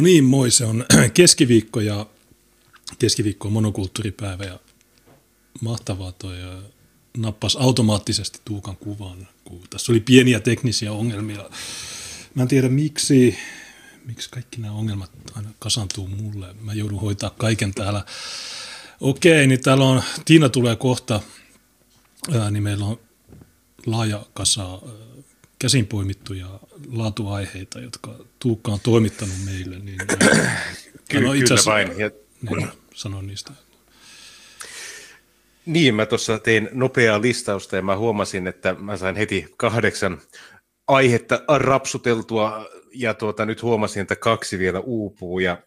No niin, moi, se on keskiviikko ja keskiviikko on monokulttuuripäivä ja mahtavaa toi nappas automaattisesti Tuukan kuvan, kun tässä oli pieniä teknisiä ongelmia. Mä en tiedä miksi, miksi kaikki nämä ongelmat aina kasantuu mulle. Mä joudun hoitaa kaiken täällä. Okei, niin täällä on, Tiina tulee kohta, ää, niin meillä on laaja kasa käsin poimittuja laatuaiheita, jotka Tuukka on toimittanut meille. Niin, Ky- no, kyllä vain. Ja... Niin, sanon niistä. Niin, mä tuossa tein nopeaa listausta ja mä huomasin, että mä sain heti kahdeksan aihetta rapsuteltua ja tuota, nyt huomasin, että kaksi vielä uupuu ja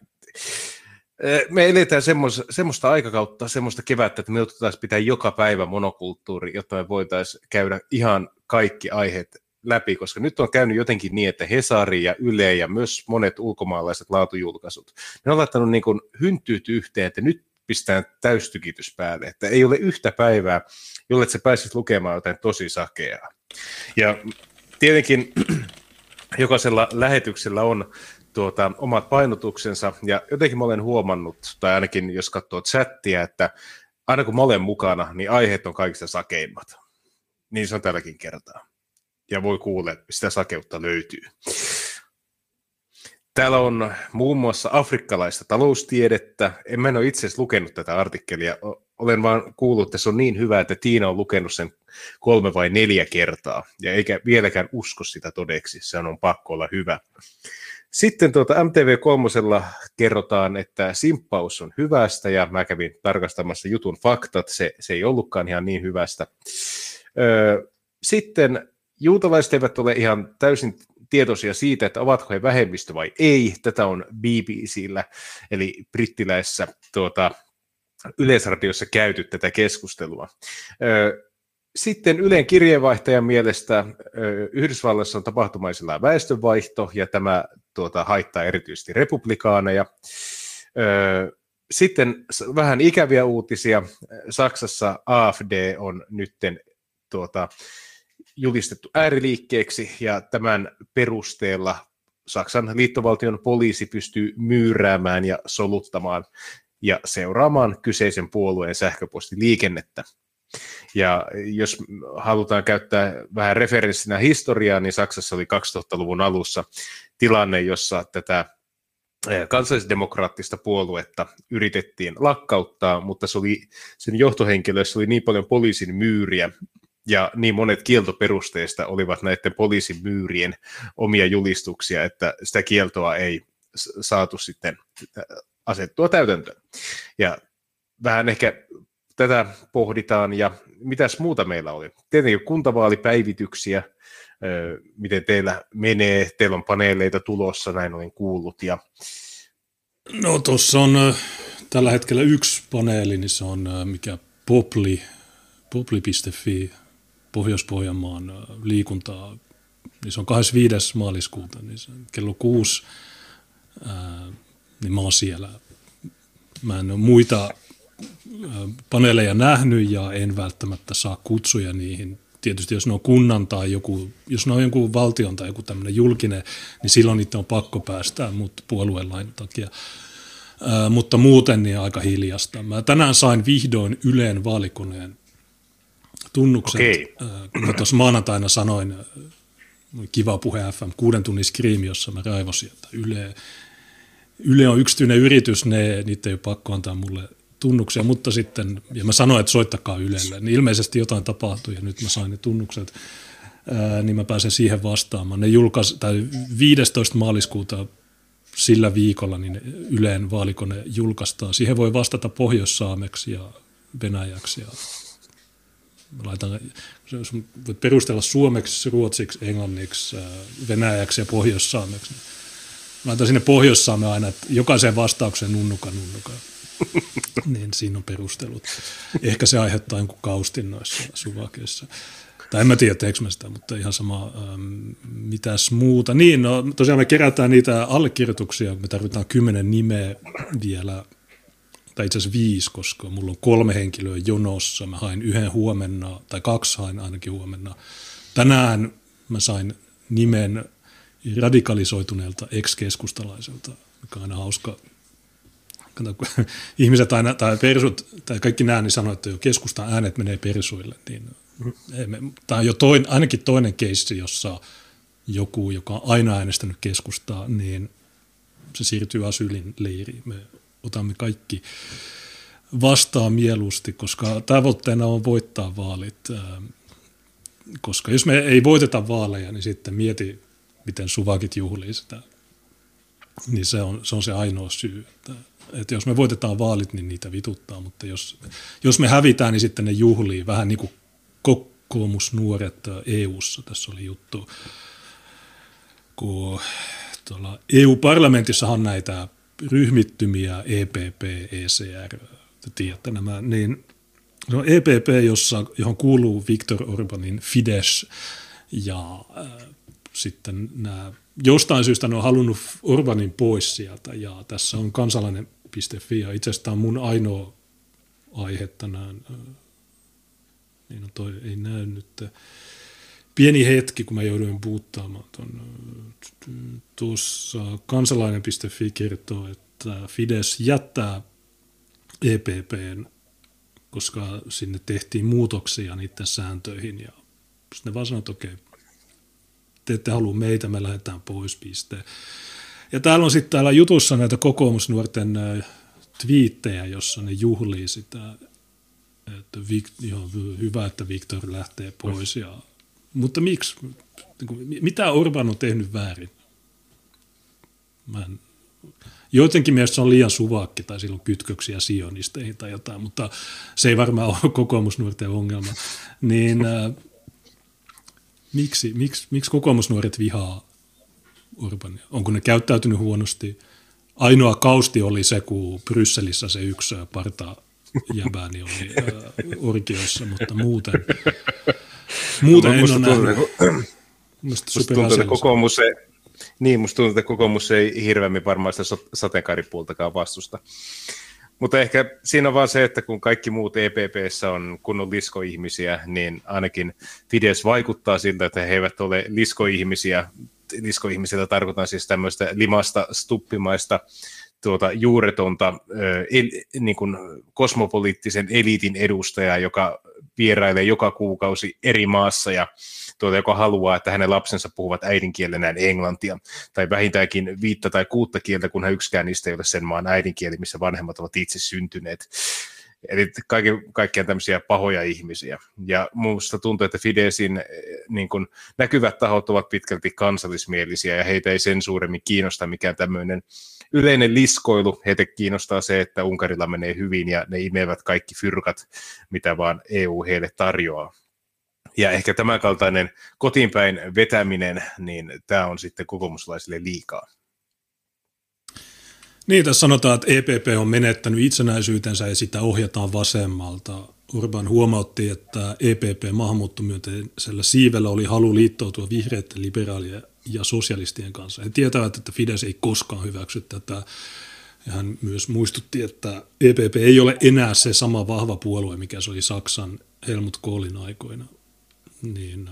me eletään semmoista, semmoista aikakautta, semmoista kevättä, että me joudutaan pitää joka päivä monokulttuuri, jotta me voitaisiin käydä ihan kaikki aiheet läpi, koska nyt on käynyt jotenkin niin, että Hesari ja Yle ja myös monet ulkomaalaiset laatujulkaisut, ne on laittanut niin kuin hyntyyt yhteen, että nyt pistää täystykitys päälle, että ei ole yhtä päivää, jolle se pääsisi lukemaan jotain tosi sakeaa. Ja tietenkin jokaisella lähetyksellä on tuota, omat painotuksensa, ja jotenkin mä olen huomannut, tai ainakin jos katsoo chattia, että aina kun mä olen mukana, niin aiheet on kaikista sakeimmat. Niin se on tälläkin kertaa ja voi kuulla, että sitä sakeutta löytyy. Täällä on muun muassa afrikkalaista taloustiedettä. En mä en ole itse asiassa lukenut tätä artikkelia. Olen vaan kuullut, että se on niin hyvä, että Tiina on lukenut sen kolme vai neljä kertaa. Ja eikä vieläkään usko sitä todeksi. Se on pakko olla hyvä. Sitten tuota MTV3 kerrotaan, että simppaus on hyvästä, ja mä kävin tarkastamassa jutun faktat, se, se ei ollutkaan ihan niin hyvästä. Öö, sitten juutalaiset eivät ole ihan täysin tietoisia siitä, että ovatko he vähemmistö vai ei. Tätä on BBCllä, eli brittiläisessä tuota, yleisradiossa käyty tätä keskustelua. Sitten Ylen kirjeenvaihtajan mielestä Yhdysvalloissa on tapahtumaisella väestönvaihto, ja tämä tuota, haittaa erityisesti republikaaneja. Sitten vähän ikäviä uutisia. Saksassa AFD on nytten tuota, julistettu ääriliikkeeksi ja tämän perusteella Saksan liittovaltion poliisi pystyy myyräämään ja soluttamaan ja seuraamaan kyseisen puolueen sähköpostiliikennettä. Ja jos halutaan käyttää vähän referenssinä historiaa, niin Saksassa oli 2000-luvun alussa tilanne, jossa tätä kansallisdemokraattista puoluetta yritettiin lakkauttaa, mutta se oli, sen johtohenkilöissä oli niin paljon poliisin myyriä, ja niin monet kieltoperusteista olivat näiden poliisin myyrien omia julistuksia, että sitä kieltoa ei saatu sitten äh, asettua täytäntöön. Ja vähän ehkä tätä pohditaan, ja mitäs muuta meillä oli? Tietenkin kuntavaalipäivityksiä, miten teillä menee, teillä on paneeleita tulossa, näin olen kuullut. Ja... No tuossa on tällä hetkellä yksi paneeli, niin se on mikä Popli, popli.fi Pohjois-Pohjanmaan liikuntaa, niin se on 25. maaliskuuta, niin se kello kuusi, ää, niin mä oon siellä. Mä en ole muita paneeleja nähnyt ja en välttämättä saa kutsuja niihin. Tietysti jos ne on kunnan tai joku, jos ne on joku valtion tai joku tämmöinen julkinen, niin silloin niitä on pakko päästä, mutta puolueen takia. Ää, mutta muuten niin aika hiljasta. Mä tänään sain vihdoin Yleen vaalikoneen tunnukset. Okay. Kun tuossa maanantaina sanoin, kiva puhe FM, kuuden tunnin skriimi, jossa mä raivosin, että Yle, Yle on yksityinen yritys, ne, niitä ei ole pakko antaa mulle tunnuksia, mutta sitten, ja mä sanoin, että soittakaa Ylelle, niin ilmeisesti jotain tapahtui ja nyt mä sain ne tunnukset, ää, niin mä pääsen siihen vastaamaan. Ne julkaisi, tai 15. maaliskuuta sillä viikolla niin Yleen vaalikone julkaistaan. Siihen voi vastata pohjoissaameksi ja venäjäksi ja laitan, jos voit perustella suomeksi, ruotsiksi, englanniksi, äh, venäjäksi ja pohjoissaameksi, niin laitan sinne pohjoissaamme aina, että jokaiseen vastaukseen nunnuka, nunnuka. niin siinä on perustelut. Ehkä se aiheuttaa jonkun kaustin noissa suvakeissa. Tai en mä tiedä, teekö mä sitä, mutta ihan sama, ähm, mitäs muuta. Niin, no tosiaan me kerätään niitä allekirjoituksia, me tarvitaan kymmenen nimeä vielä tai itse asiassa viisi, koska mulla on kolme henkilöä jonossa. Mä hain yhden huomenna, tai kaksi hain ainakin huomenna. Tänään mä sain nimen radikalisoituneelta ex-keskustalaiselta, mikä on aina hauska. Kato, kun ihmiset aina, tai persut, tai kaikki nämä, niin sanoo, että jo keskustan äänet menee persuille, niin tämä on jo toin, ainakin toinen keissi, jossa joku, joka on aina äänestänyt keskustaa, niin se siirtyy asylin leiriin. Me otamme kaikki vastaan mieluusti, koska tavoitteena on voittaa vaalit. Koska jos me ei voiteta vaaleja, niin sitten mieti, miten suvakit juhlii sitä. Niin se on se, on se ainoa syy. Että, että jos me voitetaan vaalit, niin niitä vituttaa, mutta jos, jos me hävitään, niin sitten ne juhlii vähän niin kuin kokoomusnuoret EU-ssa. Tässä oli juttu, kun tuolla EU-parlamentissa on näitä ryhmittymiä, EPP, ECR, te tiedätte nämä, niin no EPP, jossa, johon kuuluu Viktor Orbanin Fidesz ja äh, sitten nämä, jostain syystä ne on halunnut Orbanin pois sieltä ja tässä on kansalainen.fi ja itse asiassa tämä on mun ainoa aihe tänään. Äh, niin no toi ei näy nyt. Pieni hetki, kun mä jouduin puuttaamaan tuon. Tuossa kansalainen.fi kertoo, että Fides jättää EPPn, koska sinne tehtiin muutoksia niiden sääntöihin ja sitten ne vaan sanoivat, että okei, te ette halua meitä, me lähdetään pois, piste. Ja täällä on sitten täällä jutussa näitä kokoomusnuorten twiittejä, jossa ne juhlii sitä, että joo, hyvä, että Viktor lähtee pois. Ja, mutta miksi? Mitä Orban on tehnyt väärin? Mä en, Joidenkin mielestä se on liian suvakki tai sillä on kytköksiä sionisteihin tai jotain, mutta se ei varmaan ole kokoomusnuorten ongelma. Niin äh, miksi, miksi, miksi kokoomusnuoret vihaa Orbania? Onko ne käyttäytynyt huonosti? Ainoa kausti oli se, kun Brysselissä se yksi parta jäbääni oli äh, mutta muuten, muuten no, en ole nähnyt. Musta tuntuu, että kokoomus, niin, musta tuntuu, että kokoomus ei hirveämmin varmaan sitä sateenkaaripuoltakaan vastusta. Mutta ehkä siinä on vaan se, että kun kaikki muut EPPssä on kunnon liskoihmisiä, niin ainakin Fides vaikuttaa siltä, että he eivät ole liskoihmisiä. Liskoihmisillä tarkoitan siis tämmöistä limasta, stuppimaista, tuota, juuretonta el, niin kuin kosmopoliittisen eliitin edustajaa, joka vierailee joka kuukausi eri maassa ja tuota, joka haluaa, että hänen lapsensa puhuvat äidinkielenään englantia, tai vähintäänkin viittä tai kuutta kieltä, kunhan yksikään niistä ei ole sen maan äidinkieli, missä vanhemmat ovat itse syntyneet. Eli kaiken, kaikkiaan tämmöisiä pahoja ihmisiä. Ja minusta tuntuu, että Fidesin eh, niin kun, näkyvät tahot ovat pitkälti kansallismielisiä, ja heitä ei sen suuremmin kiinnosta mikään tämmöinen yleinen liskoilu. Heitä kiinnostaa se, että Unkarilla menee hyvin, ja ne imevät kaikki fyrkat, mitä vaan EU heille tarjoaa. Ja ehkä tämän kaltainen kotiinpäin vetäminen, niin tämä on sitten kokoomuslaisille liikaa. Niin, tässä sanotaan, että EPP on menettänyt itsenäisyytensä ja sitä ohjataan vasemmalta. Urban huomautti, että EPP maahanmuuttomyönteisellä siivellä oli halu liittoutua vihreiden, liberaalien ja sosialistien kanssa. He tietävät, että Fides ei koskaan hyväksy tätä. Ja hän myös muistutti, että EPP ei ole enää se sama vahva puolue, mikä se oli Saksan Helmut Kohlin aikoina niin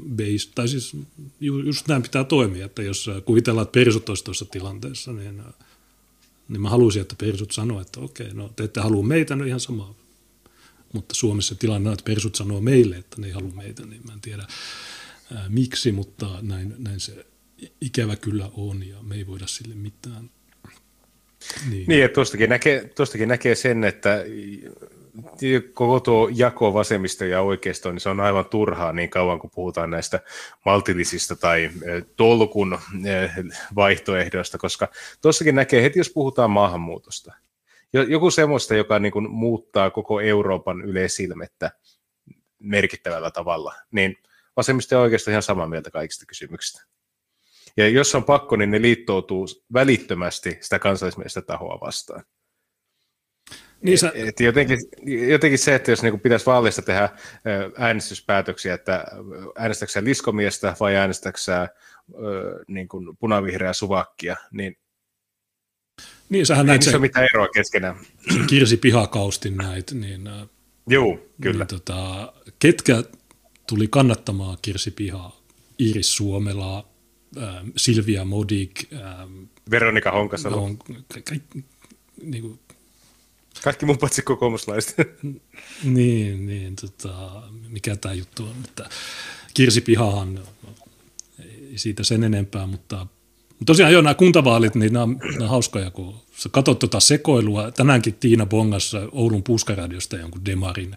äh, base, tai siis just näin pitää toimia, että jos kuvitellaan, että persut olisi tuossa tilanteessa, niin, niin mä haluaisin, että persut sanoo, että okei, no te ette halua meitä, no ihan sama. Mutta Suomessa tilanne on, että persut sanoo meille, että ne ei halua meitä, niin mä en tiedä ää, miksi, mutta näin, näin se ikävä kyllä on ja me ei voida sille mitään. Niin, niin että tuostakin näkee, tuostakin näkee sen, että koko tuo jako vasemmista ja oikeisto, niin se on aivan turhaa niin kauan, kun puhutaan näistä maltillisista tai tolkun vaihtoehdoista, koska tuossakin näkee heti, jos puhutaan maahanmuutosta. Joku semmoista, joka niin kuin muuttaa koko Euroopan yleisilmettä merkittävällä tavalla, niin vasemmista ja oikeisto ihan samaa mieltä kaikista kysymyksistä. Ja jos on pakko, niin ne liittoutuu välittömästi sitä kansallismielistä tahoa vastaan. Niin sä... Et jotenkin, jotenkin se, että jos niin pitäisi vaalista tehdä äänestyspäätöksiä, että äänestäksä liskomiestä vai äänestäksä niin kuin punavihreää suvakkia, niin niin, sähän näit ei se ole mitään eroa keskenään. Kirsi Pihakaustin näitä, niin, Joo, kyllä. Niin, tota, ketkä tuli kannattamaan Kirsi Pihaa? Iris Suomelaa, äh, Silvia Modig. Äh, Veronika Honkasalo. On, ka, ka, niin kuin, kaikki muut paitsi kokoomuslaiset. niin, niin tota, mikä tämä juttu on. Että Kirsi Pihahan, ei siitä sen enempää, mutta tosiaan joo, nämä kuntavaalit, niin nämä on, nämä on hauskoja, kun sä katsot tuota sekoilua. Tänäänkin Tiina Bongassa Oulun Puskaradiosta jonkun demarin,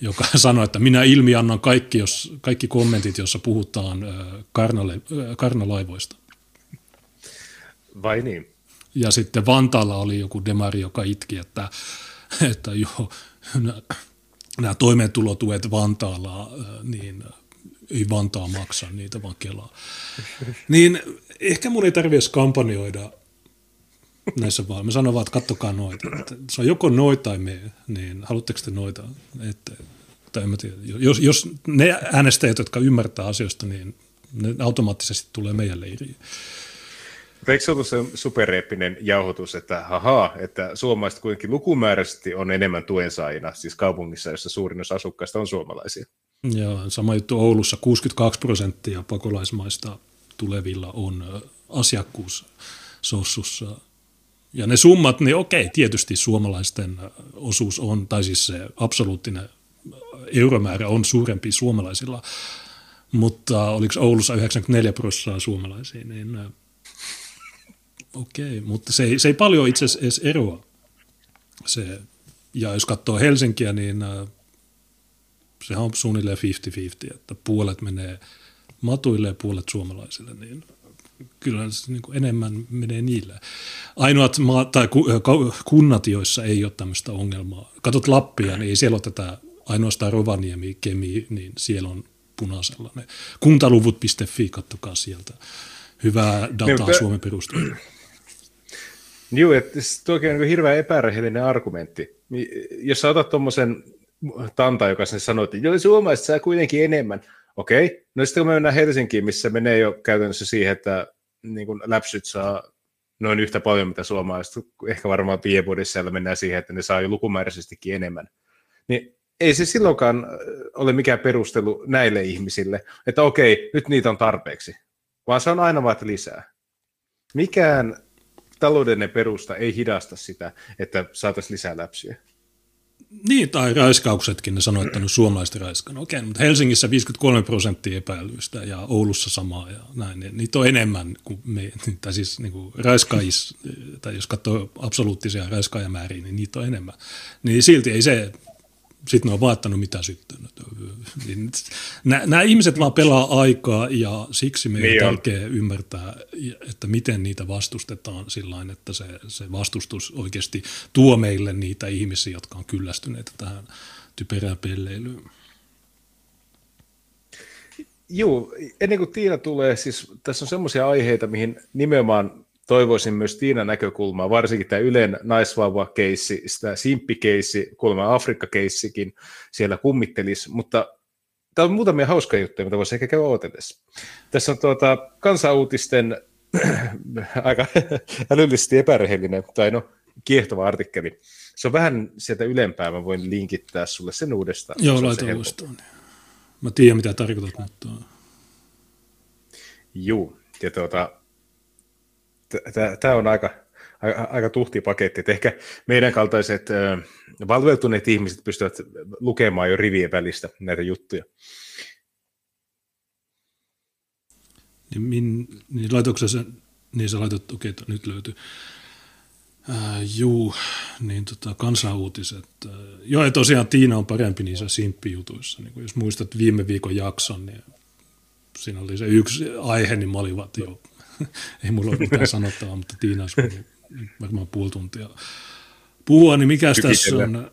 joka sanoi, että minä ilmiannan kaikki, jos, kaikki kommentit, joissa puhutaan karnale, karnalaivoista. Vai niin? Ja sitten Vantaalla oli joku demari, joka itki, että, että joo, nämä toimeentulotuet Vantaalla, niin ei Vantaa maksa niitä, vaan Kelaa. Niin ehkä mun ei tarvitse kampanjoida näissä vaan. Mä sanon vaan, että kattokaa noita. Se on joko noita tai me, niin haluatteko te noita? Että, tai en mä tiedä. Jos, jos ne äänestäjät, jotka ymmärtää asioista, niin ne automaattisesti tulee meidän leiriin. Eikö se ollut se supereeppinen jauhotus, että haha, että suomalaiset kuitenkin lukumääräisesti on enemmän tuensaajina, siis kaupungissa, jossa suurin osa asukkaista on suomalaisia? Joo, sama juttu Oulussa, 62 prosenttia pakolaismaista tulevilla on asiakkuus sossussa. Ja ne summat, niin okei, tietysti suomalaisten osuus on, tai siis se absoluuttinen euromäärä on suurempi suomalaisilla, mutta oliko Oulussa 94 prosenttia suomalaisia, niin okei, mutta se ei, se ei paljon itse asiassa edes eroa. Se, ja jos katsoo Helsinkiä, niin sehän on suunnilleen 50-50, että puolet menee matuille ja puolet suomalaisille, niin kyllä se niin enemmän menee niille. Ainoat maa, tai kunnat, joissa ei ole tämmöistä ongelmaa. Katsot Lappia, niin ei siellä ole tätä ainoastaan Rovaniemi, Kemi, niin siellä on punaisella. Ne kuntaluvut.fi, kattokaa sieltä. Hyvää dataa Suomen perusteella. Joo, että tuokin on niin hirveän epärehellinen argumentti. Jos sä otat tuommoisen Tanta, joka sen sanoi, että joo, suomalaiset saa kuitenkin enemmän. Okei, no sitten kun me mennään Helsinkiin, missä menee jo käytännössä siihen, että niin kuin läpsyt saa noin yhtä paljon, mitä suomalaiset, ehkä varmaan pienbudissa mennään siihen, että ne saa jo lukumääräisestikin enemmän. Niin ei se silloinkaan ole mikään perustelu näille ihmisille, että okei, nyt niitä on tarpeeksi, vaan se on aina vaan lisää. Mikään taloudellinen perusta ei hidasta sitä, että saataisiin lisää läpsyjä. Niin, tai raiskauksetkin, ne sanoo, että ne suomalaiset raiskannut. Okei, mutta Helsingissä 53 prosenttia epäilyistä ja Oulussa samaa ja näin. Niin niitä on enemmän kuin me, tai siis niin kuin raiskaajis, tai jos katsoo absoluuttisia raiskaajamääriä, niin niitä on enemmän. Niin silti ei se sitten ne on vaattanut mitä sitten. Niin, nämä ihmiset vaan pelaa aikaa ja siksi meidän niin on tärkeää ymmärtää, että miten niitä vastustetaan sillä että se, se vastustus oikeasti tuo meille niitä ihmisiä, jotka on kyllästyneitä tähän typerään pelleilyyn. Joo, ennen kuin Tiina tulee, siis tässä on semmoisia aiheita, mihin nimenomaan toivoisin myös Tiinan näkökulmaa, varsinkin tämä Ylen naisvauva-keissi, sitä simppikeissi, kuulemma Afrikka-keissikin siellä kummittelisi, mutta tämä on muutamia hauskoja juttuja, mitä voisi ehkä käydä odotellessa. Tässä on tuota, kansauutisten aika älyllisesti epärehellinen, tai no kiehtova artikkeli. Se on vähän sieltä ylempää, mä voin linkittää sulle sen uudestaan. Joo, laita uudestaan. Mä tiedän, mitä tarkoitat, mutta... Juu, ja tuota, tämä on aika, aika, aika tuhti paketti, että ehkä meidän kaltaiset äh, valveutuneet ihmiset pystyvät lukemaan jo rivien välistä näitä juttuja. Niin, min, niin laitoiko sen, niin sä laitat, okei, okay, nyt löytyy. Äh, juu, niin tota, kansanuutiset. Äh, joo, ja tosiaan Tiina on parempi niissä simppijutuissa. Niin jos muistat viime viikon jakson, niin siinä oli se yksi aihe, niin mä olin jo ei mulla ole mitään sanottavaa, mutta Tiina olisi varmaan puoli tuntia puhua, niin mikä tässä on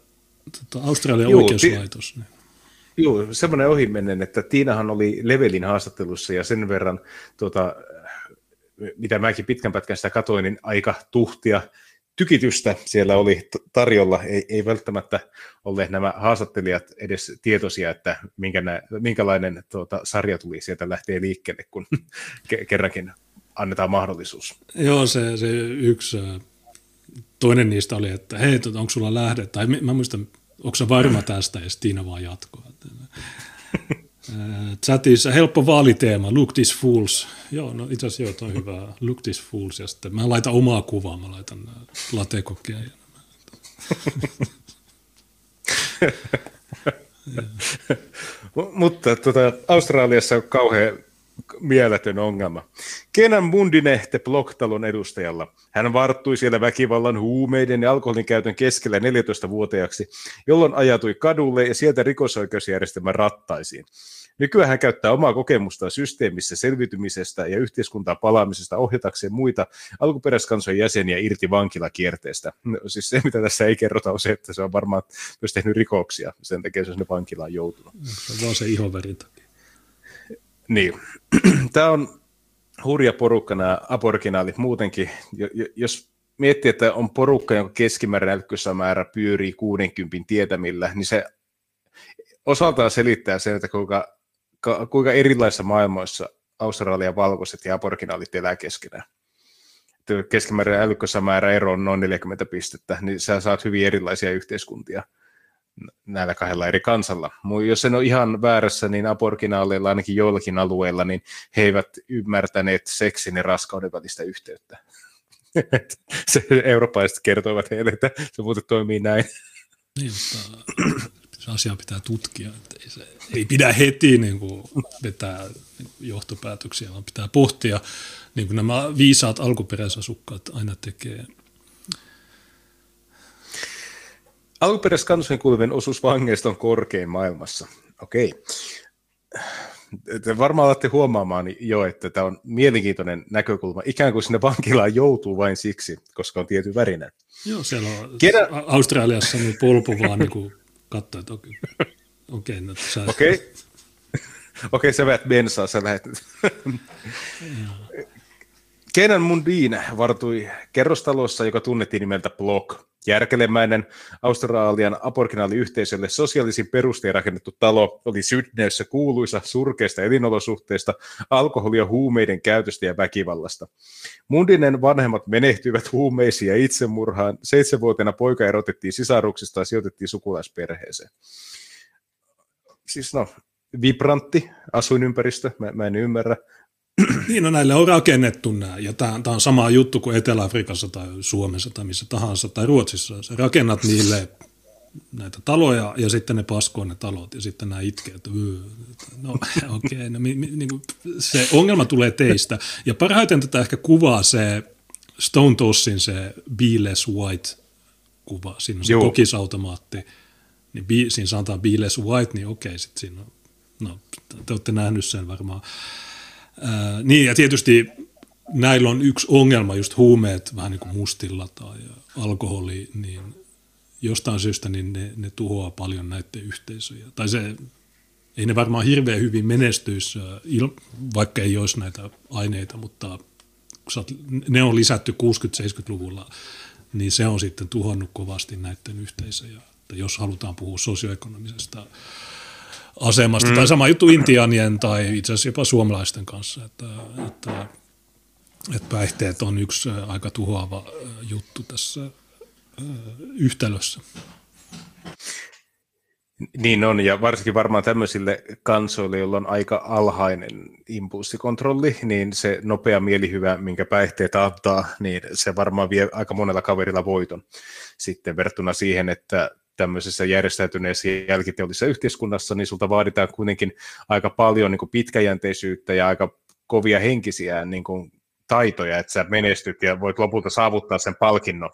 tota, Australian Juu, oikeuslaitos? Niin. Joo, semmoinen ohimennen, että Tiinahan oli Levelin haastattelussa ja sen verran, tuota, mitä mäkin pitkän pätkän sitä katoin, niin aika tuhtia tykitystä siellä oli tarjolla. Ei, ei välttämättä ole nämä haastattelijat edes tietoisia, että minkä nä, minkälainen tuota, sarja tuli sieltä lähtee liikkeelle, kun kerrankin annetaan mahdollisuus. Joo, se, se yksi, toinen niistä oli, että hei, tota, onko sulla lähde, tai mä muistan, onko se varma tästä, ja Tiina vaan jatkoi. Chatissa helppo vaaliteema, look this fools. Joo, no itse asiassa joo, on hyvä. Look this fools. Ja sitten mä laitan omaa kuvaa, mä laitan latekokkia. Mutta tuota, Australiassa on kauhean mieletön ongelma. Kenan Mundine te Bloktalon edustajalla. Hän varttui siellä väkivallan, huumeiden ja alkoholin käytön keskellä 14-vuotiaaksi, jolloin ajatui kadulle ja sieltä rikosoikeusjärjestelmän rattaisiin. Nykyään hän käyttää omaa kokemustaan systeemissä selviytymisestä ja yhteiskuntaan palaamisesta ohjatakseen muita alkuperäiskansojen jäseniä irti vankilakierteestä. No, siis se, mitä tässä ei kerrota, on se, että se on varmaan myös tehnyt rikoksia. Sen takia se on sinne vankilaan joutunut. Se on vaan se ihovärin Niin. Tämä on hurja porukka nämä aborginaalit muutenkin. Jos miettii, että on porukka, jonka keskimääräinen määrä pyörii 60 tietämillä, niin se osaltaan selittää sen, että kuinka kuinka erilaisissa maailmoissa Australian valkoiset ja aborginaalit elää keskenään. Keskimäärin määrä ero on noin 40 pistettä, niin sä saat hyvin erilaisia yhteiskuntia näillä kahdella eri kansalla. Jos en ole ihan väärässä, niin aborginaaleilla ainakin joillakin alueilla, niin he eivät ymmärtäneet seksin ja raskauden välistä yhteyttä. se eurooppalaiset kertoivat heille, että se muuten toimii näin. Niin, mutta se asia pitää tutkia. Että ei, se, ei pidä heti niin kuin vetää johtopäätöksiä, vaan pitää pohtia, niin kuin nämä viisaat alkuperäisasukkaat aina tekee. Alkuperäiskansojen kuuluvien osuus vangeista on korkein maailmassa. Okei. Te varmaan olette huomaamaan jo, että tämä on mielenkiintoinen näkökulma. Ikään kuin sinne vankilaan joutuu vain siksi, koska on tietyn värinen. Joo, siellä on Keda... Australiassa on polpu vaan niin kuin katsoa, että okei, okay, no, sä... Okei, okay. okay, sä väät bensaa, sä lähet. Kenan Mundin vartui kerrostalossa, joka tunnettiin nimeltä Block. Järkelemäinen Australian aborginaaliyhteisölle sosiaalisin perustein rakennettu talo oli Sydneyssä kuuluisa surkeista elinolosuhteista, alkoholia, huumeiden käytöstä ja väkivallasta. Mundinen vanhemmat menehtyivät huumeisiin ja itsemurhaan. Seitsemänvuotiaana poika erotettiin sisaruksista ja sijoitettiin sukulaisperheeseen. Siis no, vibrantti asuinympäristö, mä, mä en ymmärrä. Niin, no näille on rakennettu nämä, ja tämä, tämä on sama juttu kuin Etelä-Afrikassa tai Suomessa tai missä tahansa tai Ruotsissa. Sä rakennat niille näitä taloja ja sitten ne paskoo ne talot ja sitten nämä itkee, että no okei, okay, no, mi, mi, niin kuin, se ongelma tulee teistä. Ja parhaiten tätä ehkä kuvaa se Stone Tossin se Be Less White kuva, siinä on se Joo. kokisautomaatti, niin be, siinä sanotaan Be Less White, niin okei, okay, sitten siinä on, no te olette nähnyt sen varmaan. Niin ja tietysti näillä on yksi ongelma, just huumeet vähän niin kuin mustilla tai alkoholi, niin jostain syystä niin ne, ne tuhoaa paljon näiden yhteisöjä. Tai se, ei ne varmaan hirveän hyvin menestyisi, vaikka ei olisi näitä aineita, mutta kun ne on lisätty 60-70-luvulla, niin se on sitten tuhonnut kovasti näiden yhteisöjä. Että jos halutaan puhua sosioekonomisesta asemasta. Mm. Tai sama juttu intianien tai itse asiassa jopa suomalaisten kanssa, että, että, että päihteet on yksi aika tuhoava juttu tässä yhtälössä. Niin on, ja varsinkin varmaan tämmöisille kansoille, joilla on aika alhainen impulssikontrolli, niin se nopea mielihyvä, minkä päihteet antaa, niin se varmaan vie aika monella kaverilla voiton sitten verrattuna siihen, että tämmöisessä järjestäytyneessä jälkiteollisessa yhteiskunnassa, niin sulta vaaditaan kuitenkin aika paljon niin kuin pitkäjänteisyyttä ja aika kovia henkisiä niin kuin taitoja, että sä menestyt ja voit lopulta saavuttaa sen palkinnon.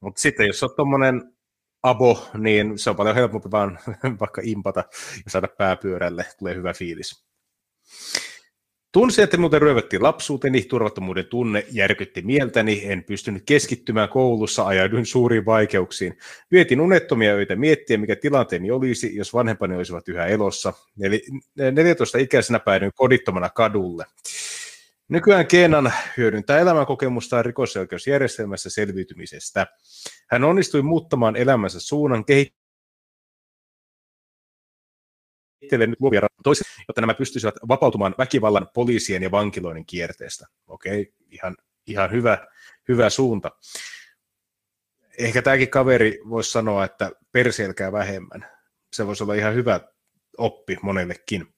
Mutta sitten jos olet tuommoinen abo, niin se on paljon helpompi vaan vaikka impata ja saada pääpyörälle, tulee hyvä fiilis. Tunsin, että muuten ryövättiin lapsuuteni, turvattomuuden tunne järkytti mieltäni, en pystynyt keskittymään koulussa, ajauduin suuriin vaikeuksiin. Vietin unettomia öitä miettiä, mikä tilanteeni olisi, jos vanhempani olisivat yhä elossa. Eli 14-ikäisenä päädyin kodittomana kadulle. Nykyään Keenan hyödyntää elämänkokemustaan rikosoikeusjärjestelmässä selviytymisestä. Hän onnistui muuttamaan elämänsä suunnan, kehittelee nyt luovia toiset, jotta nämä pystyisivät vapautumaan väkivallan, poliisien ja vankiloiden kierteestä. Okei, ihan, ihan hyvä, hyvä suunta. Ehkä tämäkin kaveri voisi sanoa, että perseilkää vähemmän. Se voisi olla ihan hyvä oppi monellekin.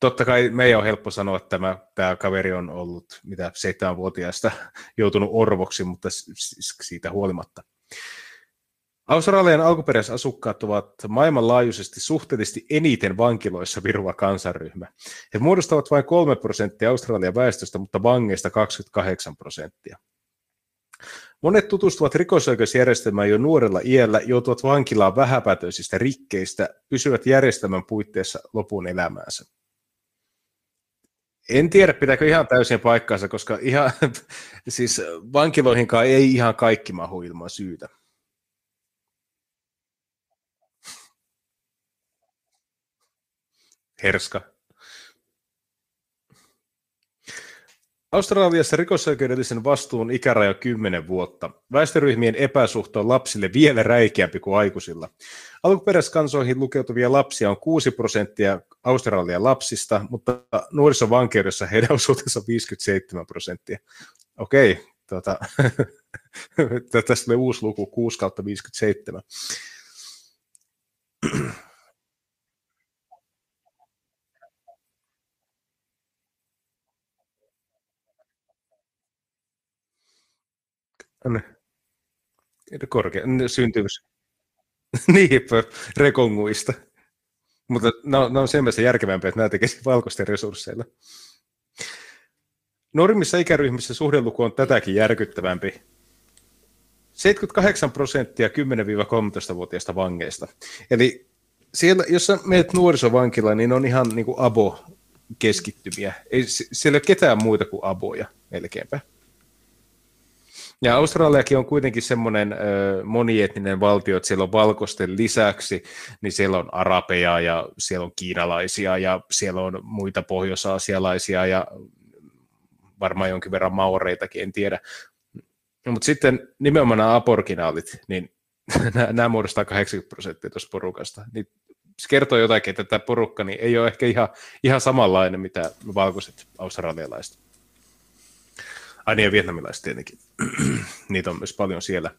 Totta kai meidän on helppo sanoa, että tämä, tämä kaveri on ollut mitä seitsemänvuotiaasta joutunut orvoksi, mutta siitä huolimatta. Australian alkuperäisasukkaat ovat maailmanlaajuisesti suhteellisesti eniten vankiloissa viruva kansanryhmä. He muodostavat vain 3 prosenttia Australian väestöstä, mutta vangeista 28 prosenttia. Monet tutustuvat rikosoikeusjärjestelmään jo nuorella iällä, joutuvat vankilaan vähäpätöisistä rikkeistä, pysyvät järjestelmän puitteissa lopun elämäänsä. En tiedä, pitääkö ihan täysin paikkaansa, koska ihan, siis vankiloihinkaan ei ihan kaikki mahu ilman syytä. Herska. Australiassa rikosoikeudellisen vastuun ikäraja 10 vuotta. Väestöryhmien epäsuhta on lapsille vielä räikeämpi kuin aikuisilla. Alkuperäiskansoihin lukeutuvia lapsia on 6 prosenttia Australian lapsista, mutta nuorisovankeudessa heidän osuutensa on 57 prosenttia. Okei, tuota, tässä tulee uusi luku, 6 kautta 57. Korkea, syntyvyys. Niinpä, rekonguista. Mutta ne on, on sen mielessä järkevämpiä, että nämä tekisivät valkoisten resursseilla. Normimmissa ikäryhmissä suhdeluku on tätäkin järkyttävämpi. 78 prosenttia 10-13-vuotiaista vangeista. Eli siellä, jos sä menet nuorisovankilaan, niin on ihan niin kuin abo-keskittymiä. Ei, siellä ei ole ketään muita kuin aboja melkeinpä. Ja Australiakin on kuitenkin semmoinen monietninen valtio, että siellä on valkoisten lisäksi, niin siellä on arabeja ja siellä on kiinalaisia ja siellä on muita pohjois-aasialaisia ja varmaan jonkin verran maureitakin, en tiedä. Mutta sitten nimenomaan nämä aborginaalit, niin nämä muodostaa 80 prosenttia tuosta porukasta. Niin se kertoo jotakin, että tämä porukka niin ei ole ehkä ihan, ihan samanlainen, mitä valkoiset australialaiset. Ai niin, ja vietnamilaiset tietenkin. Niitä on myös paljon siellä.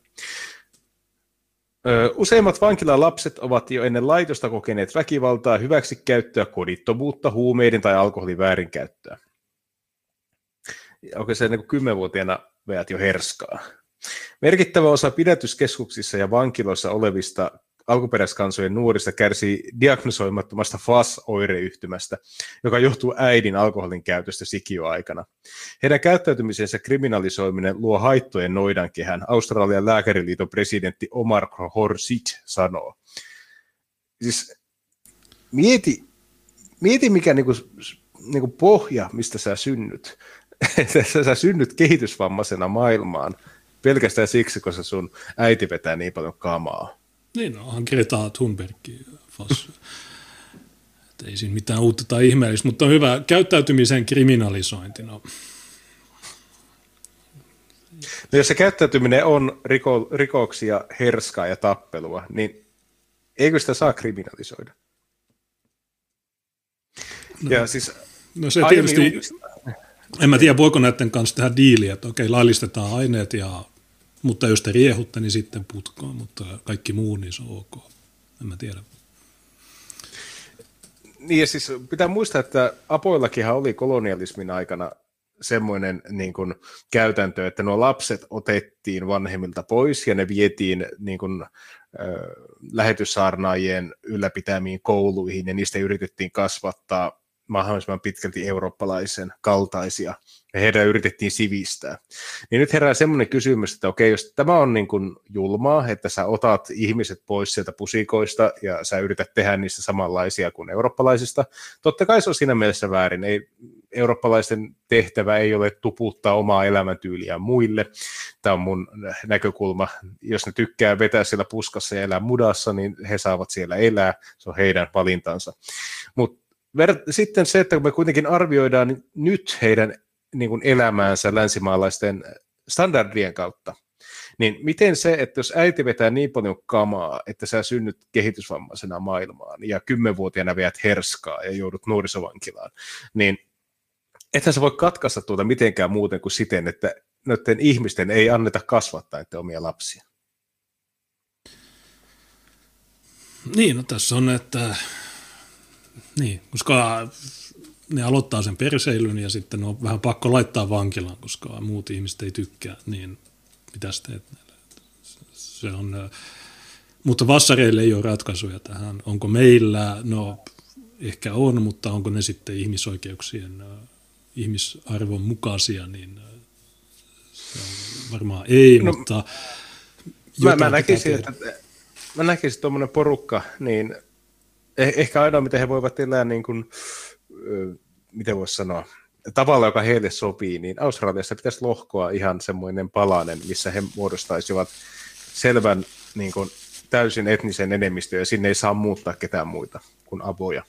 Useimmat vankilalapset ovat jo ennen laitosta kokeneet väkivaltaa, hyväksikäyttöä, kodittomuutta, huumeiden tai alkoholin väärinkäyttöä. Onko se niin kymmenvuotiaana veät jo herskaa? Merkittävä osa pidätyskeskuksissa ja vankiloissa olevista alkuperäiskansojen nuorista kärsii diagnosoimattomasta FAS-oireyhtymästä, joka johtuu äidin alkoholin käytöstä sikioaikana. Heidän käyttäytymisensä kriminalisoiminen luo haittojen noidankehän, Australian lääkäriliiton presidentti Omar Horsit sanoo. Siis mieti, mieti mikä niinku, niinku pohja, mistä sä synnyt. sä synnyt kehitysvammaisena maailmaan pelkästään siksi, koska sun äiti vetää niin paljon kamaa. Niin, no, onhan Greta Thunberg fas. ei siinä mitään uutta tai ihmeellistä, mutta on hyvä käyttäytymisen kriminalisointi. No. No jos se käyttäytyminen on riko, rikoksia, herskaa ja tappelua, niin eikö sitä saa kriminalisoida? No, ja siis no se tietysti, en mä tiedä voiko näiden kanssa tehdä diiliä, että okei laillistetaan aineet ja mutta jos te riehutte, niin sitten putkoon, mutta kaikki muu, niin se on ok. En mä tiedä. Niin ja siis pitää muistaa, että apoillakinhan oli kolonialismin aikana semmoinen niin kuin, käytäntö, että nuo lapset otettiin vanhemmilta pois ja ne vietiin niin kuin, äh, lähetyssaarnaajien ylläpitämiin kouluihin ja niistä yritettiin kasvattaa mahdollisimman pitkälti eurooppalaisen kaltaisia ja heidän yritettiin sivistää. Niin nyt herää semmoinen kysymys, että okei, jos tämä on niin kuin julmaa, että sä otat ihmiset pois sieltä pusikoista ja sä yrität tehdä niistä samanlaisia kuin eurooppalaisista, totta kai se on siinä mielessä väärin. Ei, eurooppalaisten tehtävä ei ole tuputtaa omaa elämäntyyliä muille. Tämä on mun näkökulma. Jos ne tykkää vetää siellä puskassa ja elää mudassa, niin he saavat siellä elää. Se on heidän valintansa. Mutta sitten se, että kun me kuitenkin arvioidaan nyt heidän niin kuin elämäänsä länsimaalaisten standardien kautta, niin miten se, että jos äiti vetää niin paljon kamaa, että sä synnyt kehitysvammaisena maailmaan ja kymmenvuotiaana veät herskaa ja joudut nuorisovankilaan, niin ethän sä voi katkaista tuota mitenkään muuten kuin siten, että noiden ihmisten ei anneta kasvattaa näiden omia lapsia. Niin, no tässä on, että niin, koska ne aloittaa sen perseilyn ja sitten on vähän pakko laittaa vankilaan, koska muut ihmiset ei tykkää, niin mitä teet näille? Se on, mutta vassareille ei ole ratkaisuja tähän. Onko meillä? No ehkä on, mutta onko ne sitten ihmisoikeuksien, ihmisarvon mukaisia, niin se on varmaan ei, no, mutta... Mä, mä näkisin, että mä näkisin tuommoinen porukka, niin eh, ehkä ainoa, miten he voivat elää niin kuin, miten voisi sanoa, tavalla, joka heille sopii, niin Australiassa pitäisi lohkoa ihan semmoinen palanen, missä he muodostaisivat selvän niin kuin, täysin etnisen enemmistön, ja sinne ei saa muuttaa ketään muita kuin aboja.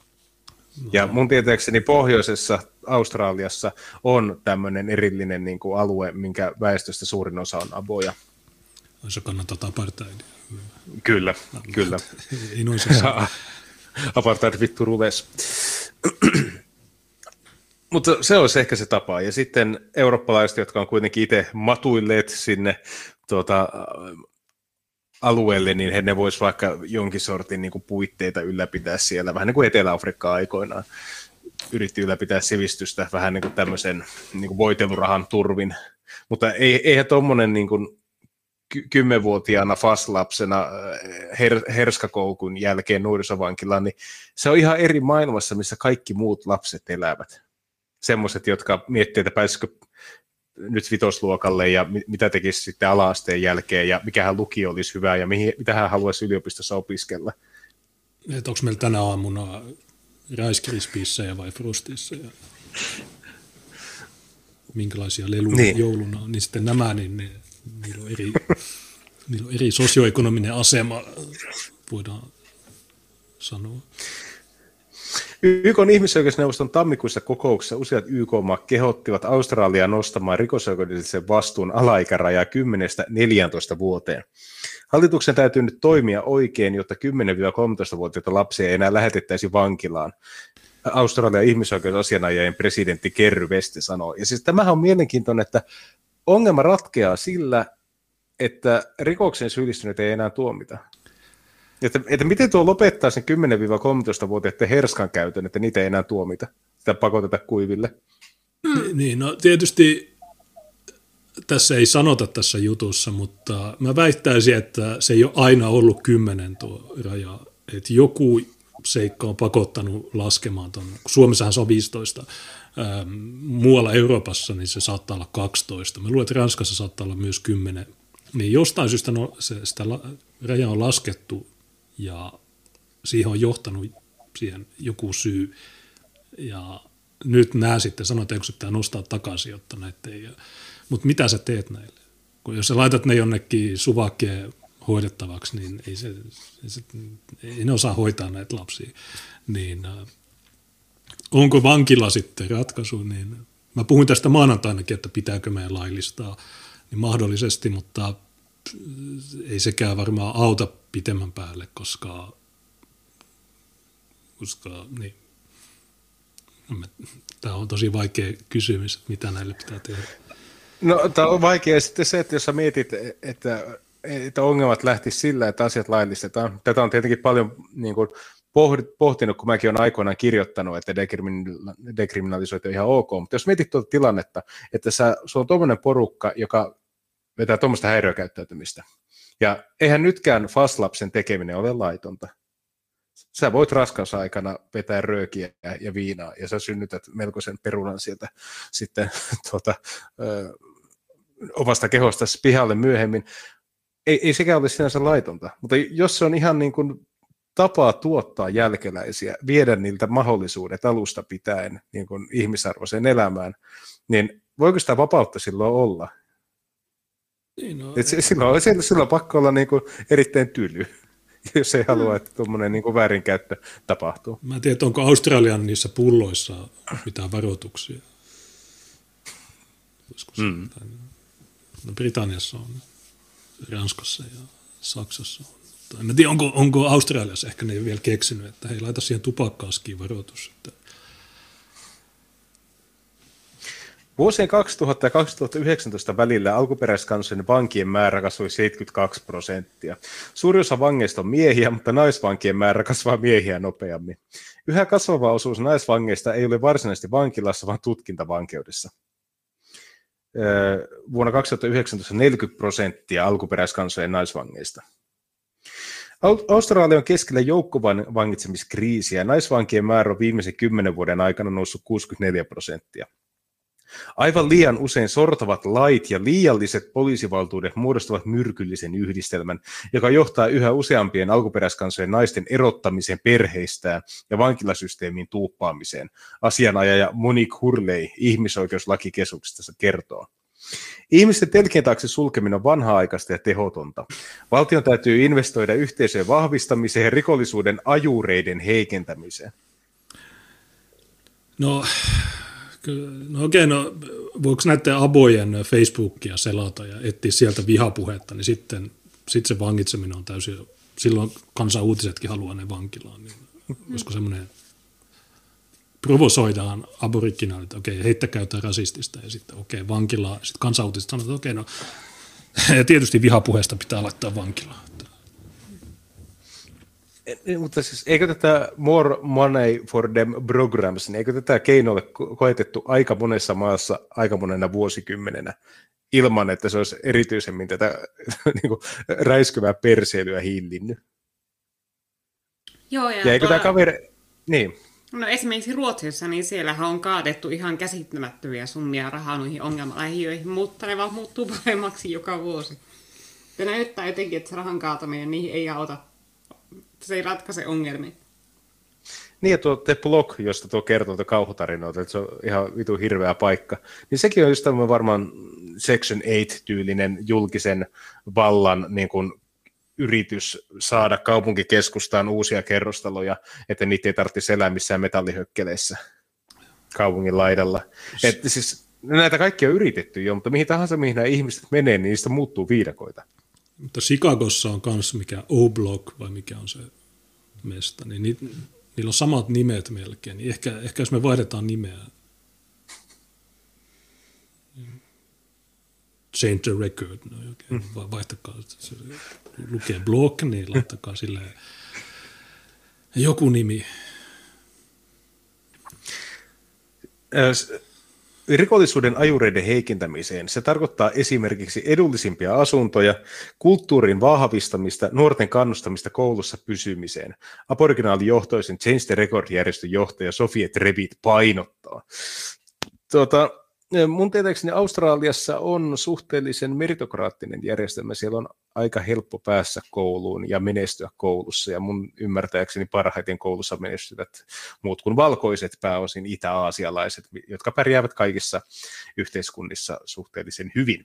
Ja mun tietääkseni pohjoisessa Australiassa on tämmöinen erillinen niin kuin alue, minkä väestöstä suurin osa on aboja. Se kannattaa apartheidia. Kyllä, no, kyllä. Ei noin se Apartheid vittu ruves. Mutta se olisi ehkä se tapa. Ja sitten eurooppalaiset, jotka on kuitenkin itse matuilleet sinne tuota, alueelle, niin he ne vois vaikka jonkin sortin niin kuin puitteita ylläpitää siellä, vähän niin kuin Etelä-Afrikka aikoinaan yritti ylläpitää sivistystä vähän niin kuin tämmöisen niin kuin voitelurahan turvin. Mutta ei, eihän tuommoinen niin kuin kymmenvuotiaana faslapsena äh, her, herskakoukun jälkeen nuorisovankilaan, niin se on ihan eri maailmassa, missä kaikki muut lapset elävät. Semmoiset, jotka miettii, että pääsisikö nyt vitosluokalle ja mitä tekisi sitten ala-asteen jälkeen ja mikähän lukio olisi hyvä ja mihin, mitä hän haluaisi yliopistossa opiskella. Että onko meillä tänä aamuna Rice vai Frostissa ja minkälaisia leluja niin. jouluna on, niin sitten nämä, niin ne, niillä, on eri, niillä on eri sosioekonominen asema, voidaan sanoa. YK on ihmisoikeusneuvoston tammikuisessa kokouksessa useat YK-maat kehottivat Australiaa nostamaan rikosoikeudellisen vastuun alaikärajaa 10-14 vuoteen. Hallituksen täytyy nyt toimia oikein, jotta 10-13-vuotiaita lapsia ei enää lähetettäisi vankilaan. Australian ihmisoikeusasianajajien presidentti Kerry West sanoo. Ja siis tämähän on mielenkiintoinen, että ongelma ratkeaa sillä, että rikoksen syyllistyneet ei enää tuomita. Että, että miten tuo lopettaa sen 10-13-vuotiaiden herskan käytön, että niitä ei enää tuomita, sitä pakoteta kuiville? Mm. Niin, no tietysti tässä ei sanota tässä jutussa, mutta mä väittäisin, että se ei ole aina ollut kymmenen tuo raja. Että joku seikka on pakottanut laskemaan tuon. Suomessahan se on 15. Ähm, muualla Euroopassa niin se saattaa olla 12. Mä luulen, että Ranskassa saattaa olla myös 10. Niin jostain syystä no, se, sitä rajaa on laskettu ja siihen on johtanut siihen joku syy. Ja nyt nämä sitten sanoo, että se pitää nostaa takaisin, jotta näitä ei... Mutta mitä sä teet näille? Kun jos sä laitat ne jonnekin suvakkeen hoidettavaksi, niin ei, se, ei, se, ei ne osaa hoitaa näitä lapsia. Niin äh, onko vankila sitten ratkaisu, niin mä puhuin tästä maanantainakin, että pitääkö meidän laillistaa, niin mahdollisesti, mutta ei sekään varmaan auta pitemmän päälle, koska, koska niin, tämä on tosi vaikea kysymys, että mitä näille pitää tehdä. No tämä on vaikea sitten se, että jos sä mietit, että, että ongelmat lähti sillä, että asiat laillistetaan. Tätä on tietenkin paljon niin kuin, pohtinut, kun mäkin olen aikoinaan kirjoittanut, että dekriminalisointi on ihan ok, mutta jos mietit tuota tilannetta, että sä, se on tuommoinen porukka, joka vetää tuommoista häiriökäyttäytymistä, ja eihän nytkään fastlapsen tekeminen ole laitonta. Sä voit raskausaikana vetää röökiä ja viinaa, ja sä synnytät melkoisen perunan sieltä sitten tuota, ö, omasta kehosta pihalle myöhemmin. Ei, ei sekään ole sinänsä laitonta, mutta jos se on ihan niin kuin tapaa tuottaa jälkeläisiä, viedä niiltä mahdollisuudet alusta pitäen niin kuin ihmisarvoiseen elämään, niin voiko sitä vapautta silloin olla? Niin, no, Et silloin, silloin, silloin on pakko olla niin kuin erittäin tyly, jos ei halua, että tuommoinen niin väärinkäyttö tapahtuu. Mä en tiedä, onko Australian niissä pulloissa mitään varoituksia. Mm. No, Britanniassa on, Ranskassa ja Saksassa on. En tiedä, onko, onko Australiassa ehkä ne vielä keksinyt, että hei, laita siihen tupakkaskiin varoitus. Että... Vuosien 2000 ja 2019 välillä alkuperäiskansojen vankien määrä kasvoi 72 prosenttia. Suuri osa vangeista on miehiä, mutta naisvankien määrä kasvaa miehiä nopeammin. Yhä kasvava osuus naisvangeista ei ole varsinaisesti vankilassa, vaan tutkintavankeudessa. Vuonna 2019 40 prosenttia alkuperäiskansojen naisvangeista. Australia on keskellä joukkovangitsemiskriisiä naisvankien määrä on viimeisen kymmenen vuoden aikana noussut 64 prosenttia. Aivan liian usein sortavat lait ja liialliset poliisivaltuudet muodostavat myrkyllisen yhdistelmän, joka johtaa yhä useampien alkuperäiskansojen naisten erottamiseen perheistään ja vankilasysteemiin tuuppaamiseen. Asianajaja Monique Hurley ihmisoikeuslakikeskuksesta kertoo. Ihmisten telkien taakse sulkeminen on vanha-aikaista ja tehotonta. Valtion täytyy investoida yhteisöjen vahvistamiseen ja rikollisuuden ajureiden heikentämiseen. No, no okei, no voiko näiden abojen Facebookia selata ja etsiä sieltä vihapuhetta, niin sitten, sitten se vangitseminen on täysin, silloin kansan uutisetkin haluaa ne vankilaan, niin olisiko semmoinen provosoidaan aboriginaalit, okei, okay, heittäkää jotain rasistista ja sitten okei, vankilaa, sitten kansautiset sanoo, että okei, no, ja tietysti vihapuheesta pitää laittaa vankilaan. Mutta siis eikö tätä More Money for Them Programs, niin eikö tätä keinoille koetettu aika monessa maassa aika monena vuosikymmenenä ilman, että se olisi erityisemmin tätä niin kuin, räiskyvää perseilyä hillinnyt? Joo, ja, ja eikö tämä kaveri... Niin. No esimerkiksi Ruotsissa, niin siellähän on kaadettu ihan käsittämättömiä summia rahaa noihin ongelmalähiöihin, mutta ne vaan muuttuu paremmaksi joka vuosi. Ja näyttää jotenkin, että se rahan kaataminen niihin ei auta. Se ei ratkaise ongelmia. Niin, ja tuo The Block, josta tuo kertoo tuo kauhutarinoita, että se on ihan vitu hirveä paikka, niin sekin on just tämmöinen varmaan Section 8-tyylinen julkisen vallan niin kuin yritys saada kaupunkikeskustaan uusia kerrostaloja, että niitä ei tarvitse elää missään metallihökkeleissä kaupungin laidalla. Että siis, näitä kaikkia on yritetty jo, mutta mihin tahansa mihin nämä ihmiset menee, niin niistä muuttuu viidakoita. Mutta Chicagossa on myös mikä O-Block, vai mikä on se mesta, niin ni, niillä on samat nimet melkein. Niin ehkä, ehkä jos me vaihdetaan nimeä, change the record, no okay, mm. vaihtakaa lukee blog, niin laittakaa sille joku nimi. Rikollisuuden ajureiden heikentämiseen se tarkoittaa esimerkiksi edullisimpia asuntoja, kulttuurin vahvistamista, nuorten kannustamista koulussa pysymiseen. Aboriginaalijohtoisen Change the Record-järjestön johtaja Sofie Trevit painottaa. Tuota, Mun tietääkseni Australiassa on suhteellisen meritokraattinen järjestelmä. Siellä on aika helppo päässä kouluun ja menestyä koulussa. Ja mun ymmärtääkseni parhaiten koulussa menestyvät muut kuin valkoiset pääosin itä-aasialaiset, jotka pärjäävät kaikissa yhteiskunnissa suhteellisen hyvin.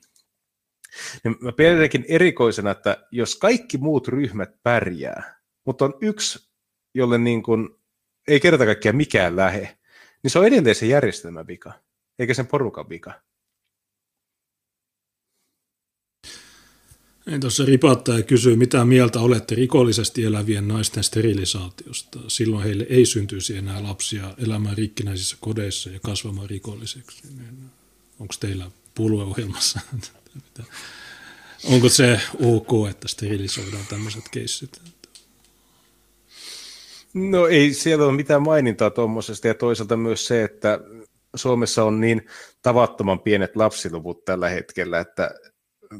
Ja mä pidän erikoisena, että jos kaikki muut ryhmät pärjää, mutta on yksi, jolle niin kuin ei kerta kaikkiaan mikään lähe, niin se on edelleen se järjestelmän vika eikä sen porukan vika. Niin tuossa ripattaja kysyy, mitä mieltä olette rikollisesti elävien naisten sterilisaatiosta. Silloin heille ei syntyisi enää lapsia elämään rikkinäisissä kodeissa ja kasvamaan rikolliseksi. Onko teillä puolueohjelmassa? Onko se ok, että sterilisoidaan tämmöiset keissit? No ei siellä ole mitään mainintaa tuommoisesta ja toisaalta myös se, että Suomessa on niin tavattoman pienet lapsiluvut tällä hetkellä, että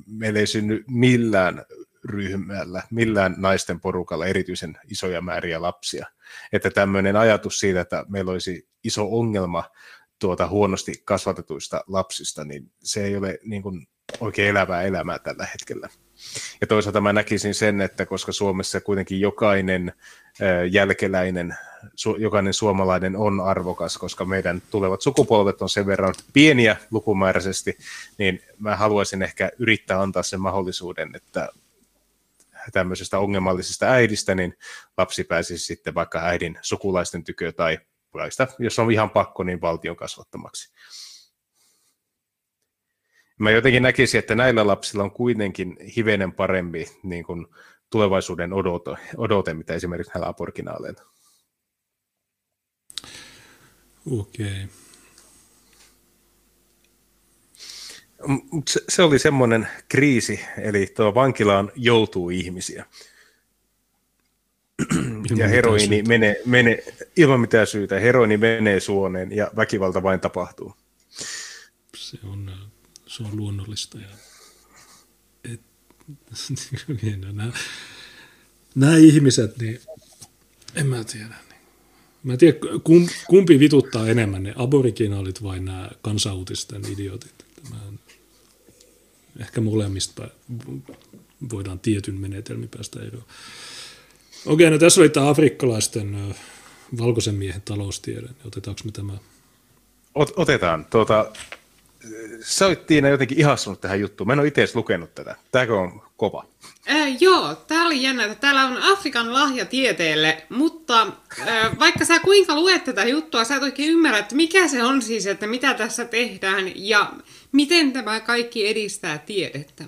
meillä ei synny millään ryhmällä, millään naisten porukalla erityisen isoja määriä lapsia. Että tämmöinen ajatus siitä, että meillä olisi iso ongelma tuota huonosti kasvatetuista lapsista, niin se ei ole niin kuin oikein elävää elämää tällä hetkellä. Ja toisaalta mä näkisin sen, että koska Suomessa kuitenkin jokainen jälkeläinen, jokainen suomalainen on arvokas, koska meidän tulevat sukupolvet on sen verran pieniä lukumääräisesti, niin mä haluaisin ehkä yrittää antaa sen mahdollisuuden, että tämmöisestä ongelmallisesta äidistä, niin lapsi pääsisi sitten vaikka äidin sukulaisten tykö tai jos on ihan pakko, niin valtion kasvattamaksi. Mä jotenkin näkisin, että näillä lapsilla on kuitenkin hivenen parempi niin kuin tulevaisuuden odote, odote, mitä esimerkiksi näillä aporiginaaleilla. Okei. Okay. Se, se oli semmoinen kriisi, eli tuo vankilaan joutuu ihmisiä. Ilman ja heroini menee, menee, ilman mitään syytä, heroini menee suoneen ja väkivalta vain tapahtuu. Se on, se on luonnollista. Ja, et, niin, no, nämä, nämä ihmiset, niin en mä tiedä. Niin. Mä en tiedä, kum, kumpi vituttaa enemmän, ne aboriginaalit vai nämä kansanuutisten idiotit. Mä en, ehkä molemmista voidaan tietyn menetelmin päästä eroon. Okei, no tässä oli tämä afrikkalaisten valkoisen miehen taloustiede. Otetaanko me tämä? Ot, otetaan. Tuota, sä olit Tiina jotenkin ihastunut tähän juttuun. Mä en ole itse lukenut tätä. Tämäkö on kova? Äh, joo, tää oli jännä, että täällä on Afrikan lahja tieteelle, mutta äh, vaikka sä kuinka luet tätä juttua, sä et oikein ymmärrä, että mikä se on siis, että mitä tässä tehdään ja miten tämä kaikki edistää tiedettä.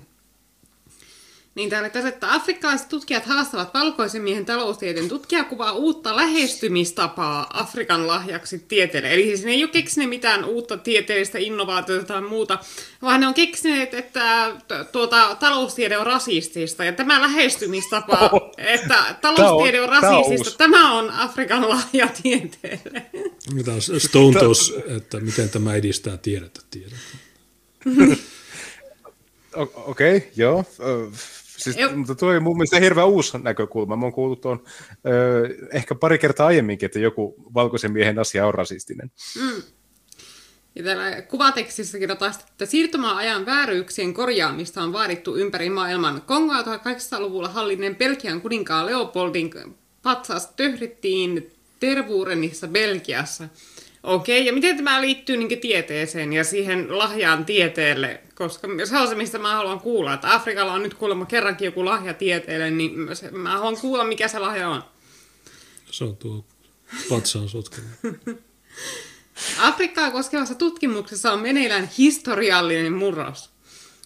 Niin täällä tässä, että afrikkalaiset tutkijat haastavat valkoisen miehen taloustieteen. Tutkija kuvaa uutta lähestymistapaa Afrikan lahjaksi tieteelle. Eli siis ne ei ole keksineet mitään uutta tieteellistä innovaatiota tai muuta, vaan ne on keksineet, että tuota, taloustiede on rasistista. Ja tämä lähestymistapa, Oho. että taloustiede on rasistista, tämä on Afrikan lahja tieteelle. Mitä on Stone että miten tämä edistää tiedettä tiedettä. Okei, okay, joo. Siis, mutta tuo oli mun mielestä hirveän uusi näkökulma. Mä oon kuullut tuon ö, ehkä pari kertaa aiemminkin, että joku valkoisen miehen asia on rasistinen. Ja täällä kuvatekstissäkin kerrotaan, että siirtymäajan vääryyksien korjaamista on vaadittu ympäri maailman. Kongoa 1800-luvulla hallinneen Belgian kuninkaan Leopoldin patsas töhrittiin Tervurenissa Belgiassa. Okei, ja miten tämä liittyy niin tieteeseen ja siihen lahjaan tieteelle? Koska se on se, mistä mä haluan kuulla, että Afrikalla on nyt kuulemma kerrankin joku lahja tieteelle, niin mä haluan kuulla, mikä se lahja on. Se on tuo patsaan sotkeminen. Afrikkaa koskevassa tutkimuksessa on meneillään historiallinen murros.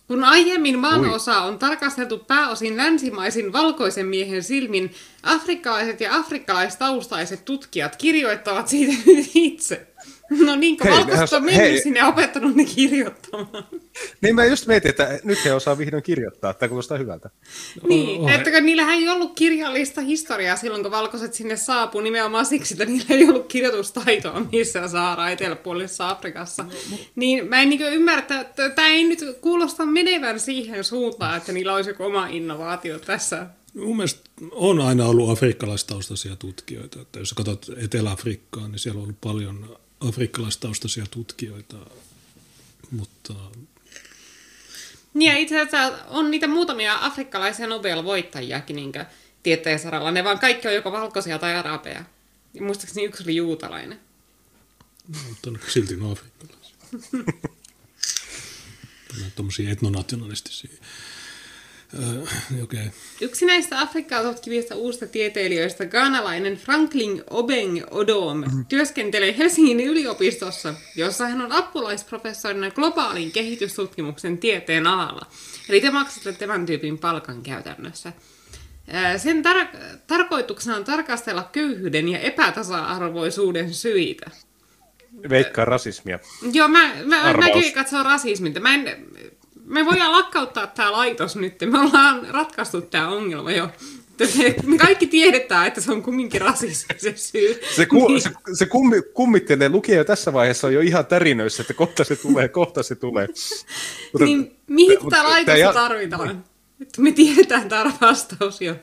Kun aiemmin maanosa on tarkasteltu pääosin länsimaisin valkoisen miehen silmin, afrikkalaiset ja afrikkalaistaustaiset tutkijat kirjoittavat siitä itse. No niin, kun Hei, valkoiset on hei. mennyt sinne ja opettanut ne kirjoittamaan. Niin mä just mietin, että nyt he osaa vihdoin kirjoittaa. Tämä kuulostaa hyvältä. Niin, Oh, että kun niillähän ei ollut kirjallista historiaa silloin, kun valkoiset sinne saapuu nimenomaan siksi, että niillä ei ollut kirjoitustaitoa missään saara eteläpuolisessa Afrikassa. Niin mä en niin ymmärrä, että tämä ei nyt kuulosta menevän siihen suuntaan, että niillä olisi joku oma innovaatio tässä. Mun mielestä on aina ollut afrikkalaistaustaisia tutkijoita. Että jos katsot Etelä-Afrikkaa, niin siellä on ollut paljon afrikkalaistaustaisia tutkijoita. Mutta Niin ja itse asiassa on niitä muutamia afrikkalaisia Nobel-voittajiakin niin tieteen saralla. Ne vaan kaikki on joko valkoisia tai arabeja. Ja muistaakseni yksi oli juutalainen. mutta ne silti ne afrikkalaisia. Tommosia etnonationalistisia. Öö, Okei. Okay. Yksi näistä Afrikkaa tutkivista uusista tieteilijöistä, ghanalainen Franklin Obeng Odom, työskentelee Helsingin yliopistossa, jossa hän on apulaisprofessorina globaalin kehitystutkimuksen tieteen alalla. Eli te maksatte tämän tyypin palkan käytännössä. Ää, Sen tar- tarkoituksena on tarkastella köyhyyden ja epätasa-arvoisuuden syitä. Veikkaa rasismia. Joo, mä, mä, Arvaus. mäkin katson rasisminta. Mä en, me voidaan lakkauttaa tämä laitos nyt. Me ollaan ratkaistu tämä ongelma jo. Me kaikki tiedetään, että se on kumminkin rasismi se syy. Se, ku, Niin. se, se kummi, kummittelee, lukija jo tässä vaiheessa on jo ihan tärinöissä, että kohta se tulee, kohta se tulee. Mutta, niin mihin tämä laitos ja- tarvitaan? Että me tiedetään tämä vastaus jo.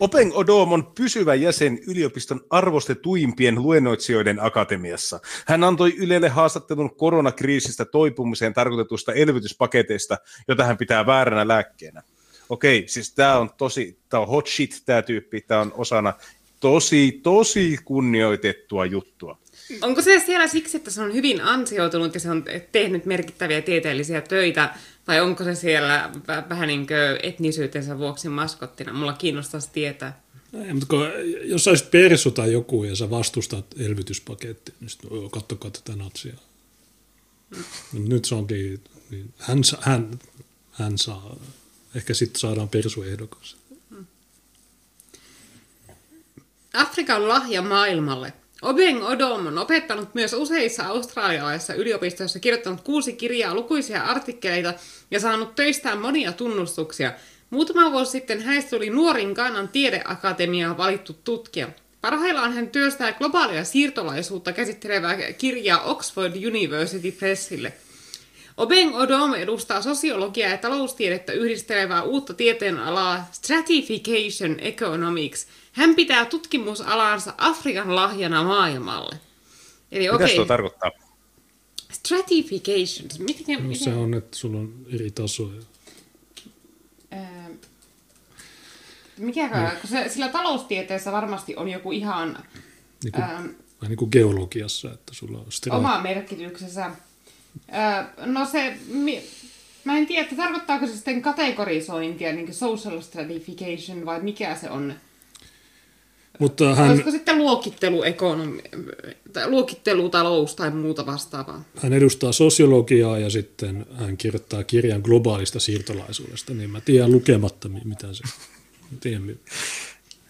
Openg Odom on pysyvä jäsen yliopiston arvostetuimpien luennoitsijoiden akatemiassa. Hän antoi Ylelle haastattelun koronakriisistä toipumiseen tarkoitetusta elvytyspaketeista, jota hän pitää vääränä lääkkeenä. Okei, siis tämä on tosi, tämä on hot shit tämä tyyppi, tämä on osana tosi, tosi kunnioitettua juttua. Onko se siellä siksi, että se on hyvin ansioitunut ja se on tehnyt merkittäviä tieteellisiä töitä, vai onko se siellä vä- vähän niin kuin etnisyytensä vuoksi maskottina? Mulla kiinnostaisi tietää. Ei, mutta kun, jos sä olisit persu tai joku ja sä vastustat elvytyspakettia, niin sitten kattokaa tätä natsia. Mut Nyt se onkin, niin hän, hän, hän saa, ehkä sitten saadaan persuehdokas. Afrikan lahja maailmalle Obeng Odom on opettanut myös useissa australialaisissa yliopistoissa, kirjoittanut kuusi kirjaa, lukuisia artikkeleita ja saanut töistään monia tunnustuksia. Muutama vuosi sitten hänestä tuli nuorin Kanan tiedeakatemiaa valittu tutkija. Parhaillaan hän työstää globaalia siirtolaisuutta käsittelevää kirjaa Oxford University Pressille. Obeng Odom edustaa sosiologiaa ja taloustiedettä yhdistelevää uutta tieteenalaa Stratification Economics. Hän pitää tutkimusalansa Afrikan lahjana maailmalle. Eli Mitä okei, tuo tarkoittaa? stratification. Miten, No, miten, se on, että sulla on eri tasoja. ää, mikä, kun se, sillä taloustieteessä varmasti on joku ihan Niin kuin, ää, vähän niin kuin geologiassa, että sulla on stra- oma merkityksensä. Ää, no se, mi, mä en tiedä, että tarkoittaako se sitten kategorisointia, niin kuin social stratification, vai mikä se on? Mutta hän, Olisiko sitten luokittelu, ekonomi, tai luokittelutalous tai muuta vastaavaa? hän edustaa sosiologiaa ja sitten hän kirjoittaa kirjan globaalista siirtolaisuudesta, niin mä tiedän lukematta, mi- mitä se tiedän,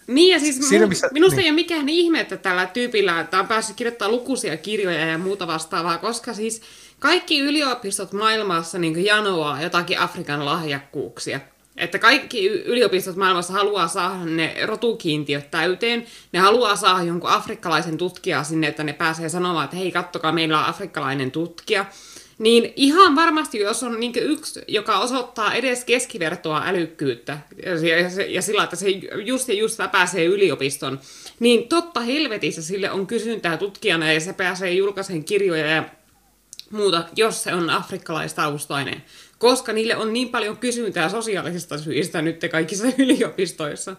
Niin ja siis Siinä, missä- minusta niin. ei ole mikään ihme, että tällä tyypillä että on päässyt kirjoittamaan lukuisia kirjoja ja muuta vastaavaa, koska siis kaikki yliopistot maailmassa niin janoaa jotakin Afrikan lahjakkuuksia. Että kaikki yliopistot maailmassa haluaa saada ne rotukiintiöt täyteen. Ne haluaa saada jonkun afrikkalaisen tutkija sinne, että ne pääsee sanomaan, että hei, kattokaa, meillä on afrikkalainen tutkija. Niin ihan varmasti, jos on niin yksi, joka osoittaa edes keskivertoa älykkyyttä ja, ja, sillä, että se just ja just pääsee yliopiston, niin totta helvetissä sille on kysyntää tutkijana ja se pääsee julkaiseen kirjoja ja muuta, jos se on afrikkalaistaustainen. Koska niille on niin paljon kysyntää sosiaalisista syistä nyt kaikissa yliopistoissa.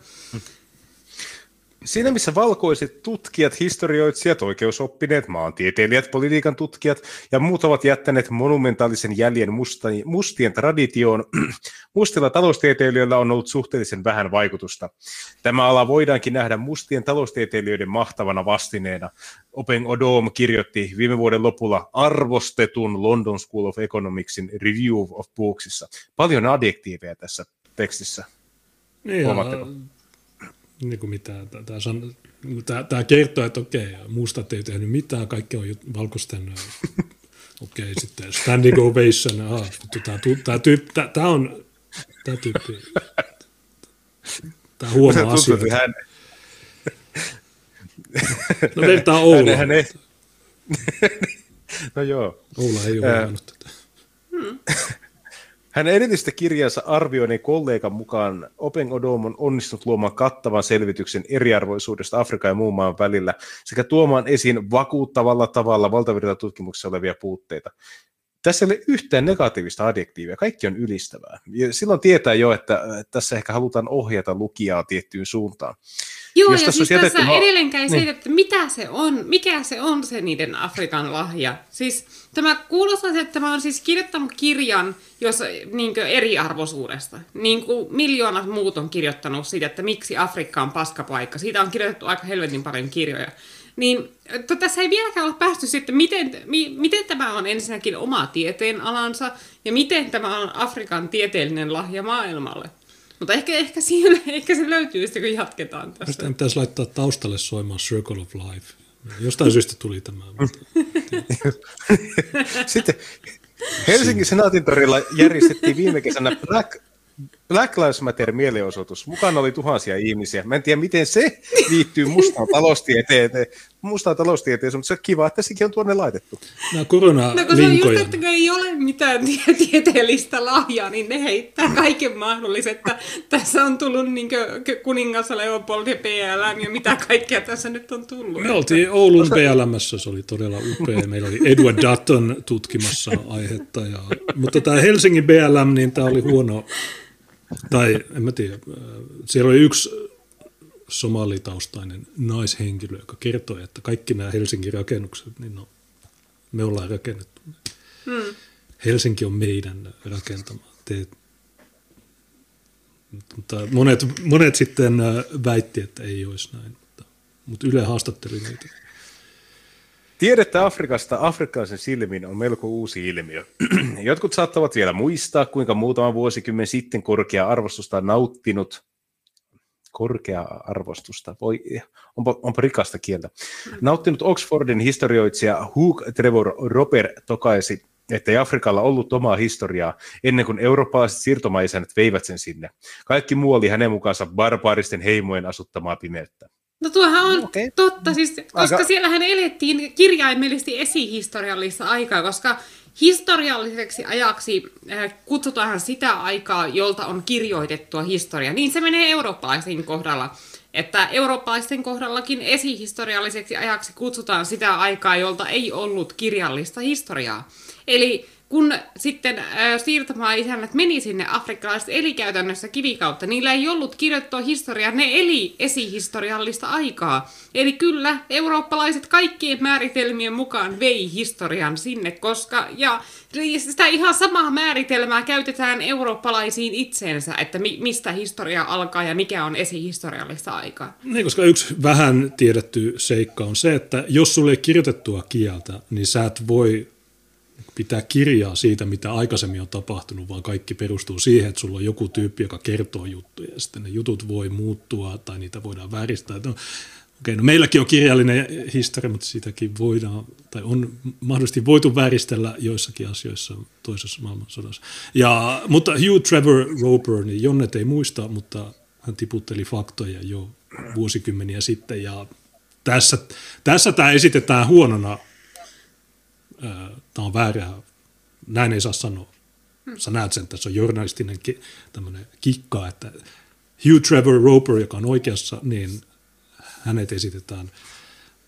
Siinä missä valkoiset tutkijat, historioitsijat, oikeusoppineet, maantieteilijät, politiikan tutkijat ja muut ovat jättäneet monumentaalisen jäljen musta- mustien traditioon, mustilla taloustieteilijöillä on ollut suhteellisen vähän vaikutusta. Tämä ala voidaankin nähdä mustien taloustieteilijöiden mahtavana vastineena. Open Odom kirjoitti viime vuoden lopulla arvostetun London School of Economicsin Review of Booksissa. Paljon adjektiiveja tässä tekstissä. Niin? Niin kuin mitään. Tämä, san, tämä, tämä kertoo, että okei, mustat ei tehnyt mitään, kaikki on valkoisten, äh, okei, sitten standing ovation, aha, tämä, tämä, tyyppi, tämä, tämä on, tämä tyyppi, tämä huomaa asioita. hän, No vertaa Oulua. hän ei... no joo. Oula ei ole huomannut tätä. Hänen edellistä kirjansa arvioineen kollegan mukaan Open Odom on onnistunut luomaan kattavan selvityksen eriarvoisuudesta Afrikan ja muun maan välillä sekä tuomaan esiin vakuuttavalla tavalla valtavirta tutkimuksessa olevia puutteita. Tässä ei ole yhtään negatiivista adjektiivia, kaikki on ylistävää. Ja silloin tietää jo, että tässä ehkä halutaan ohjata lukijaa tiettyyn suuntaan. Joo, Jos ja tässä siis olisi tässä jätetty ma- edelleenkään ei niin. niin. että mitä se on, mikä se on se niiden Afrikan lahja. Siis tämä kuulostaa, että tämä on siis kirjoittanut kirjan jossa, niin eriarvoisuudesta. Niin kuin miljoonat muut on kirjoittanut siitä, että miksi Afrikka on paskapaikka. Siitä on kirjoitettu aika helvetin paljon kirjoja. Niin että tässä ei vieläkään ole päästy sitten, miten, mi, miten tämä on ensinnäkin oma tieteenalansa ja miten tämä on Afrikan tieteellinen lahja maailmalle. Mutta ehkä, ehkä, siinä, ehkä se löytyy sitten, kun jatketaan tästä. Sitä pitäisi laittaa taustalle soimaan Circle of Life. Jostain syystä tuli tämä. Mutta Sitten Helsingin Senaatin torilla järjestettiin viime kesänä Black, Black Lives Matter mielenosoitus. Mukana oli tuhansia ihmisiä. Mä en tiedä, miten se liittyy mustaan taloustieteeseen, mustaan taloustieteeseen, mutta se on kiva, että sekin on tuonne laitettu. nämä No kun se on just, että kun ei ole mitään tie- tieteellistä lahjaa, niin ne heittää kaiken mahdollista. Että Tässä on tullut niin kuningas Leopold ja PLM ja mitä kaikkea tässä nyt on tullut. Me oltiin Oulun BLMssä, se oli todella upea. Meillä oli Edward Dutton tutkimassa aihetta. Ja, mutta tämä Helsingin BLM, niin tämä oli huono. Tai en mä tiedä, äh, siellä oli yksi somalitaustainen naishenkilö, joka kertoi, että kaikki nämä Helsingin rakennukset, niin no, me ollaan rakennettu. Hmm. Helsinki on meidän rakentama. Te, mutta monet, monet sitten äh, väitti, että ei olisi näin. Mutta, mutta Yle haastatteli niitä. Tiedettä Afrikasta afrikkalaisen silmin on melko uusi ilmiö. Jotkut saattavat vielä muistaa, kuinka muutama vuosikymmen sitten korkea arvostusta nauttinut korkeaa arvostusta. Voi, onpa, onpa rikasta kieltä. Nauttinut Oxfordin historioitsija Hugh Trevor Roper tokaisi, että ei Afrikalla ollut omaa historiaa ennen kuin eurooppalaiset siirtomaisännät veivät sen sinne. Kaikki muu oli hänen mukaansa barbaaristen heimojen asuttamaa pimeyttä. No tuohan on okay. totta, siis, koska Aika... siellähän elettiin kirjaimellisesti esihistoriallista aikaa, koska historialliseksi ajaksi äh, kutsutaan sitä aikaa, jolta on kirjoitettua historia. Niin se menee eurooppalaisten kohdalla. Että eurooppalaisten kohdallakin esihistorialliseksi ajaksi kutsutaan sitä aikaa, jolta ei ollut kirjallista historiaa. Eli kun sitten äh, siirtomaa-isännät meni sinne afrikkalaiset eli käytännössä kivikautta, niillä ei ollut kirjoittua historiaa, ne eli esihistoriallista aikaa. Eli kyllä, eurooppalaiset kaikkien määritelmien mukaan vei historian sinne, koska, ja sitä ihan samaa määritelmää käytetään eurooppalaisiin itseensä, että mi- mistä historia alkaa ja mikä on esihistoriallista aikaa. Niin, koska yksi vähän tiedetty seikka on se, että jos sulle ei kirjoitettua kieltä, niin sä et voi pitää kirjaa siitä, mitä aikaisemmin on tapahtunut, vaan kaikki perustuu siihen, että sulla on joku tyyppi, joka kertoo juttuja, ja sitten ne jutut voi muuttua tai niitä voidaan vääristää. No, okay, no meilläkin on kirjallinen historia, mutta sitäkin voidaan, tai on mahdollisesti voitu vääristellä joissakin asioissa toisessa maailmansodassa. Ja, mutta Hugh Trevor Roper, niin Jonnet ei muista, mutta hän tiputteli faktoja jo vuosikymmeniä sitten, ja tässä, tässä tämä esitetään huonona tämä on väärää, näin ei saa sanoa. Sä näet sen, tässä on journalistinen ki, kikka, että Hugh Trevor Roper, joka on oikeassa, niin hänet esitetään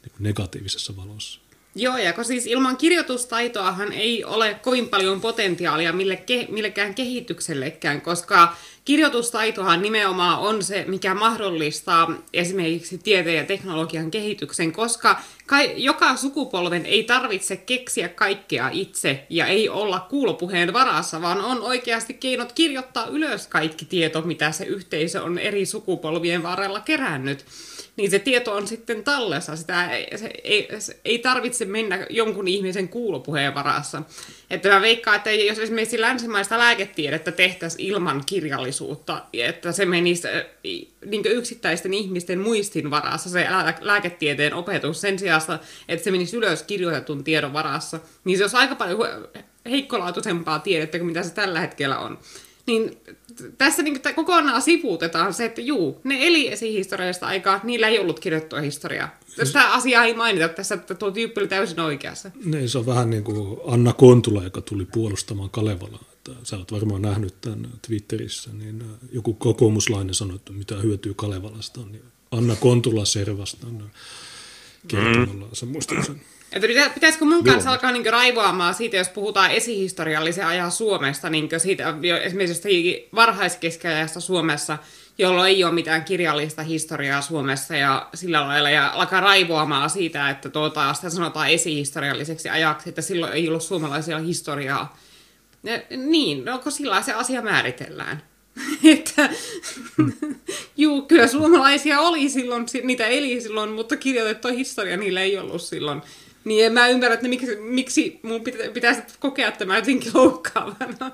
niin negatiivisessa valossa. Joo, ja kun siis ilman kirjoitustaitoahan ei ole kovin paljon potentiaalia mille ke, millekään kehityksellekään, koska kirjoitustaitohan nimenomaan on se, mikä mahdollistaa esimerkiksi tieteen ja teknologian kehityksen, koska kai, joka sukupolven ei tarvitse keksiä kaikkea itse ja ei olla kuulopuheen varassa, vaan on oikeasti keinot kirjoittaa ylös kaikki tieto, mitä se yhteisö on eri sukupolvien varrella kerännyt niin se tieto on sitten tallessa. Sitä ei, se, ei, se ei tarvitse mennä jonkun ihmisen kuulopuheen varassa. Että mä veikkaan, että jos esimerkiksi länsimaista lääketiedettä tehtäisiin ilman kirjallisuutta, että se menisi niin yksittäisten ihmisten muistin varassa, se lääketieteen opetus, sen sijaan, että se menisi ylös kirjoitetun tiedon varassa, niin se olisi aika paljon heikkolaatuisempaa tiedettä kuin mitä se tällä hetkellä on. Niin tässä niin kokonaan sivuutetaan se, että juu, ne eli esihistoriallista aikaa, niillä ei ollut kirjoittua historiaa. Tästä asiaa ei mainita tässä, että tuo tyyppi oli täysin oikeassa. Niin, se on vähän niin kuin Anna Kontula, joka tuli puolustamaan Kalevalaa. Että sä oot varmaan nähnyt tämän Twitterissä, niin joku kokoomuslainen sanoi, että mitä hyötyy Kalevalasta, niin Anna Kontula Servasta on kertomalla mm. sen muistuksen. Että pitä, pitäisikö mun kanssa Joo. alkaa niin raivoamaan siitä, jos puhutaan esihistoriallisen ajan Suomesta, niin siitä esimerkiksi varhaiskeskeajasta Suomessa, jolloin ei ole mitään kirjallista historiaa Suomessa ja sillä lailla, ja alkaa raivoamaan siitä, että tuota, sitä sanotaan esihistorialliseksi ajaksi, että silloin ei ollut suomalaisia historiaa. Ja, niin, no kun sillä se asia määritellään. että, juu, kyllä suomalaisia oli silloin, niitä eli silloin, mutta kirjoitettu historia niillä ei ollut silloin. Niin en mä ymmärrä, että miksi, miksi mun pitä, pitäisi kokea tämä jotenkin loukkaavana.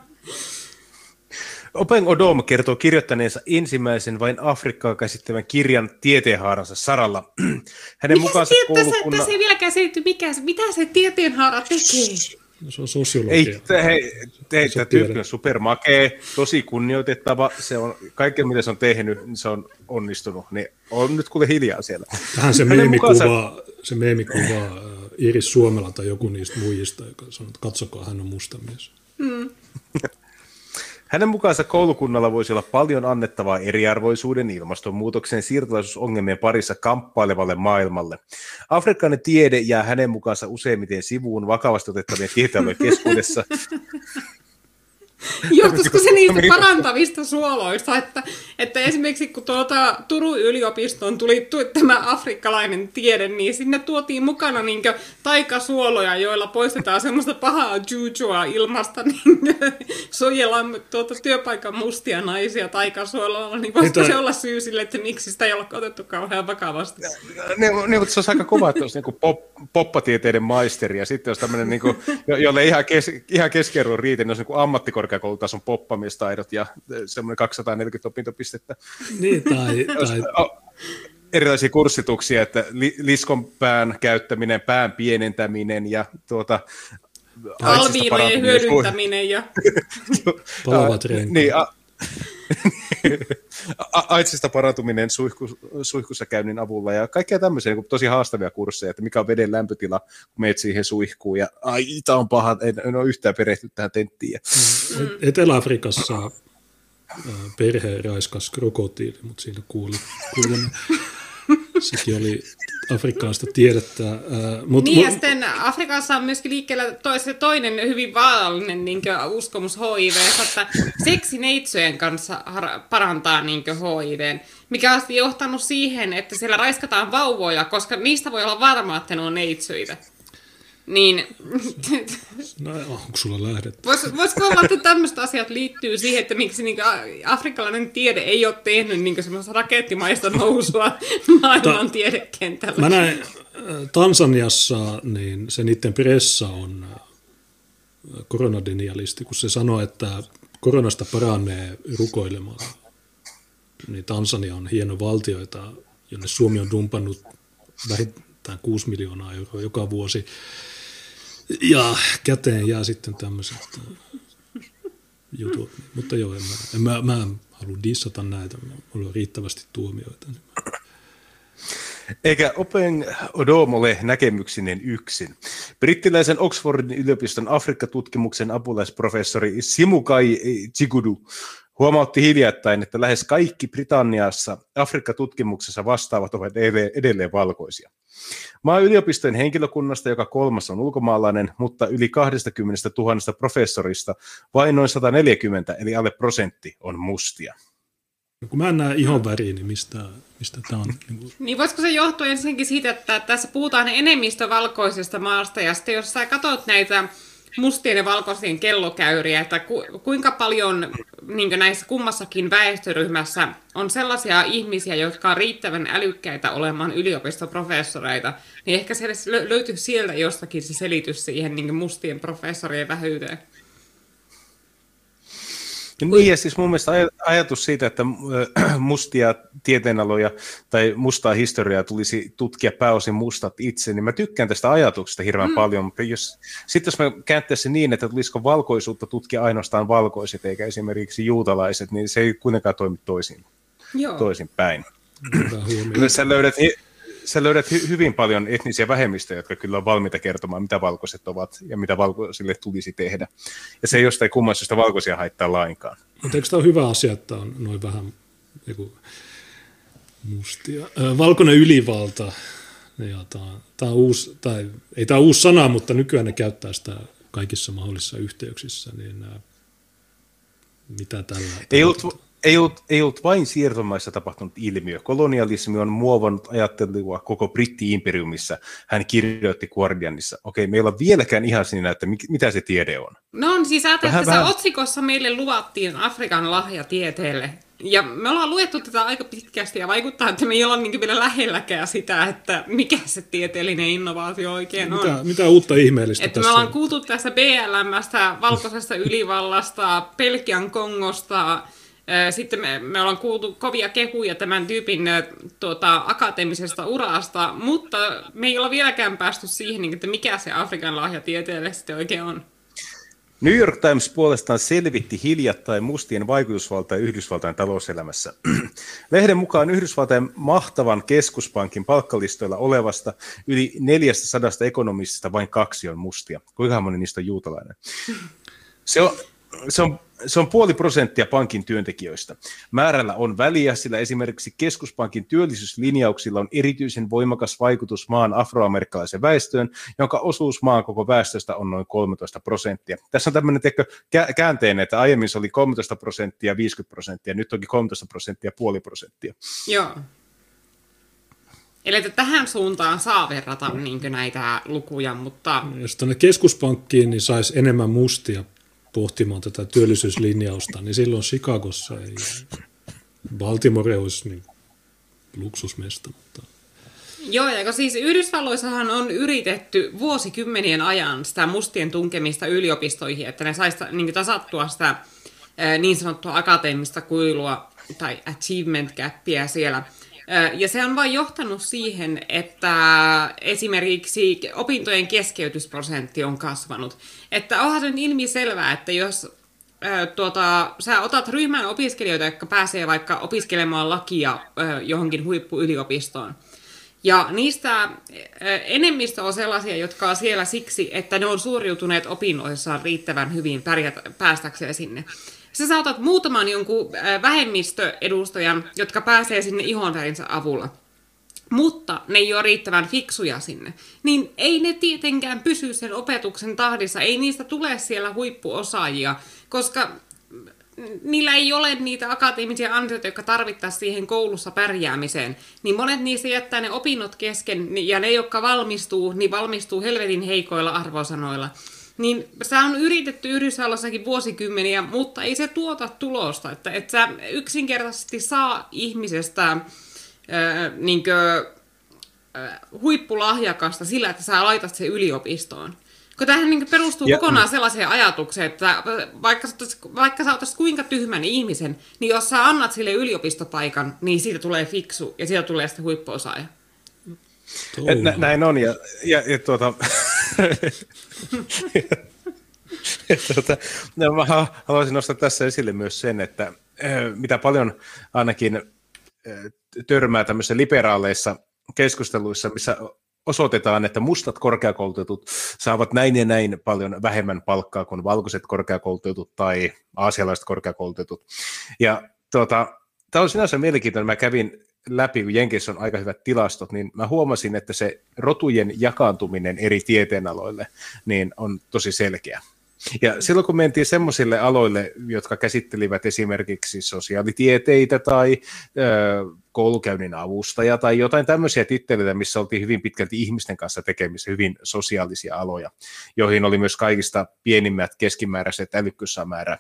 Open Odom kertoo kirjoittaneensa ensimmäisen vain Afrikkaa käsittävän kirjan tieteenhaaransa saralla. Hänen mikä mukaansa se, koulukunnan... Tässä, ei vieläkään selity, mikä, mitä se tieteenhaara tekee. No, se on sosiologia. Ei, hei, hei tämä tyyppi on supermakee, tosi kunnioitettava. Se on, kaiken mitä se on tehnyt, niin se on onnistunut. Niin on nyt kuule hiljaa siellä. Tähän se meemikuva, mukaansa... se meemikuva Iris Suomela tai joku niistä muijista, joka sanoo, että katsokaa, hän on musta mies. Mm. Hänen mukaansa koulukunnalla voisi olla paljon annettavaa eriarvoisuuden, ilmastonmuutoksen siirtolaisuusongelmien parissa kamppailevalle maailmalle. Afrikkalainen tiede jää hänen mukaansa useimmiten sivuun vakavasti otettavien tieteilijöiden keskuudessa. Johtuisiko se niistä parantavista suoloista, että, että esimerkiksi kun tuota Turun yliopistoon tuli tämä afrikkalainen tiede, niin sinne tuotiin mukana niin taikasuoloja, joilla poistetaan semmoista pahaa jujua ilmasta, niin suojellaan tuota työpaikan mustia naisia taikasuoloilla, niin voisiko se olla syy sille, että miksi sitä ei ole otettu kauhean vakavasti? Ne, ne, se olisi aika kova, että olisi niin pop, poppatieteiden maisteri ja sitten olisi tämmöinen, niin kuin, jolle ihan, kes, ihan keskeeruun riitä, niin olisi niin ammattikorkeakoulutason poppamistaidot ja semmoinen 240 opintopistettä. Niin, tai, tai... Erilaisia kurssituksia, että li, liskon pään käyttäminen, pään pienentäminen ja tuota, Alviinojen hyödyntäminen ja... Palavat niin, a, Aitsista parantuminen suihku, suihkussa käynnin avulla ja kaikkea tämmöisiä niin tosi haastavia kursseja, että mikä on veden lämpötila, kun meet siihen suihkuun ja ai, tämä on paha, en, en ole yhtään perehtynyt tähän tenttiin. Mm. Etelä-Afrikassa perhe raiskas krokotiili, mutta siinä kuuli, kuuli sekin oli afrikkalaista tiedettä. Ää, mut, niin, ja sitten Afrikassa on myöskin liikkeellä toisen, toinen hyvin vaarallinen niin uskomus HIV, että seksi neitsojen kanssa parantaa niin HIV, mikä on johtanut siihen, että siellä raiskataan vauvoja, koska niistä voi olla varma, että ne on neitsyitä. Niin... No onko sulla lähdet? Vois, voisiko olla, että tämmöiset asiat liittyy siihen, että miksi niin afrikkalainen tiede ei ole tehnyt niin semmoista rakettimaista nousua maailman Ta- tiedekentällä? Mä näin äh, Tansaniassa, niin se niiden pressa on äh, koronadenialisti, kun se sanoo, että koronasta paranee rukoilemalla. Niin Tansania on hieno valtio, jonne Suomi on dumpannut vähintään 6 miljoonaa euroa joka vuosi ja käteen jää sitten tämmöiset äh, jutut. Mutta joo, en mä, en mä, mä en halua dissata näitä, mulla on riittävästi tuomioita. Eikä Open Odom ole näkemyksinen yksin. Brittiläisen Oxfordin yliopiston Afrikka-tutkimuksen apulaisprofessori Simukai Chigudu huomautti hiljattain, että lähes kaikki Britanniassa Afrikka-tutkimuksessa vastaavat ovat edelleen valkoisia. Maa yliopistojen henkilökunnasta joka kolmas on ulkomaalainen, mutta yli 20 000 professorista vain noin 140, eli alle prosentti, on mustia. No, kun mä en näe ihon väriä, niin mistä, mistä tämä on? Niin, kuin... niin voisiko se johtua ensinnäkin siitä, että tässä puhutaan enemmistö valkoisesta maasta, ja sitten jos sä katsot näitä mustien ja valkoisien kellokäyriä, että ku, kuinka paljon niin näissä kummassakin väestöryhmässä on sellaisia ihmisiä, jotka on riittävän älykkäitä olemaan yliopistoprofessoreita, niin ehkä se löytyy sieltä jostakin se selitys siihen niin mustien professorien vähyyteen. Niin, ja siis mun mielestä ajatus siitä, että äh, mustia tieteenaloja tai mustaa historiaa tulisi tutkia pääosin mustat itse, niin mä tykkään tästä ajatuksesta hirveän mm. paljon, mutta jos, sitten jos mä kääntäisin niin, että tulisiko valkoisuutta tutkia ainoastaan valkoiset eikä esimerkiksi juutalaiset, niin se ei kuitenkaan toimi toisin, Joo. toisin päin. Sä löydät sä löydät hy- hyvin paljon etnisiä vähemmistöjä, jotka kyllä on valmiita kertomaan, mitä valkoiset ovat ja mitä valkoisille tulisi tehdä. Ja se ei jostain kummasta valkoisia haittaa lainkaan. Mutta eikö tämä ole hyvä asia, että on noin vähän joku mustia? Valkoinen ylivalta, ja tämä, tämä on uusi, tai ei tämä uusi sana, mutta nykyään ne käyttää sitä kaikissa mahdollisissa yhteyksissä, niin mitä tällä... Ei ollut, ei ollut, ei ollut vain siirtomaissa tapahtunut ilmiö. Kolonialismi on muovannut ajattelua koko britti-imperiumissa, hän kirjoitti Guardianissa. Okei, meillä on vieläkään ihan siinä, että mitä se tiede on. No on siis ajattelin, että vähän... otsikossa meille luvattiin Afrikan lahja tieteelle. Ja me ollaan luettu tätä aika pitkästi ja vaikuttaa, että me ei olla niin vielä lähelläkään sitä, että mikä se tieteellinen innovaatio oikein on. Mitä, mitä uutta ihmeellistä että tässä Me ollaan kuultu tässä BLMstä, valkoisesta ylivallasta, Pelkian Kongosta, sitten me, me ollaan kuultu kovia kehuja tämän tyypin tuota, akateemisesta urasta, mutta me ei olla vieläkään päästy siihen, että mikä se Afrikan lahja tieteelle sitten oikein on. New York Times puolestaan selvitti hiljattain mustien vaikutusvaltaa Yhdysvaltain talouselämässä. Lehden mukaan Yhdysvaltain mahtavan keskuspankin palkkalistoilla olevasta yli 400 ekonomistista vain kaksi on mustia. Kuinka moni niistä on juutalainen? Se on, se on se on puoli prosenttia pankin työntekijöistä. Määrällä on väliä, sillä esimerkiksi keskuspankin työllisyyslinjauksilla on erityisen voimakas vaikutus maan afroamerikkalaisen väestöön, jonka osuus maan koko väestöstä on noin 13 prosenttia. Tässä on tämmöinen teko, käänteinen, että aiemmin se oli 13 prosenttia, 50 prosenttia, nyt onkin 13 prosenttia, puoli prosenttia. Joo. Eli että tähän suuntaan saa verrata niin näitä lukuja, mutta... Jos tuonne keskuspankkiin niin saisi enemmän mustia pohtimaan tätä työllisyyslinjausta, niin silloin Chicagossa ei Baltimore olisi niin luksusmesta. Mutta... Joo, ja siis Yhdysvalloissahan on yritetty vuosikymmenien ajan sitä mustien tunkemista yliopistoihin, että ne saisi niin tasattua sitä niin sanottua akateemista kuilua tai achievement gapia siellä. Ja se on vain johtanut siihen, että esimerkiksi opintojen keskeytysprosentti on kasvanut. Että onhan se ilmi selvää, että jos tuota, sä otat ryhmän opiskelijoita, jotka pääsee vaikka opiskelemaan lakia johonkin huippuyliopistoon, ja niistä enemmistö on sellaisia, jotka on siellä siksi, että ne on suoriutuneet opinnoissaan riittävän hyvin pärjätä, päästäkseen sinne. Sä saatat muutaman jonkun vähemmistöedustajan, jotka pääsee sinne ihonvärinsä avulla. Mutta ne ei ole riittävän fiksuja sinne. Niin ei ne tietenkään pysy sen opetuksen tahdissa, ei niistä tule siellä huippuosaajia, koska niillä ei ole niitä akateemisia ansioita, jotka tarvittaisiin siihen koulussa pärjäämiseen, niin monet niistä jättää ne opinnot kesken, ja ne, jotka valmistuu, niin valmistuu helvetin heikoilla arvosanoilla. Niin se on yritetty Yhdysvallassakin vuosikymmeniä, mutta ei se tuota tulosta. Että et sä yksinkertaisesti saa ihmisestä ää, niinkö, ää, huippulahjakasta sillä, että sä laitat se yliopistoon. Kun tähän niin perustuu ja, kokonaan sellaiseen ajatukseen, että vaikka, vaikka sä ottaisit kuinka tyhmän ihmisen, niin jos sä annat sille yliopistopaikan, niin siitä tulee fiksu ja siitä tulee sitten huippuosaaja. Nä, näin on, ja, ja, ja tuota, ja, tuota, no, mä haluaisin nostaa tässä esille myös sen, että mitä paljon ainakin törmää tämmöisissä liberaaleissa keskusteluissa, missä osoitetaan, että mustat korkeakoulutetut saavat näin ja näin paljon vähemmän palkkaa kuin valkoiset korkeakoulutetut tai aasialaiset korkeakoulutetut. Ja tuota, tämä on sinänsä mielenkiintoinen. Mä kävin läpi, kun Jenkeissä on aika hyvät tilastot, niin mä huomasin, että se rotujen jakaantuminen eri tieteenaloille niin on tosi selkeä. Ja silloin kun mentiin semmoisille aloille, jotka käsittelivät esimerkiksi sosiaalitieteitä tai ö, koulukäynnin avustaja tai jotain tämmöisiä titteleitä, missä oltiin hyvin pitkälti ihmisten kanssa tekemisissä, hyvin sosiaalisia aloja, joihin oli myös kaikista pienimmät keskimääräiset älykkyysamäärä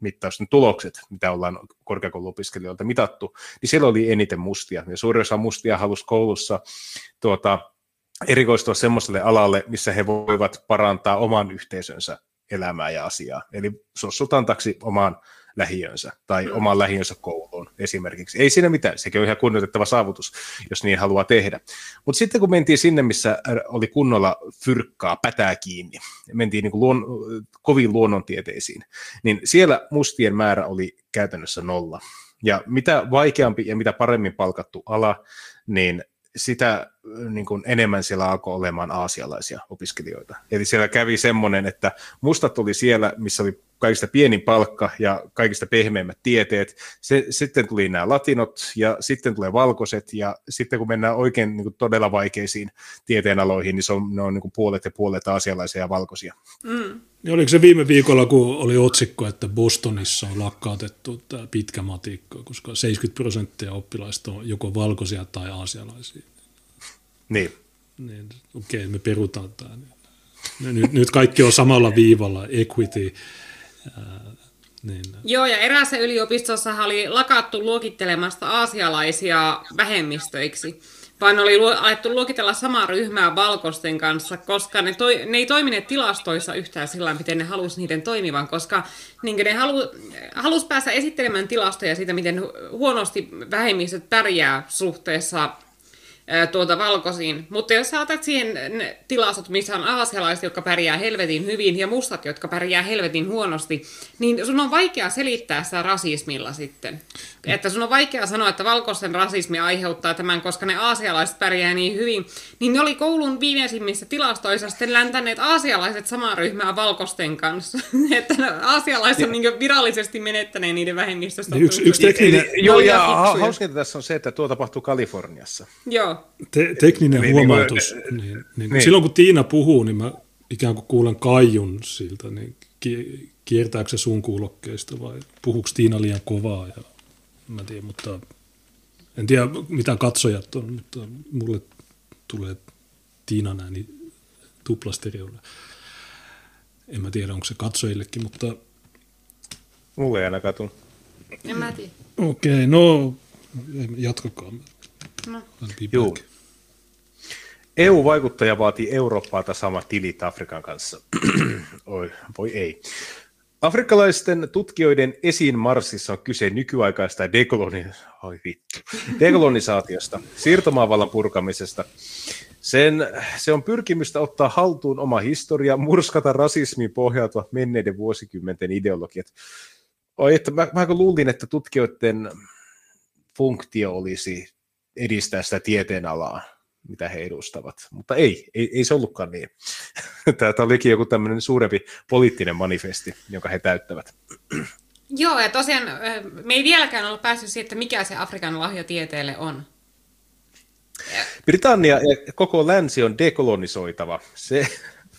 mittausten tulokset, mitä ollaan korkeakouluopiskelijoilta mitattu, niin siellä oli eniten mustia. Ja suurin osa mustia halusi koulussa tuota, erikoistua semmoiselle alalle, missä he voivat parantaa oman yhteisönsä elämää ja asiaa. Eli sossutantaksi omaan lähiönsä tai mm. oman lähiönsä kouluun esimerkiksi. Ei siinä mitään, sekin on ihan kunnioitettava saavutus, jos niin haluaa tehdä. Mutta sitten kun mentiin sinne, missä oli kunnolla fyrkkaa, pätää kiinni, mentiin niin kuin luon, koviin luonnontieteisiin, niin siellä mustien määrä oli käytännössä nolla. Ja mitä vaikeampi ja mitä paremmin palkattu ala, niin sitä niin kuin enemmän siellä alkoi olemaan aasialaisia opiskelijoita. Eli siellä kävi semmoinen, että mustat tuli siellä, missä oli kaikista pienin palkka ja kaikista pehmeimmät tieteet. Se, sitten tuli nämä latinot ja sitten tulee valkoiset ja sitten kun mennään oikein niin kuin todella vaikeisiin tieteenaloihin, niin se on, ne on niin kuin puolet ja puolet aasialaisia ja valkoisia. Mm. Ja oliko se viime viikolla, kun oli otsikko, että Bostonissa on lakkautettu tämä pitkä matikka, koska 70 prosenttia oppilaista on joko valkoisia tai aasialaisia. Niin. niin okei, okay, me perutaan tämä. Nyt, nyt kaikki on samalla viivalla, equity. Ää, niin. Joo, ja eräässä yliopistossa oli lakattu luokittelemasta aasialaisia vähemmistöiksi vaan oli alettu luokitella samaa ryhmää valkoisten kanssa, koska ne, toi, ne ei toimineet tilastoissa yhtään sillä miten ne halusi niiden toimivan, koska niin ne halu, halus päästä esittelemään tilastoja siitä, miten huonosti vähemmistöt pärjää suhteessa tuota valkoisiin. Mutta jos sä otat siihen ne tilastot, missä on aasialaiset, jotka pärjää helvetin hyvin, ja mustat, jotka pärjää helvetin huonosti, niin sun on vaikea selittää sitä rasismilla sitten. Että sun on vaikea sanoa, että valkoisten rasismi aiheuttaa tämän, koska ne aasialaiset pärjää niin hyvin. Niin ne oli koulun viimeisimmissä tilastoissa sitten läntäneet aasialaiset samaa ryhmää valkoisten kanssa. että aasialaiset on niin virallisesti menettäneet niiden vähemmistöstä. Yksi, yksi tekninen... Joo, ja hauskinta tässä on se, että tuo tapahtuu Kaliforniassa. Joo. Te- tekninen niin, huomautus. Niin, niin, niin, niin. Silloin kun Tiina puhuu, niin mä ikään kuin kuulen kaijun siltä, niin kiertääkö se sun kuulokkeista vai puhuuko Tiina liian kovaa? Ja, mä tiedän, mutta en tiedä mitä katsojat on, mutta mulle tulee Tiinan ääni tuplastereolla. En mä tiedä, onko se katsojillekin, mutta... Mulle ei ainakaan tule. En mä tiedä. Okei, okay, no jatkakaa. No. EU-vaikuttaja vaatii Eurooppaalta sama tilit Afrikan kanssa. Oi, voi ei. Afrikkalaisten tutkijoiden esiin Marsissa on kyse nykyaikaista dekoloni... Oi vittu. dekolonisaatiosta, siirtomaavallan purkamisesta. Sen, se on pyrkimystä ottaa haltuun oma historia, murskata rasismiin pohjautuvat menneiden vuosikymmenten ideologiat. Oi, että mä, mä luulin, että tutkijoiden funktio olisi edistää sitä tieteenalaa, mitä he edustavat. Mutta ei, ei, ei se ollutkaan niin. Tämä olikin joku tämmöinen suurempi poliittinen manifesti, jonka he täyttävät. Joo, ja tosiaan me ei vieläkään ole päässyt siihen, että mikä se Afrikan lahja tieteelle on. Britannia ja koko länsi on dekolonisoitava. Se,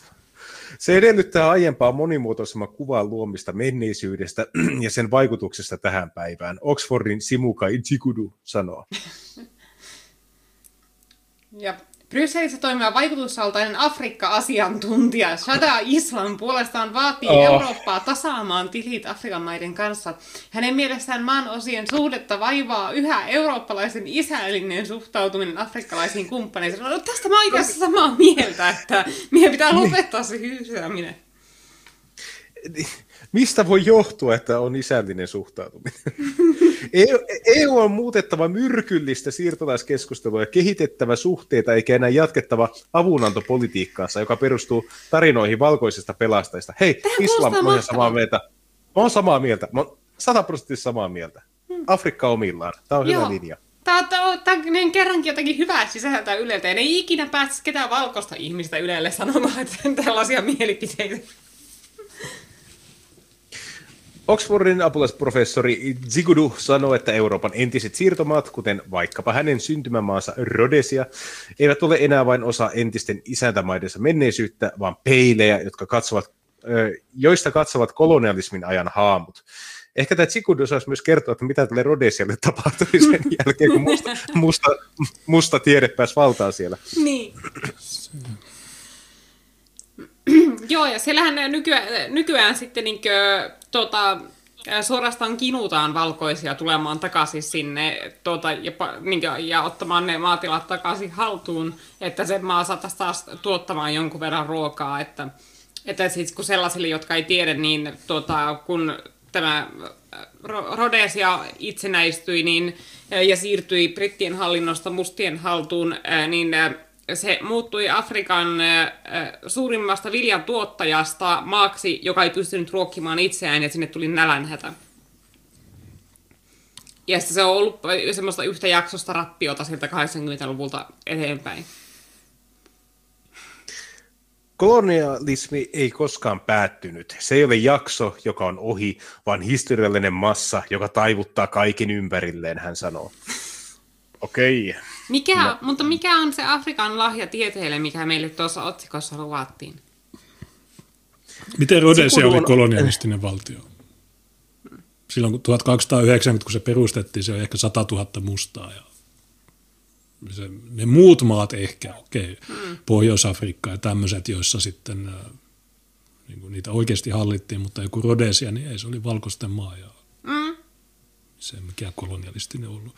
se edellyttää aiempaa monimuotoisemman kuvan luomista menneisyydestä ja sen vaikutuksesta tähän päivään. Oxfordin Simuka Ichikudu sanoo. Ja Brysselissä toimiva vaikutusvaltainen Afrikka-asiantuntija Shada Islam puolestaan vaatii oh. Eurooppaa tasaamaan tilit Afrikan maiden kanssa. Hänen mielestään maan osien suhdetta vaivaa yhä eurooppalaisen isällinen suhtautuminen afrikkalaisiin kumppaneisiin. No, tästä mä oon samaa mieltä, että meidän pitää lopettaa se hyysyäminen. Mistä voi johtua, että on isällinen suhtautuminen? EU, EU on muutettava myrkyllistä siirtolaiskeskustelua ja kehitettävä suhteita eikä enää jatkettava avunantopolitiikkaansa, joka perustuu tarinoihin valkoisista pelastajista. Hei, Tähän islam on ihan samaa mieltä. Mä oon samaa mieltä. Mä oon sataprosenttisesti samaa mieltä. Hmm. Afrikka omillaan. Tämä on Joo. hyvä linja. Tämä, on, tämä on kerrankin jotakin hyvää sisältää Yleltä, ja ne ei ikinä pääsisi ketään valkoista ihmistä Ylelle sanomaan että tällaisia mielipiteitä. Oxfordin apulaisprofessori Zigudu sanoi, että Euroopan entiset siirtomaat, kuten vaikkapa hänen syntymämaansa Rhodesia, eivät ole enää vain osa entisten isäntämaidensa menneisyyttä, vaan peilejä, jotka katsovat, joista katsovat kolonialismin ajan haamut. Ehkä tämä Zigudu osaisi myös kertoa, että mitä tälle Rhodesialle tapahtui sen jälkeen, kun musta, musta, musta tiede pääsi valtaan siellä. Niin. Joo, ja siellähän nykyään, nykyään sitten niin kuin, tota, suorastaan kinutaan valkoisia tulemaan takaisin sinne tota, ja, niin kuin, ja ottamaan ne maatilat takaisin haltuun, että se maa saataisiin taas tuottamaan jonkun verran ruokaa. Että, että siis kun sellaisille, jotka ei tiedä, niin tota, kun tämä Rhodesia itsenäistyi niin, ja siirtyi brittien hallinnosta mustien haltuun, niin se muuttui Afrikan suurimmasta viljan tuottajasta maaksi, joka ei pystynyt ruokkimaan itseään ja sinne tuli nälänhätä. Ja se on ollut semmoista yhtä jaksosta rappiota sieltä 80-luvulta eteenpäin. Kolonialismi ei koskaan päättynyt. Se ei ole jakso, joka on ohi, vaan historiallinen massa, joka taivuttaa kaiken ympärilleen, hän sanoo. Okei. Okay. Mikä, no. Mutta mikä on se Afrikan lahja tieteelle, mikä meille tuossa otsikossa luvattiin? Miten Rhodesia oli kolonialistinen valtio? Silloin kun 1290, kun se perustettiin, se oli ehkä 100 000 mustaa. Ja se, ne muut maat ehkä, okei, okay, mm. Pohjois-Afrikka ja tämmöiset, joissa sitten niin kuin niitä oikeasti hallittiin, mutta joku Rhodesia, niin ei, se oli valkoisten maa. Ja mm. Se mikä kolonialistinen ollut.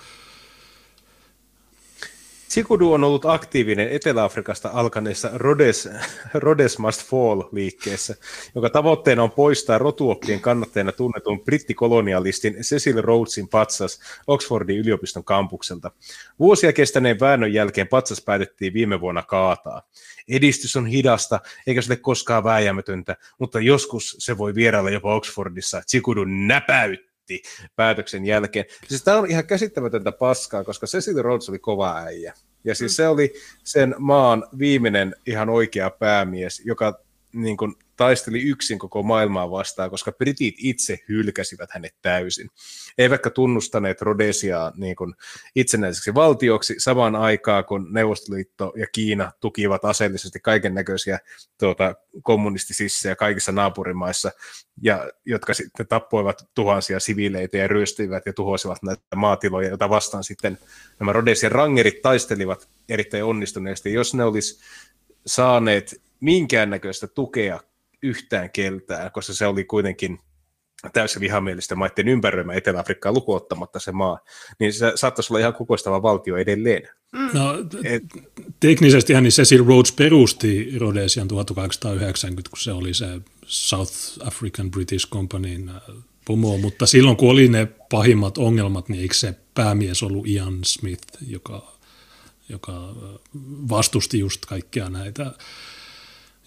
Sikudu on ollut aktiivinen Etelä-Afrikasta alkaneessa Rhodes, Rhodes Must Fall-liikkeessä, jonka tavoitteena on poistaa rotuoppien kannattajana tunnetun brittikolonialistin Cecil Rhodesin patsas Oxfordin yliopiston kampukselta. Vuosia kestäneen väännön jälkeen patsas päätettiin viime vuonna kaataa. Edistys on hidasta, eikä se ole koskaan vääjäämätöntä, mutta joskus se voi vierailla jopa Oxfordissa. Sikudu näpäyttää heti päätöksen jälkeen. Siis tämä on ihan käsittämätöntä paskaa, koska Cecil Rhodes oli kova äijä. Ja siis mm. se oli sen maan viimeinen ihan oikea päämies, joka niin kuin, taisteli yksin koko maailmaa vastaan, koska britit itse hylkäsivät hänet täysin. Eivätkä tunnustaneet Rhodesiaa niin kuin itsenäiseksi valtioksi samaan aikaan, kun Neuvostoliitto ja Kiina tukivat aseellisesti kaiken näköisiä tuota, kommunistisissa ja kaikissa naapurimaissa, ja jotka sitten tappoivat tuhansia siviileitä ja ryöstivät ja tuhosivat näitä maatiloja, joita vastaan sitten nämä Rhodesian rangerit taistelivat erittäin onnistuneesti. Jos ne olisi saaneet minkäännäköistä tukea yhtään keltään, koska se oli kuitenkin täysin vihamielisten maiden ympäröimä Etelä-Afrikkaa lukuottamatta se maa, niin se saattaisi olla ihan kukoistava valtio edelleen. Mm. No, Et, teknisesti niin Cecil Rhodes perusti Rhodesian 1890, kun se oli se South African British Companyn pomo, mutta silloin kun oli ne pahimmat ongelmat, niin eikö se päämies ollut Ian Smith, joka, joka vastusti just kaikkia näitä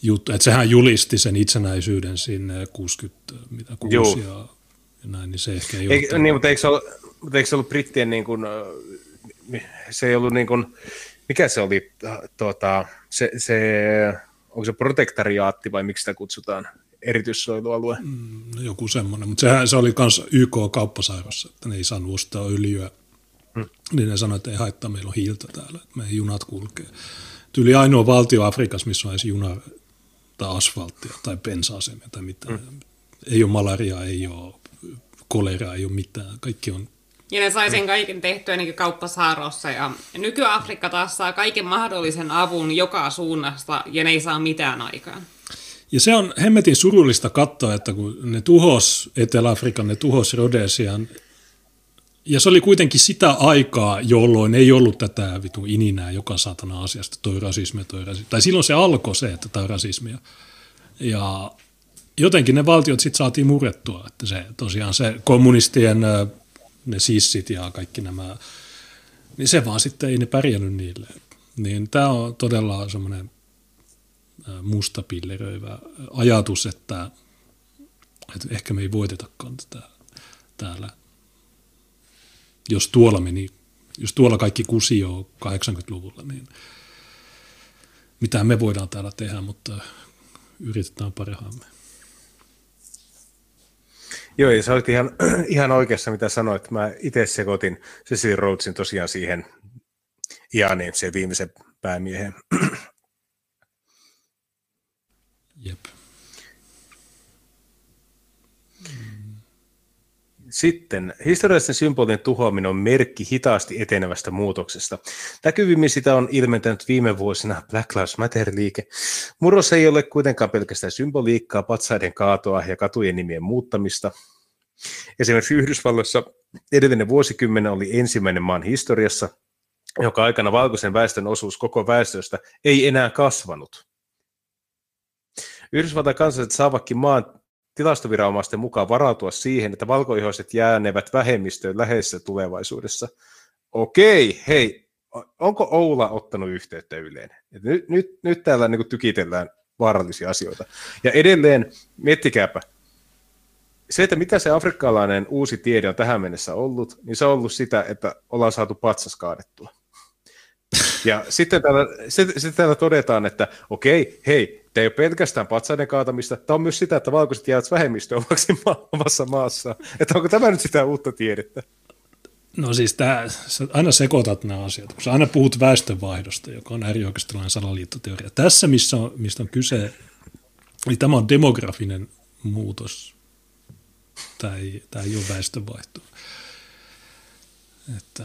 juttuja. Että sehän julisti sen itsenäisyyden sinne 66 ja, ja näin, niin se ehkä ei Eik, niin, mutta eikö se ollut, mutta eikö se ollut brittien niin kuin, se ei ollut niin kuin, mikä se oli, tuota, se, se, onko se protektariaatti vai miksi sitä kutsutaan? erityissuojelualue. Mm, no joku semmoinen, mutta sehän, se oli myös YK-kauppasairassa, että ne ei saanut ostaa öljyä. Hmm. Niin ne sanoi, että ei haittaa, meillä on hiiltä täällä, että meidän junat kulkee. Tyyli ainoa valtio Afrikassa, missä on edes juna tai asfalttia tai bensa-asemia tai mitään. Hmm. Ei ole malaria, ei ole koleraa, ei ole mitään. Kaikki on ja ne sai sen kaiken tehtyä niin kauppasaarossa. Ja nyky-Afrikka taas saa kaiken mahdollisen avun joka suunnasta ja ne ei saa mitään aikaan. Ja se on hemmetin surullista katsoa, että kun ne tuhos Etelä-Afrikan, ne tuhos Rhodesian, ja se oli kuitenkin sitä aikaa, jolloin ei ollut tätä vitu ininää joka saatana asiasta, toi rasismi, toi rasismi. Tai silloin se alkoi se, että tämä rasismia. Ja jotenkin ne valtiot sitten saatiin murrettua, että se tosiaan se kommunistien ne sissit ja kaikki nämä, niin se vaan sitten ei ne pärjännyt niille. Niin tämä on todella semmoinen mustapilleröivä ajatus, että, että ehkä me ei voitetakaan tätä täällä. Jos tuolla meni, jos tuolla kaikki kusi jo 80-luvulla, niin mitä me voidaan täällä tehdä, mutta yritetään parhaamme. Joo, ja sä olit ihan, ihan oikeassa, mitä sanoit. Mä itse sekoitin Cecil Rhodesin tosiaan siihen Ianiin, se viimeisen päämiehen. Jep. Sitten historiallisten symbolien tuhoaminen on merkki hitaasti etenevästä muutoksesta. Näkyvimmin sitä on ilmentänyt viime vuosina Black Lives Matter-liike. Murros ei ole kuitenkaan pelkästään symboliikkaa, patsaiden kaatoa ja katujen nimien muuttamista. Esimerkiksi Yhdysvalloissa edellinen vuosikymmen oli ensimmäinen maan historiassa, joka aikana valkoisen väestön osuus koko väestöstä ei enää kasvanut. Yhdysvaltain kansalaiset saavatkin maan tilastoviranomaisten mukaan varautua siihen, että valkoihoiset jäänevät vähemmistöön läheisessä tulevaisuudessa. Okei, hei, onko Oula ottanut yhteyttä Yleen? nyt, nyt, nyt täällä niin tykitellään vaarallisia asioita. Ja edelleen, miettikääpä, se, että mitä se afrikkalainen uusi tiede on tähän mennessä ollut, niin se on ollut sitä, että ollaan saatu patsas kaadettua. Ja sitten täällä, sitten täällä todetaan, että okei, hei, Tämä ei ole pelkästään patsaiden kaatamista, tämä on myös sitä, että valkoiset jäävät vähemmistö omaksi ma- omassa maassa. Että onko tämä nyt sitä uutta tiedettä? No siis tämä, sä aina sekoitat nämä asiat, kun sä aina puhut väestönvaihdosta, joka on äärioikeistolainen salaliittoteoria. Tässä, missä on, mistä on kyse, niin tämä on demografinen muutos. Tämä ei, tämä ei ole väestönvaihto. Että...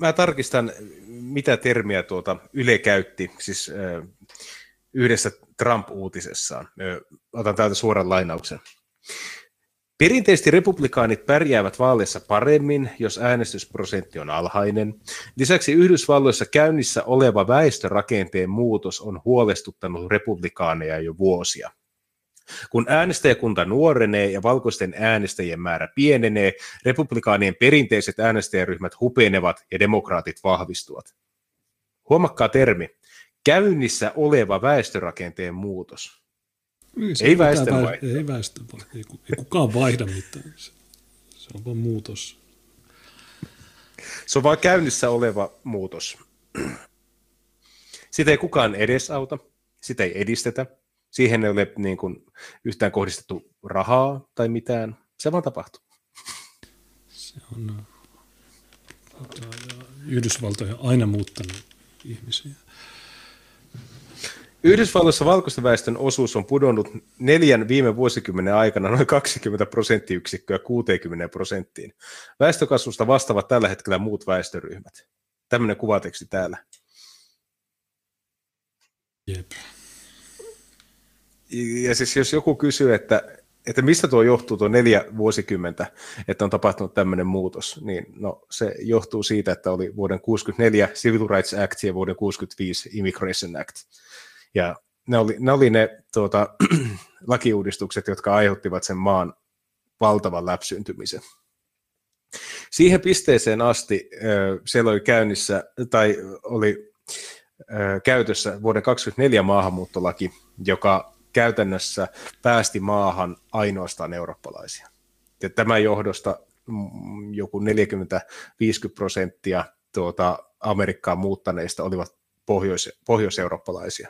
Mä tarkistan mitä termiä tuota Yle käytti, siis yhdessä Trump-uutisessaan. Otan täältä suoran lainauksen. Perinteisesti republikaanit pärjäävät vaaleissa paremmin, jos äänestysprosentti on alhainen. Lisäksi Yhdysvalloissa käynnissä oleva väestörakenteen muutos on huolestuttanut republikaaneja jo vuosia. Kun äänestäjäkunta nuorenee ja valkoisten äänestäjien määrä pienenee, republikaanien perinteiset äänestäjäryhmät hupenevat ja demokraatit vahvistuvat. Huomakkaa termi. Käynnissä oleva väestörakenteen muutos. Niin, ei väestönvaihto. Ei väestönvaihto. Ei, ei kukaan vaihda mitään. Se on vain muutos. Se on vain käynnissä oleva muutos. Sitä ei kukaan edesauta, sitä ei edistetä, Siihen ei ole niin kuin, yhtään kohdistettu rahaa tai mitään. Se vaan tapahtuu. Se on Yhdysvaltoja aina muuttanut ihmisiä. Yhdysvalloissa valkoisten väestön osuus on pudonnut neljän viime vuosikymmenen aikana noin 20 prosenttiyksikköä 60 prosenttiin. Väestökasvusta vastaavat tällä hetkellä muut väestöryhmät. Tämmöinen kuvateksti täällä. Jep ja siis jos joku kysyy, että, että mistä tuo johtuu tuo neljä vuosikymmentä, että on tapahtunut tämmöinen muutos, niin no, se johtuu siitä, että oli vuoden 64 Civil Rights Act ja vuoden 65 Immigration Act. Ja ne oli ne, oli ne tuota, lakiuudistukset, jotka aiheuttivat sen maan valtavan läpsyntymisen. Siihen pisteeseen asti siellä oli käynnissä, tai oli käytössä vuoden 2024 maahanmuuttolaki, joka käytännössä päästi maahan ainoastaan eurooppalaisia. Ja tämän johdosta mm, joku 40-50 prosenttia tuota, Amerikkaan muuttaneista olivat pohjois- pohjois-eurooppalaisia.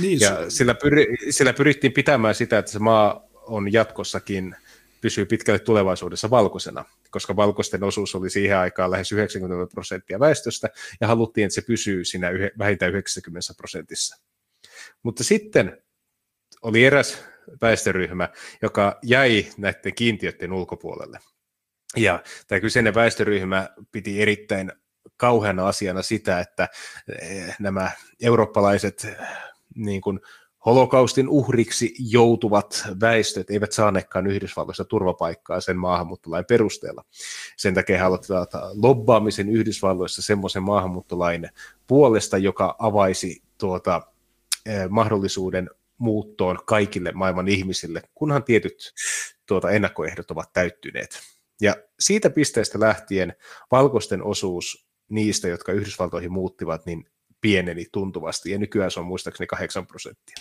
Niin, ja sillä, pyri, sillä pyrittiin pitämään sitä, että se maa on jatkossakin pysyy pitkälle tulevaisuudessa valkoisena, koska valkoisten osuus oli siihen aikaan lähes 90 prosenttia väestöstä, ja haluttiin, että se pysyy siinä vähintään 90 prosentissa. Mutta sitten oli eräs väestöryhmä, joka jäi näiden kiintiöiden ulkopuolelle. Ja tämä kyseinen väestöryhmä piti erittäin kauheana asiana sitä, että eh, nämä eurooppalaiset niin kuin holokaustin uhriksi joutuvat väestöt eivät saaneetkaan Yhdysvalloissa turvapaikkaa sen maahanmuuttolain perusteella. Sen takia he aloittivat lobbaamisen Yhdysvalloissa semmoisen maahanmuuttolain puolesta, joka avaisi tuota, eh, mahdollisuuden muuttoon kaikille maailman ihmisille, kunhan tietyt tuota, ennakkoehdot ovat täyttyneet. Ja siitä pisteestä lähtien valkoisten osuus niistä, jotka Yhdysvaltoihin muuttivat, niin pieneni tuntuvasti, ja nykyään se on muistaakseni 8 prosenttia.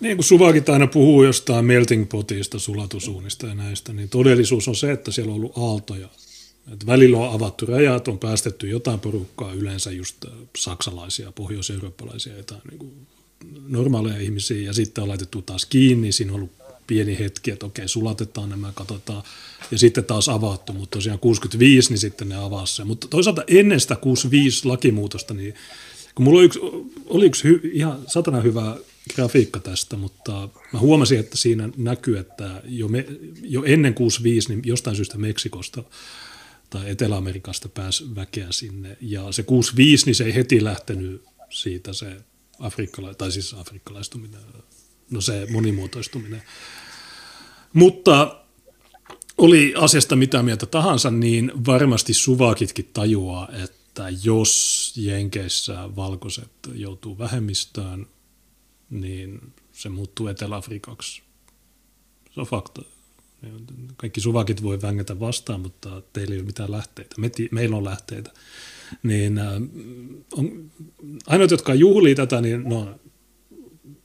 Niin kuin Suvakin aina puhuu jostain melting potista, sulatusuunista ja näistä, niin todellisuus on se, että siellä on ollut aaltoja. Et välillä on avattu rajat, on päästetty jotain porukkaa, yleensä just äh, saksalaisia, pohjois-eurooppalaisia, jotain niin kuin normaaleja ihmisiä, ja sitten on laitettu taas kiinni, siinä on ollut pieni hetki, että okei, sulatetaan nämä, katsotaan, ja sitten taas avattu, mutta tosiaan 65, niin sitten ne avasi. Mutta toisaalta ennen sitä 65 lakimuutosta, niin kun mulla oli yksi, oli yksi hy, ihan satana hyvä grafiikka tästä, mutta mä huomasin, että siinä näkyy, että jo, me, jo ennen 65, niin jostain syystä Meksikosta tai Etelä-Amerikasta pääsi väkeä sinne, ja se 65, niin se ei heti lähtenyt siitä se afrikkala- tai siis afrikkalaistuminen, no se monimuotoistuminen. Mutta oli asiasta mitä mieltä tahansa, niin varmasti suvakitkin tajuaa, että jos Jenkeissä valkoiset joutuu vähemmistöön, niin se muuttuu Etelä-Afrikaksi. Se on fakta. Kaikki suvakit voi vängätä vastaan, mutta teillä ei ole mitään lähteitä. Me, meillä on lähteitä. Niin, äh, on, ainoat, jotka juhlii tätä, niin no,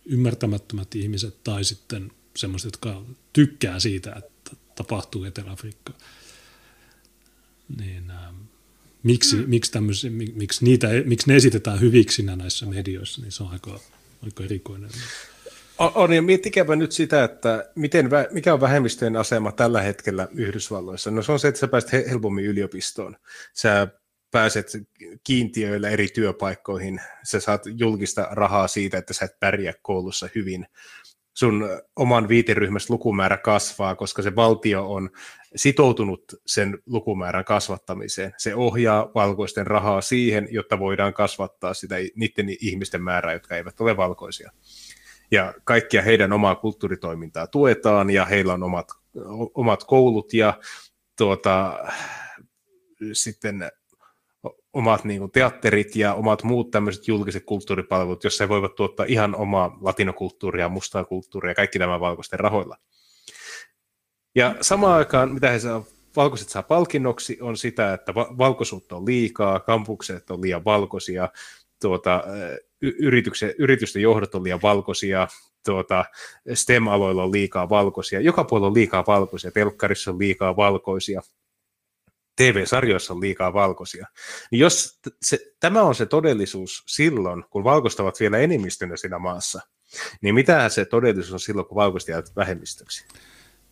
ymmärtämättömät ihmiset tai sitten semmoiset, jotka tykkää siitä, että tapahtuu Etelä-Afrikka. Niin, äh, miksi, mm. miksi, miksi, niitä, miksi ne esitetään hyviksinä näissä medioissa, niin se on aika, aika erikoinen. On, ja miettikääpä nyt sitä, että miten, mikä on vähemmistöjen asema tällä hetkellä Yhdysvalloissa. No se on se, että sä pääset helpommin yliopistoon. Sä pääset kiintiöillä eri työpaikkoihin, sä saat julkista rahaa siitä, että sä et pärjää koulussa hyvin. Sun oman viiteryhmässä lukumäärä kasvaa, koska se valtio on sitoutunut sen lukumäärän kasvattamiseen. Se ohjaa valkoisten rahaa siihen, jotta voidaan kasvattaa sitä niiden ihmisten määrää, jotka eivät ole valkoisia. Ja kaikkia heidän omaa kulttuuritoimintaa tuetaan ja heillä on omat, omat koulut ja tuota, sitten omat niin kuin, teatterit ja omat muut tämmöiset julkiset kulttuuripalvelut, jossa he voivat tuottaa ihan omaa latinokulttuuria, mustaa kulttuuria, kaikki nämä valkoisten rahoilla. Ja samaan aikaan, mitä he saa, valkoiset saa palkinnoksi, on sitä, että valkoisuutta on liikaa, kampukset on liian valkoisia, tuota, yrityksen, yritysten johdot on liian valkoisia, tuota, STEM-aloilla on liikaa valkoisia, joka puolella on liikaa valkoisia, telkkarissa on liikaa valkoisia, TV-sarjoissa on liikaa valkoisia. Niin jos se, tämä on se todellisuus silloin, kun valkoista ovat vielä enemmistönä siinä maassa, niin mitä se todellisuus on silloin, kun valkoista jäävät vähemmistöksi?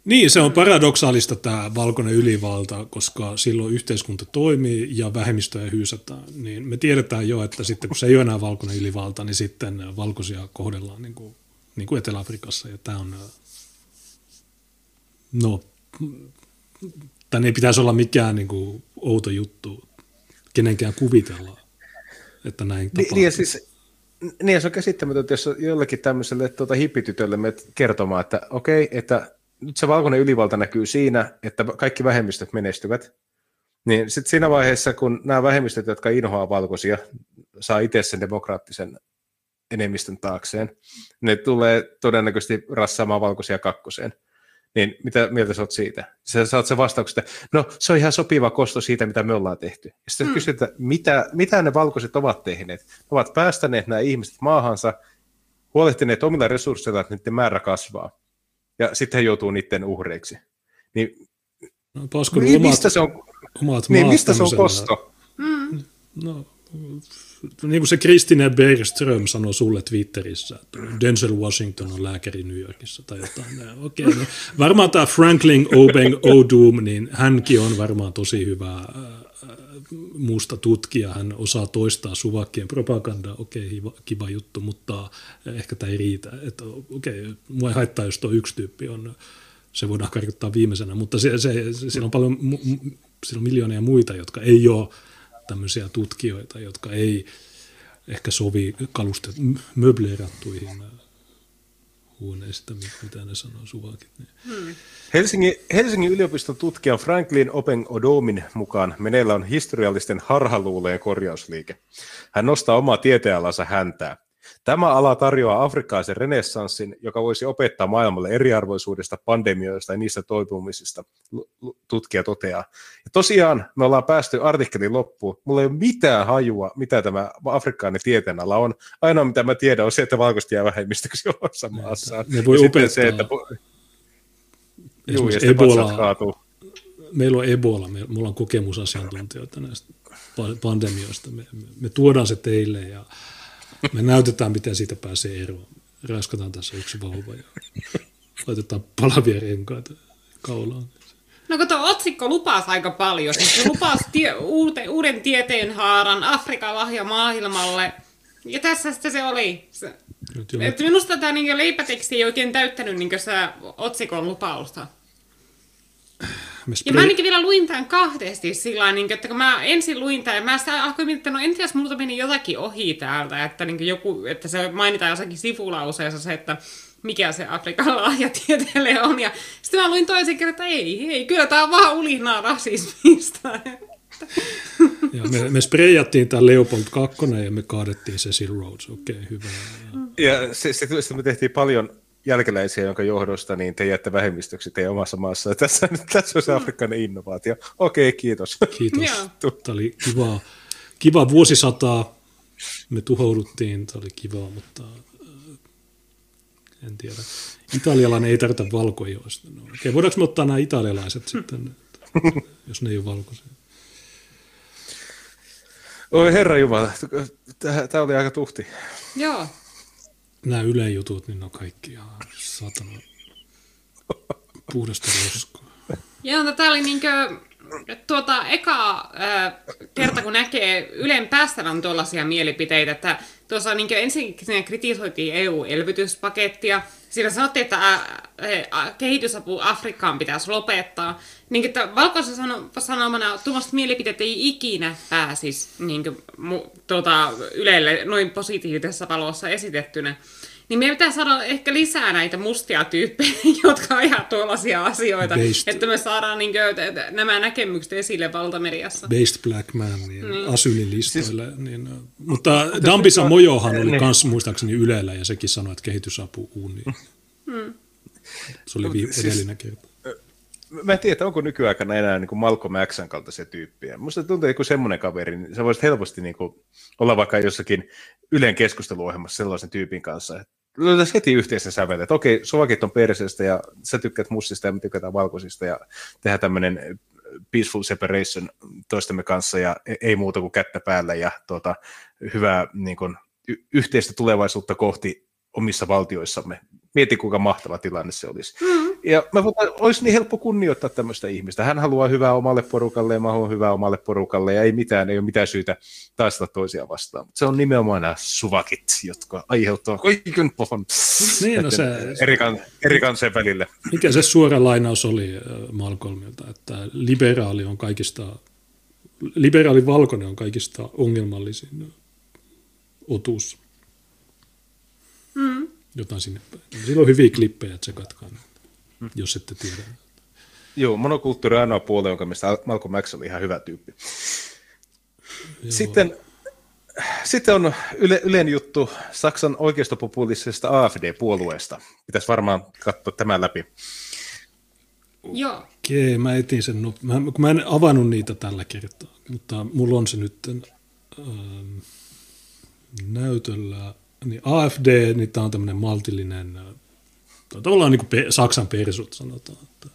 Niin, se on paradoksaalista tämä valkoinen ylivalta, koska silloin yhteiskunta toimii ja vähemmistöjä hyysätään. Niin me tiedetään jo, että sitten kun se ei ole enää valkoinen ylivalta, niin sitten valkoisia kohdellaan niin kuin, niin kuin Etelä-Afrikassa. Ja tämä on, no, Tänne ei pitäisi olla mikään niin kuin, outo juttu kenenkään kuvitella, että näin tapahtuu. Niin, siis, niin, se on käsittämätöntä, jos jollekin tämmöiselle tuota, hippitytölle menet kertomaan, että okei, okay, että nyt se valkoinen ylivalta näkyy siinä, että kaikki vähemmistöt menestyvät. Niin sitten siinä vaiheessa, kun nämä vähemmistöt, jotka inhoaa valkoisia, saa itse sen demokraattisen enemmistön taakseen. Ne tulee todennäköisesti rassaamaan valkoisia kakkoseen. Niin mitä mieltä sä oot siitä? Sä saat se vastauksen, että no se on ihan sopiva kosto siitä, mitä me ollaan tehty. Ja sitten mm. kysyt, että mitä, mitä ne valkoiset ovat tehneet? Ne ovat päästäneet nämä ihmiset maahansa, huolehtineet omilla resursseilla, että niiden määrä kasvaa. Ja sitten he joutuu niiden uhreiksi. Niin, no, niin omat, mistä se on, omat niin, mistä se on kosto? Mm. No, niin kuin se Kristine Bergström sanoi sulle Twitterissä, että Denzel Washington on lääkäri New Yorkissa tai jotain. Okei, okay, no, varmaan tämä Franklin Obeng Odum, niin hänkin on varmaan tosi hyvä äh, musta tutkija, hän osaa toistaa suvakkien propagandaa, okei, okay, kiva juttu, mutta ehkä tämä ei riitä. Että, okei, okay, mua ei haittaa, jos tuo yksi tyyppi on, se voidaan karkottaa viimeisenä, mutta se, se, siellä on paljon, siellä on miljoonia muita, jotka ei ole tämmöisiä tutkijoita, jotka ei ehkä sovi kalustet, möbleerattuihin äh, huoneista, mitä ne sanoo suvakit. Niin. Hmm. Helsingin, Helsingin yliopiston tutkija Franklin Open Odomin mukaan meneillä on historiallisten harhaluuleen korjausliike. Hän nostaa omaa tieteenalansa häntää. Tämä ala tarjoaa afrikkalaisen renessanssin, joka voisi opettaa maailmalle eriarvoisuudesta, pandemioista ja niistä toipumisista, tutkija toteaa. Ja tosiaan me ollaan päästy artikkelin loppuun. Mulla ei ole mitään hajua, mitä tämä afrikkalainen tieteenala on. Ainoa mitä mä tiedän on se, että valkoiset jää vähemmistöksi omassa maassaan. Ne voi opettaa. Se, että... Juu, ja Ebola, meillä on Ebola, me, mulla on kokemusasiantuntijoita näistä pandemioista. Me, me, me tuodaan se teille ja me näytetään, miten siitä pääsee eroon. Raskataan tässä yksi vauva ja laitetaan palavia renkaita kaulaan. No kun tuo otsikko lupasi aika paljon. Siis se lupasi tie, uute, uuden tieteen haaran Afrikan lahja maailmalle. Ja tässä sitten se oli. Se, et minusta tämä niin leipäteksti ei oikein täyttänyt niin se otsikon lupausta. Ja mä ainakin vielä luin tämän kahdesti sillä niin että kun mä ensin luin tämän, ja mä sitä alkoin miettiä, että no entä jos multa meni jotakin ohi täältä, että, niin joku, että se mainitaan jossakin sivulauseessa se, että mikä se Afrikan lahjatieteelle on. Ja sitten mä luin toisen kerran, että ei, ei, kyllä tämä on vaan ulinaa rasismista. Ja me, me spreijattiin tämä Leopold 2 ja me kaadettiin Cecil Rhodes, okei, okay, hyvä. Ja se, se, se, me tehtiin paljon jälkeläisiä, jonka johdosta niin te jäätte vähemmistöksi teidän omassa maassa. Tässä, tässä on se afrikkalainen innovaatio. Okei, okay, kiitos. Kiitos. Tämä oli kiva, kiva vuosisataa. Me tuhouduttiin, tämä oli kiva, mutta äh, en tiedä. Italialainen ei tarvita valkoihoista. No, okay, voidaanko me ottaa nämä italialaiset sitten, jos ne ei ole valkoisia? Oi herra Jumala, tämä oli aika tuhti. Joo, nämä Yle jutut, niin ne on kaikki ihan satana puhdasta roskaa. Joo, no, tämä oli niinkö, tuota, eka äh, kerta, kun näkee Ylen päästävän tuollaisia mielipiteitä, että tuossa niin ensin kritisoitiin EU-elvytyspakettia, siinä sanottiin, että kehitysapu Afrikkaan pitäisi lopettaa. Niin, että valkoisen sanomana tuommoista mielipiteet ei ikinä pääsisi niin tuota, Ylelle noin positiivisessa valossa esitettynä. Niin meidän pitää saada ehkä lisää näitä mustia tyyppejä, jotka ajaa tuollaisia asioita, Based. että me saadaan niin kuin, nämä näkemykset esille valtamediassa. Based Black Man, niin mm. asylilistoille. Siis, niin, mutta Dambisa Mojohan oli myös niin. muistaakseni Ylellä ja sekin sanoi, että kehitysapu uuni. Mm. Se oli viime, siis, edellinen kerta. Mä en tiedä, onko nykyaikana enää niin kuin Malcolm Xn kaltaisia tyyppiä. Musta tuntuu, että semmoinen kaveri, niin sä voisit helposti niin kuin, olla vaikka jossakin Ylen keskusteluohjelmassa sellaisen tyypin kanssa, että löytäisi heti yhteisen sävel, että okei, suvakit on perseestä ja sä tykkäät mustista ja me tykätään valkoisista ja tehdään tämmöinen peaceful separation toistemme kanssa ja e- ei muuta kuin kättä päällä ja tuota, hyvää niin kuin, y- yhteistä tulevaisuutta kohti omissa valtioissamme. Mieti, kuinka mahtava tilanne se olisi. Mm. Ja mä voin, olisi niin helppo kunnioittaa tämmöistä ihmistä. Hän haluaa hyvää omalle porukalle ja mä haluan hyvää omalle porukalle ja ei mitään, ei ole mitään syytä taistella toisia vastaan. Mutta se on nimenomaan nämä suvakit, jotka aiheuttavat kaiken pohon niin, no se, eri, kan, eri kansojen välille. Mikä se suora lainaus oli äh, Malcolmilta, että liberaali on kaikista, liberaali valkoinen on kaikista ongelmallisin otus. Mm. Jotain sinne päin. Sillä on hyviä klippejä, tsekatkaa mm. jos ette tiedä. Joo, monokulttuuri on ainoa puoli, jonka mielestä Malcolm X oli ihan hyvä tyyppi. Joo. Sitten sitten on yle, Ylen juttu Saksan oikeistopopulistisesta AFD-puolueesta. Pitäisi varmaan katsoa tämän läpi. Joo. Okei, mä etin sen. No, mä, kun mä en avannut niitä tällä kertaa, mutta mulla on se nyt ähm, näytöllä. Niin AFD, niin tämä on tämmöinen maltillinen, tavallaan niin kuin pe- Saksan persut sanotaan. Että,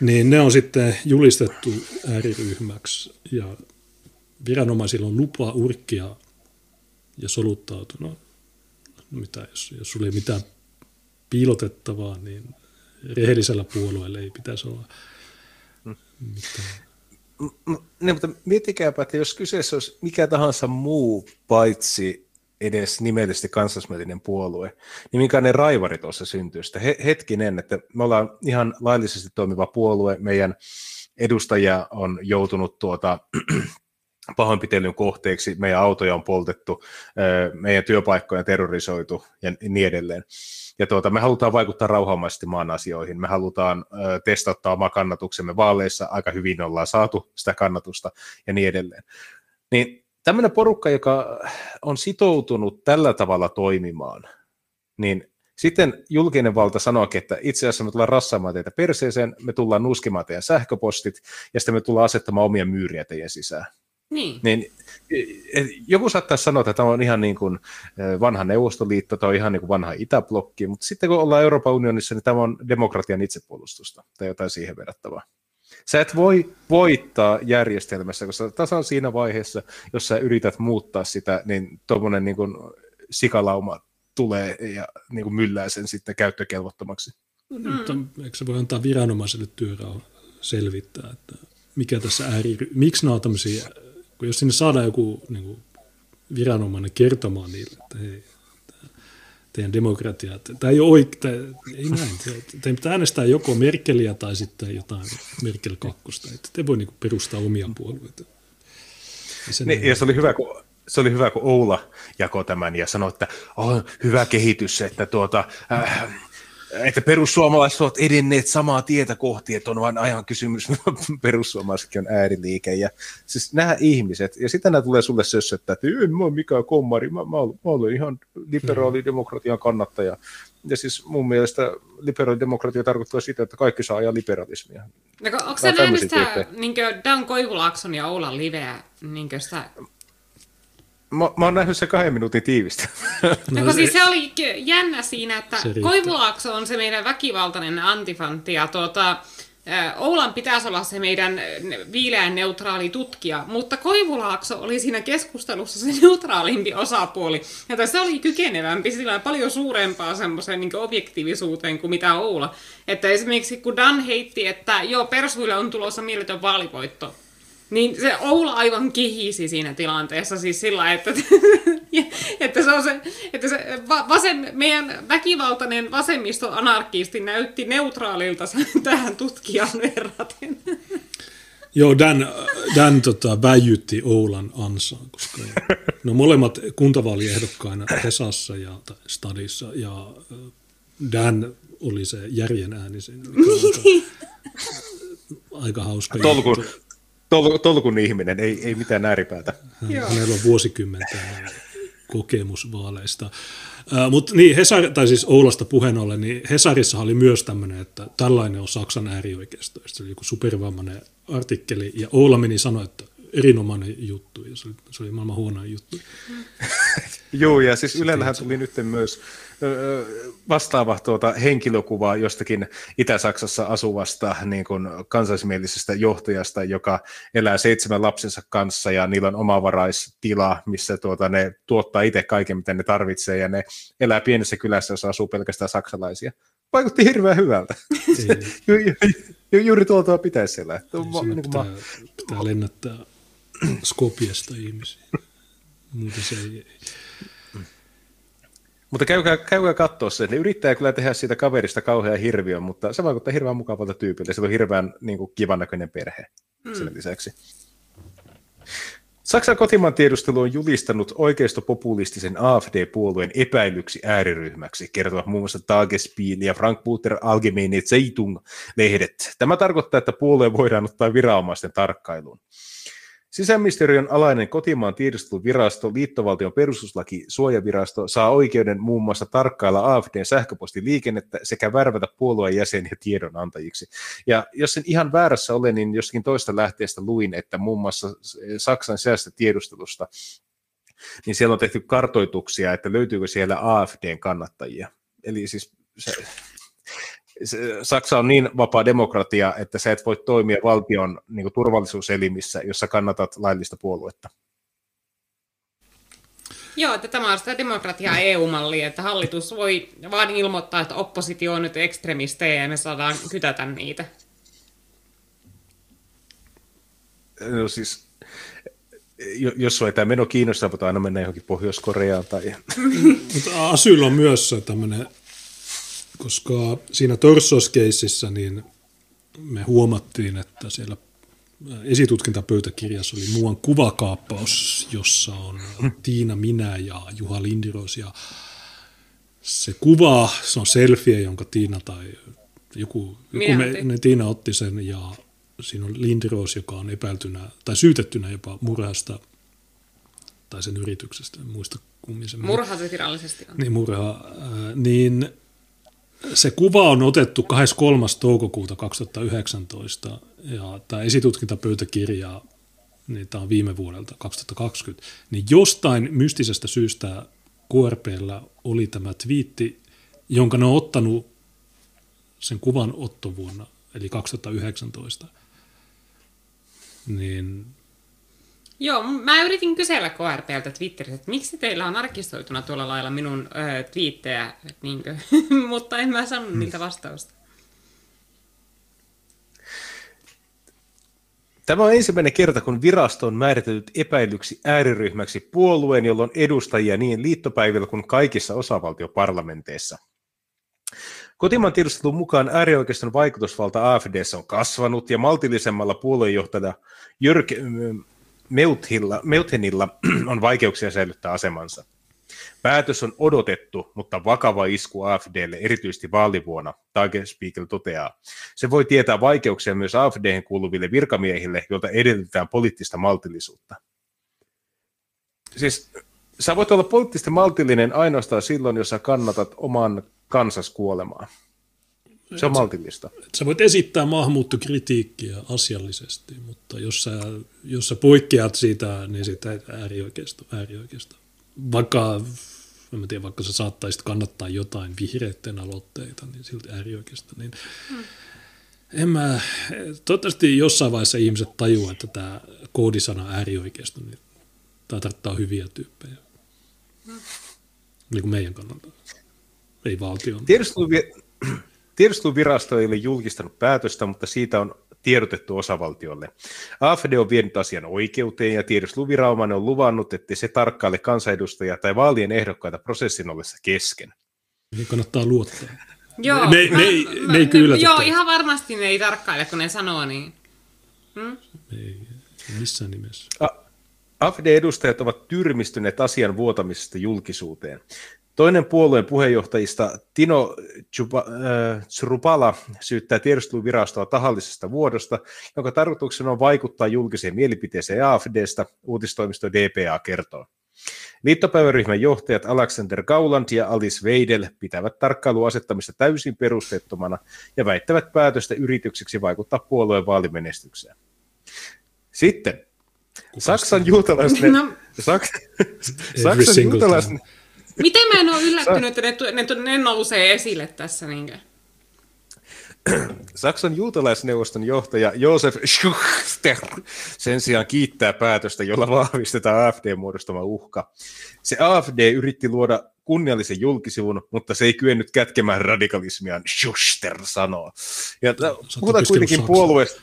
niin ne on sitten julistettu ääriryhmäksi ja viranomaisilla on lupa urkkia ja soluttautua. No, no mitä, jos, jos sulla ei mitään piilotettavaa, niin rehellisellä puolueella ei pitäisi olla mitään. Ne, mutta miettikääpä, että jos kyseessä olisi mikä tahansa muu paitsi edes nimellisesti kansallismielinen puolue, niin minkälainen raivari tuossa syntyy. Sitä hetkinen, että me ollaan ihan laillisesti toimiva puolue, meidän edustajia on joutunut tuota, pahoinpitelyn kohteeksi, meidän autoja on poltettu, meidän työpaikkoja on terrorisoitu ja niin edelleen. Ja tuota, me halutaan vaikuttaa rauhanomaisesti maan asioihin, me halutaan testauttaa oma kannatuksemme vaaleissa, aika hyvin ollaan saatu sitä kannatusta ja niin edelleen. Niin tämmöinen porukka, joka on sitoutunut tällä tavalla toimimaan, niin sitten julkinen valta sanoo, että itse asiassa me tullaan rassaamaan teitä perseeseen, me tullaan nuskimaan teidän sähköpostit ja sitten me tullaan asettamaan omia myyriä teidän sisään. Niin. niin joku saattaa sanoa, että tämä on ihan niin kuin vanha Neuvostoliitto, tai ihan niin kuin vanha Itäblokki, mutta sitten kun ollaan Euroopan unionissa, niin tämä on demokratian itsepuolustusta tai jotain siihen verrattavaa. Sä et voi voittaa järjestelmässä, koska tasan siinä vaiheessa, jos sä yrität muuttaa sitä, niin tuommoinen niin sikalauma tulee ja niin kuin myllää sen sitten käyttökelvottomaksi. Mm. Mutta eikö se voi antaa viranomaiselle työrauha selvittää, että mikä tässä ääri, miksi nämä on tämmöisiä kun jos sinne saadaan joku niin kuin viranomainen kertomaan niille, että hei, teidän demokratia, tämä ei ole oikein, ei näin, teidän pitää äänestää joko Merkeliä tai sitten jotain Merkel kakkosta, että te voi niin kuin perustaa omia puolueita. Ja, niin, ja se oli hyvä, kun se oli hyvä, kun Oula jakoi tämän ja sanoi, että on hyvä kehitys, että tuota, äh, että perussuomalaiset ovat edenneet samaa tietä kohti, että on vain ajan kysymys, perussuomalaisetkin on ääriliike. Ja siis nämä ihmiset, ja sitten nämä tulee sulle sössöttää, että en mä ole mikään kommari, mä, mä, mä olen ihan liberaalidemokratian kannattaja. Ja siis mun mielestä liberaalidemokratia tarkoittaa sitä, että kaikki saa ajaa liberalismia. No, onko se nähnyt sitä niin Dan Koivulaakson ja Oulan liveä, niin sitä Mä, mä oon nähnyt se kahden minuutin tiivistä. No, no siis se oli jännä siinä, että Koivulaakso on se meidän väkivaltainen antifantti ja tuota, Oulan pitäisi olla se meidän viileän neutraali tutkija, mutta Koivulaakso oli siinä keskustelussa se neutraalimpi osapuoli. Ja se oli kykenevämpi, sillä paljon suurempaa semmoiseen niin objektiivisuuteen kuin mitä Oula. Että esimerkiksi kun Dan heitti, että joo, Persuille on tulossa mieletön vaalivoitto, niin se Oula aivan kihisi siinä tilanteessa siis sillä, että, että se on se, että se vasem, meidän väkivaltainen vasemmistoanarkisti näytti neutraalilta tähän tutkijan verraten. Joo, Dan, Dan tota, väijytti Oulan ansaan, koska no molemmat kuntavaaliehdokkaina Hesassa ja Stadissa, ja Dan oli se järjen ääni sen, aika, aika hauska Tolkun, juttu. Tol, tolkun ihminen, ei, ei mitään ääripäätä. Hänellä on vuosikymmenten kokemus vaaleista. Uh, Mutta niin, Hesar, tai siis Oulasta puheen ollen, niin Hesarissa oli myös tämmöinen, että tällainen on Saksan äärioikeisto. Se oli joku supervammainen artikkeli, ja Oula meni sanoa, että erinomainen juttu, ja se oli, se oli maailman huonoin juttu. Joo, ja siis Ylellähän tuli nyt myös vastaava tuota henkilökuva jostakin Itä-Saksassa asuvasta niin kuin kansallismielisestä johtajasta, joka elää seitsemän lapsensa kanssa ja niillä on omavaraistila, missä tuota, ne tuottaa itse kaiken, mitä ne tarvitsee ja ne elää pienessä kylässä, jossa asuu pelkästään saksalaisia. Vaikutti hirveän hyvältä. ju, ju, ju, juuri tuolta pitäisi elää. Niin pitää, mä... pitää lennättää Skopiesta ihmisiä. Muuten se ei, mutta käykää, käykää katsoa se. Ne yrittää kyllä tehdä siitä kaverista kauhean hirviön, mutta se vaikuttaa hirveän mukavalta tyypiltä. Se on hirveän niin kuin, kivan näköinen perhe mm. sen lisäksi. Saksan kotimaan tiedustelu on julistanut oikeistopopulistisen AFD-puolueen epäilyksi ääriryhmäksi, kertovat muun muassa Tagesspiel ja Frankfurter Allgemeine Zeitung-lehdet. Tämä tarkoittaa, että puolue voidaan ottaa viranomaisten tarkkailuun. Sisäministeriön alainen kotimaan tiedusteluvirasto, liittovaltion perustuslaki, suojavirasto saa oikeuden muun muassa tarkkailla AFDn sähköpostiliikennettä sekä värvätä puolueen jäseniä tiedonantajiksi. Ja jos en ihan väärässä ole, niin joskin toista lähteestä luin, että muun muassa Saksan sisäisestä tiedustelusta, niin siellä on tehty kartoituksia, että löytyykö siellä AFDn kannattajia. Eli siis se, Saksa on niin vapaa demokratia, että sä et voi toimia valtion niin kuin, turvallisuuselimissä, jossa kannatat laillista puoluetta. Joo, että tämä on sitä demokratiaa EU-mallia, että hallitus voi vain ilmoittaa, että oppositio on nyt ekstremistejä ja me saadaan kytätä niitä. No siis, jos sua ei tämä meno kiinnostaa, mutta aina mennä johonkin Pohjois-Koreaan. Tai... Mutta Asyl on myös tämmöinen koska siinä Torsos-keississä niin me huomattiin, että siellä esitutkintapöytäkirjassa oli muuan kuvakaappaus, jossa on Tiina Minä ja Juha Lindiros ja se kuva, se on selfie, jonka Tiina tai joku, joku me, ne, Tiina otti sen ja siinä on Lindiros, joka on epäiltynä tai syytettynä jopa murhasta tai sen yrityksestä, en muista kummin se Murha se virallisesti on. Niin, murha. Äh, niin se kuva on otettu 23. toukokuuta 2019 ja tämä esitutkintapöytäkirja, niin tämä on viime vuodelta 2020, niin jostain mystisestä syystä KRPllä oli tämä twiitti, jonka ne on ottanut sen kuvan ottovuonna, eli 2019, niin Joo, mä yritin kysellä KRPltä Twitterissä, että miksi teillä on arkistoituna tuolla lailla minun ö, twiittejä, niinkö? mutta en mä saanut niiltä vastausta. Tämä on ensimmäinen kerta, kun virasto on määritellyt epäilyksi ääriryhmäksi puolueen, jolla on edustajia niin liittopäivillä kuin kaikissa osavaltioparlamenteissa. Kotimaan tiedustelun mukaan äärioikeiston vaikutusvalta AFDssä on kasvanut ja maltillisemmalla puoluejohtaja Jörg Meuthilla, Meuthenilla on vaikeuksia säilyttää asemansa. Päätös on odotettu, mutta vakava isku AFDlle, erityisesti vaalivuonna, Tagespiegel toteaa. Se voi tietää vaikeuksia myös AFDhen kuuluville virkamiehille, joilta edellytetään poliittista maltillisuutta. Siis sä voit olla poliittisesti maltillinen ainoastaan silloin, jos sä kannatat oman kansas kuolemaa. Se on maltillista. Sä voit esittää maahanmuuttokritiikkiä asiallisesti, mutta jos sä, jos sä poikkeat siitä, niin sitä äärioikeisto, äärioikeisto. Vaikka, en tiedä, vaikka sä saattaisit kannattaa jotain vihreiden aloitteita, niin silti äärioikeisto, niin hmm. en mä, toivottavasti jossain vaiheessa ihmiset tajuaa, että tämä koodisana äärioikeisto, niin tämä tarkoittaa hyviä tyyppejä. Hmm. Niin kuin meidän kannalta. Ei valtion. Tiedustelu, Tiedusteluvirasto ei ole julkistanut päätöstä, mutta siitä on tiedotettu osavaltiolle. AFD on vienyt asian oikeuteen ja tiedusteluviranomainen on luvannut, että se tarkkaile kansanedustajia tai vaalien ehdokkaita prosessin ollessa kesken. Niin kannattaa luottaa. Joo, ne, ne, ne, ne ei kyllä. Joo, ihan varmasti ne ei tarkkaile, kun ne sanoo niin. Hmm? Ei, missään nimessä. AFD-edustajat ovat tyrmistyneet asian vuotamisesta julkisuuteen. Toinen puolueen puheenjohtajista Tino Zrupala äh, syyttää tiedusteluvirastoa tahallisesta vuodosta, jonka tarkoituksena on vaikuttaa julkiseen mielipiteeseen AFDstä, uutistoimisto DPA kertoo. Liittopäiväryhmän johtajat Alexander Gauland ja Alice Weidel pitävät tarkkailun asettamista täysin perusteettomana ja väittävät päätöstä yritykseksi vaikuttaa puolueen vaalimenestykseen. Sitten Saksan juutalaisten... No. Saks, Saksan juutalaisten... Miten mä en ole yllättynyt, että ne, ne, ne nousee esille tässä? Niin Saksan juutalaisneuvoston johtaja Josef Schuster sen sijaan kiittää päätöstä, jolla vahvistetaan AFD-muodostama uhka. Se AFD yritti luoda kunniallisen julkisivun, mutta se ei kyennyt kätkemään radikalismiaan, Schuster sanoo. Ja puhutaan kuitenkin puolueesta,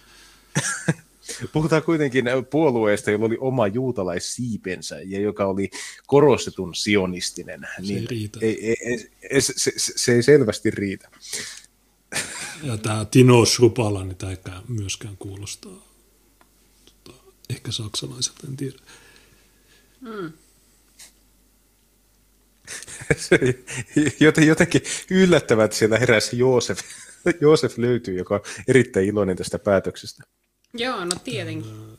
Puhutaan kuitenkin puolueesta, jolla oli oma juutalaissiipensä ja joka oli korostetun sionistinen. Se niin ei riitä. Ei, ei, ei, se, se, se ei selvästi riitä. Ja tämä Tino Shrupala, niin tämä ei myöskään kuulostaa tota, ehkä saksalaiselta, en tiedä. Mm. jotenkin yllättävät siellä heräsi Joosef. Joosef löytyy, joka on erittäin iloinen tästä päätöksestä. Joo, no tietenkin.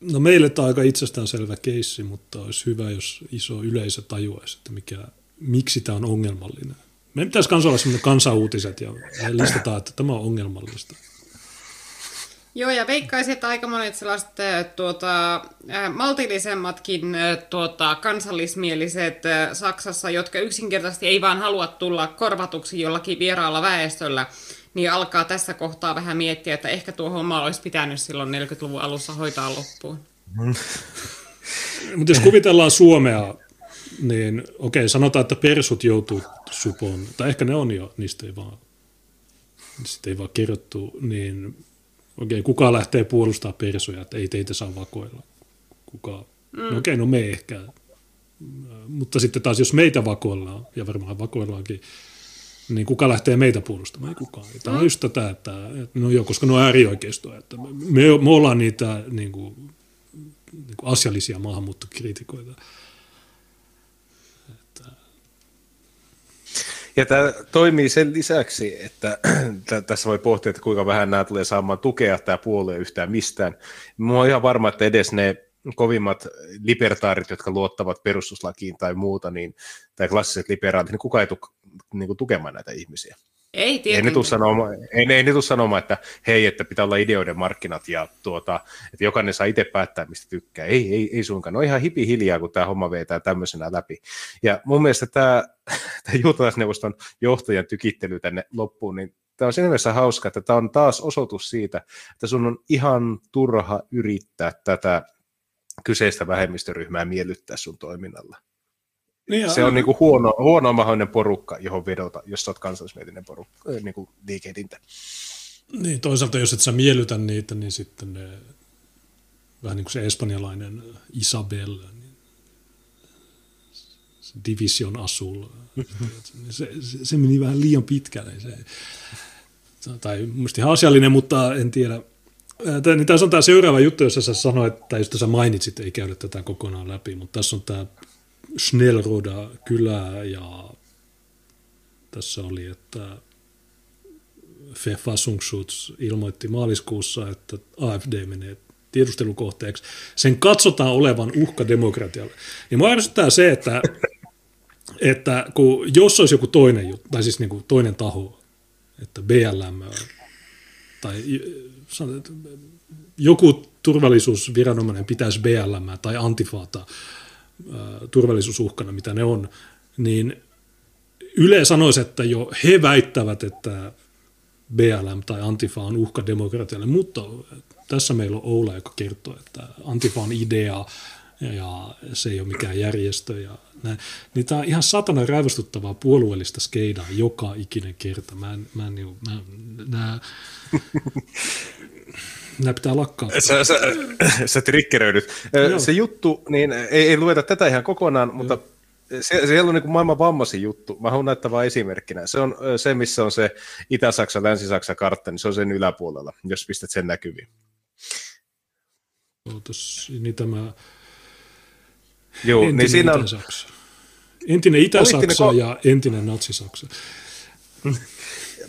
No meille tämä on aika itsestäänselvä keissi, mutta olisi hyvä, jos iso yleisö tajuaisi, että mikä, miksi tämä on ongelmallinen. Meidän pitäisi kanssa olla sellainen kansauutiset ja listataan, että tämä on ongelmallista. Joo, ja veikkaisin, että aika monet sellaiset tuota, maltillisemmatkin tuota, kansallismieliset Saksassa, jotka yksinkertaisesti ei vaan halua tulla korvatuksi jollakin vieraalla väestöllä, niin alkaa tässä kohtaa vähän miettiä, että ehkä tuo homma olisi pitänyt silloin 40-luvun alussa hoitaa loppuun. Mutta jos kuvitellaan Suomea, niin okei, sanotaan, että persut joutuu supoon, tai ehkä ne on jo, niistä ei vaan, niistä ei vaan kerrottu, niin okei, kuka lähtee puolustaa persoja, että ei teitä saa vakoilla? Kuka? Mm. No okei, no me ehkä. Mutta sitten taas, jos meitä vakoillaan, ja varmaan vakoillaankin, niin kuka lähtee meitä puolustamaan? Ei kukaan. Tämä on just tätä, että, että no joo, koska ne on äärioikeistoa. Että me, me ollaan niitä niin kuin, niin kuin asiallisia maahanmuuttokriitikoita. Ja tämä toimii sen lisäksi, että tässä voi pohtia, että kuinka vähän nämä tulee saamaan tukea tämä puolue yhtään mistään. Mä oon ihan varma, että edes ne kovimmat libertaarit, jotka luottavat perustuslakiin tai muuta, niin, tai klassiset liberaalit, niin kukaan ei tule niin tukemaan näitä ihmisiä. Ei, ei ne tule sanomaan, ei, ei ne tule sanomaan, että hei, että pitää olla ideoiden markkinat ja tuota, että jokainen saa itse päättää, mistä tykkää. Ei, ei, ei suinkaan. No ihan hipi hiljaa, kun tämä homma vetää tämmöisenä läpi. Ja mun mielestä tämä, tämä juutalaisneuvoston johtajan tykittely tänne loppuun, niin tämä on siinä mielessä hauska, että tämä on taas osoitus siitä, että sun on ihan turha yrittää tätä kyseistä vähemmistöryhmää miellyttää sun toiminnalla. Niin, se on niin kuin huono, huono mahdollinen porukka, johon vedota, jos olet kansallismielinen porukka, niin kuin liikehdintä. Niin, toisaalta jos et sä miellytä niitä, niin sitten ne, vähän niin kuin se espanjalainen Isabel, niin se Division Asul, se, se, se, meni vähän liian pitkälle. Se, tai musta ihan asiallinen, mutta en tiedä. Tämä, niin tässä on tämä seuraava juttu, jossa sä sanoit, tai jos sä mainitsit, ei käydä tätä kokonaan läpi, mutta tässä on tämä Schnellroda kylää ja tässä oli, että Verfassungsschutz ilmoitti maaliskuussa, että AFD menee tiedustelukohteeksi. Sen katsotaan olevan uhka demokratialle. Ja mua ärsyttää se, että, että kun, jos olisi joku toinen juttu, tai siis niin kuin toinen taho, että BLM tai joku turvallisuusviranomainen pitäisi BLM tai Antifata turvallisuusuhkana, mitä ne on, niin Yle sanoisi, että jo he väittävät, että BLM tai Antifa on uhka demokratialle, mutta tässä meillä on Oula, joka kertoo, että Antifa on idea ja se ei ole mikään järjestö. Ja näin. Niin tämä on ihan satana raivostuttavaa puolueellista skeidaa joka ikinen kerta. Mä en, mä en, mä, nää, Nämä pitää lakkaa. Sä, sä, sä triggeröidyt. Se juttu, niin ei, ei lueta tätä ihan kokonaan, mutta se, se on niin maailman vammaisin juttu. Mä haluan näyttää vain esimerkkinä. Se on se, missä on se Itä-Saksa, Länsi-Saksa kartta, niin se on sen yläpuolella, jos pistät sen näkyviin. Ootas, niin tämä Joo, entinen niin siinä on... Itä-Saksa. Entinen Itä-Saksa ko- ja entinen Natsi-Saksa.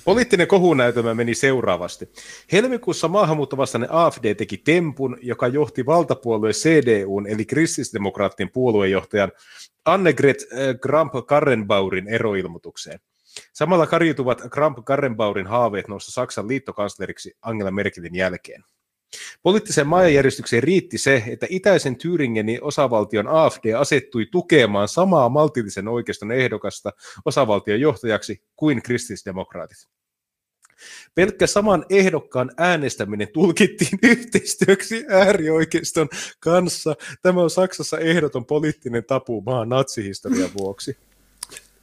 Poliittinen kohunäytelmä meni seuraavasti. Helmikuussa maahanmuuttovastainen AFD teki tempun, joka johti valtapuolueen CDUn eli kristillisdemokraattien puoluejohtajan Annegret äh, Kramp-Karrenbaurin eroilmoitukseen. Samalla karjutuvat Kramp-Karrenbaurin haaveet nousta Saksan liittokansleriksi Angela Merkelin jälkeen. Poliittiseen maajärjestykseen riitti se, että itäisen Thüringenin osavaltion AFD asettui tukemaan samaa maltillisen oikeiston ehdokasta osavaltion johtajaksi kuin kristillisdemokraatit. Pelkkä saman ehdokkaan äänestäminen tulkittiin yhteistyöksi äärioikeiston kanssa. Tämä on Saksassa ehdoton poliittinen tapu maan natsihistorian vuoksi.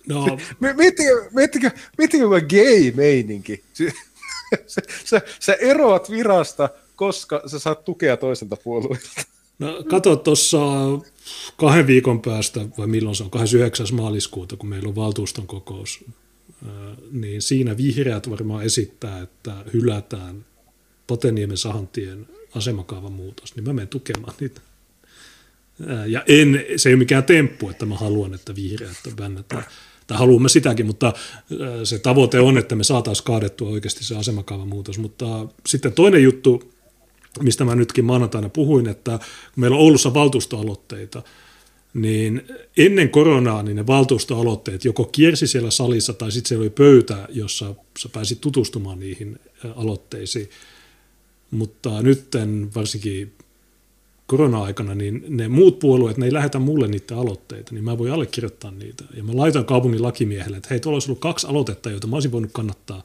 No. Miettikö, miettikö, miettikö gay-meininki? Sä, sä eroat virasta, koska sä saat tukea toiselta puolueelta. No kato tuossa kahden viikon päästä, vai milloin se on, 29. maaliskuuta, kun meillä on valtuuston kokous, niin siinä vihreät varmaan esittää, että hylätään Poteniemen sahantien asemakaavan muutos, niin mä menen tukemaan niitä. Ja en, se ei ole mikään temppu, että mä haluan, että vihreät bännätään. Tai haluamme sitäkin, mutta se tavoite on, että me saataisiin kaadettua oikeasti se asemakaavan muutos. Mutta sitten toinen juttu, mistä mä nytkin maanantaina puhuin, että kun meillä on Oulussa valtuustoaloitteita, niin ennen koronaa niin ne valtuustoaloitteet joko kiersi siellä salissa tai sitten siellä oli pöytä, jossa sä pääsit tutustumaan niihin aloitteisiin. Mutta nyt varsinkin korona-aikana, niin ne muut puolueet, ne ei lähetä mulle niitä aloitteita, niin mä voin allekirjoittaa niitä. Ja mä laitan kaupungin lakimiehelle, että hei, tuolla olisi ollut kaksi aloitetta, joita mä olisin voinut kannattaa,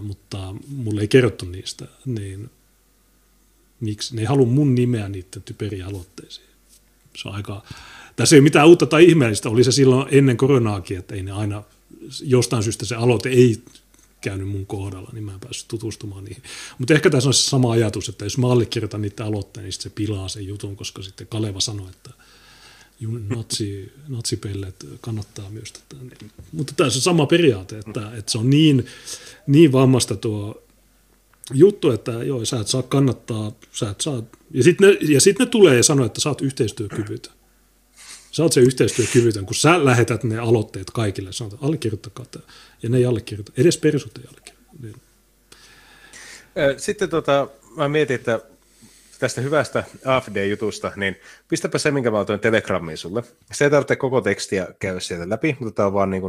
mutta mulle ei kerrottu niistä. Niin miksi? Ne ei halua mun nimeä niiden typeriä aloitteisiin. Se on aika, tässä ei mitään uutta tai ihmeellistä, oli se silloin ennen koronaakin, että ei ne aina, jostain syystä se aloite ei käynyt mun kohdalla, niin mä en päässyt tutustumaan niihin. Mutta ehkä tässä on se sama ajatus, että jos mä allekirjoitan niitä aloitteen, niin se pilaa sen jutun, koska sitten Kaleva sanoi, että natsi, natsipellet kannattaa myös tätä. Niin. Mutta tässä on sama periaate, että, että se on niin, niin vammasta tuo juttu, että joo, sä et saa kannattaa, sä et saa, ja sitten ne, ja sit ne tulee ja sanoo, että sä oot yhteistyökyvytön. Sä oot se yhteistyökyvytön, kun sä lähetät ne aloitteet kaikille, sanot, että allekirjoittakaa tämä, ja ne ei allekirjoita, edes persut ei allekirjoita. Niin. Sitten tota, mä mietin, että tästä hyvästä AFD-jutusta, niin pistäpä se, minkä mä otan Telegrammiin sulle. Se ei tarvitse koko tekstiä käydä sieltä läpi, mutta tämä on vaan niin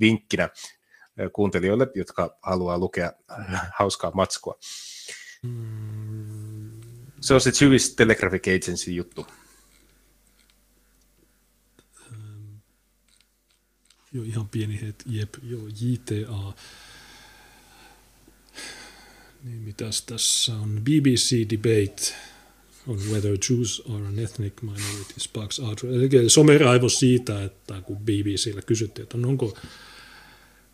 vinkkinä kuuntelijoille, jotka haluaa lukea hauskaa matskua. Se on se Jewish Telegraphic Agency juttu. Joo, ihan pieni het, jep, joo, JTA. Niin mitäs tässä on? BBC Debate on whether Jews are an ethnic minority sparks outrage. Eli someraivo siitä, että kun BBCllä kysyttiin, että onko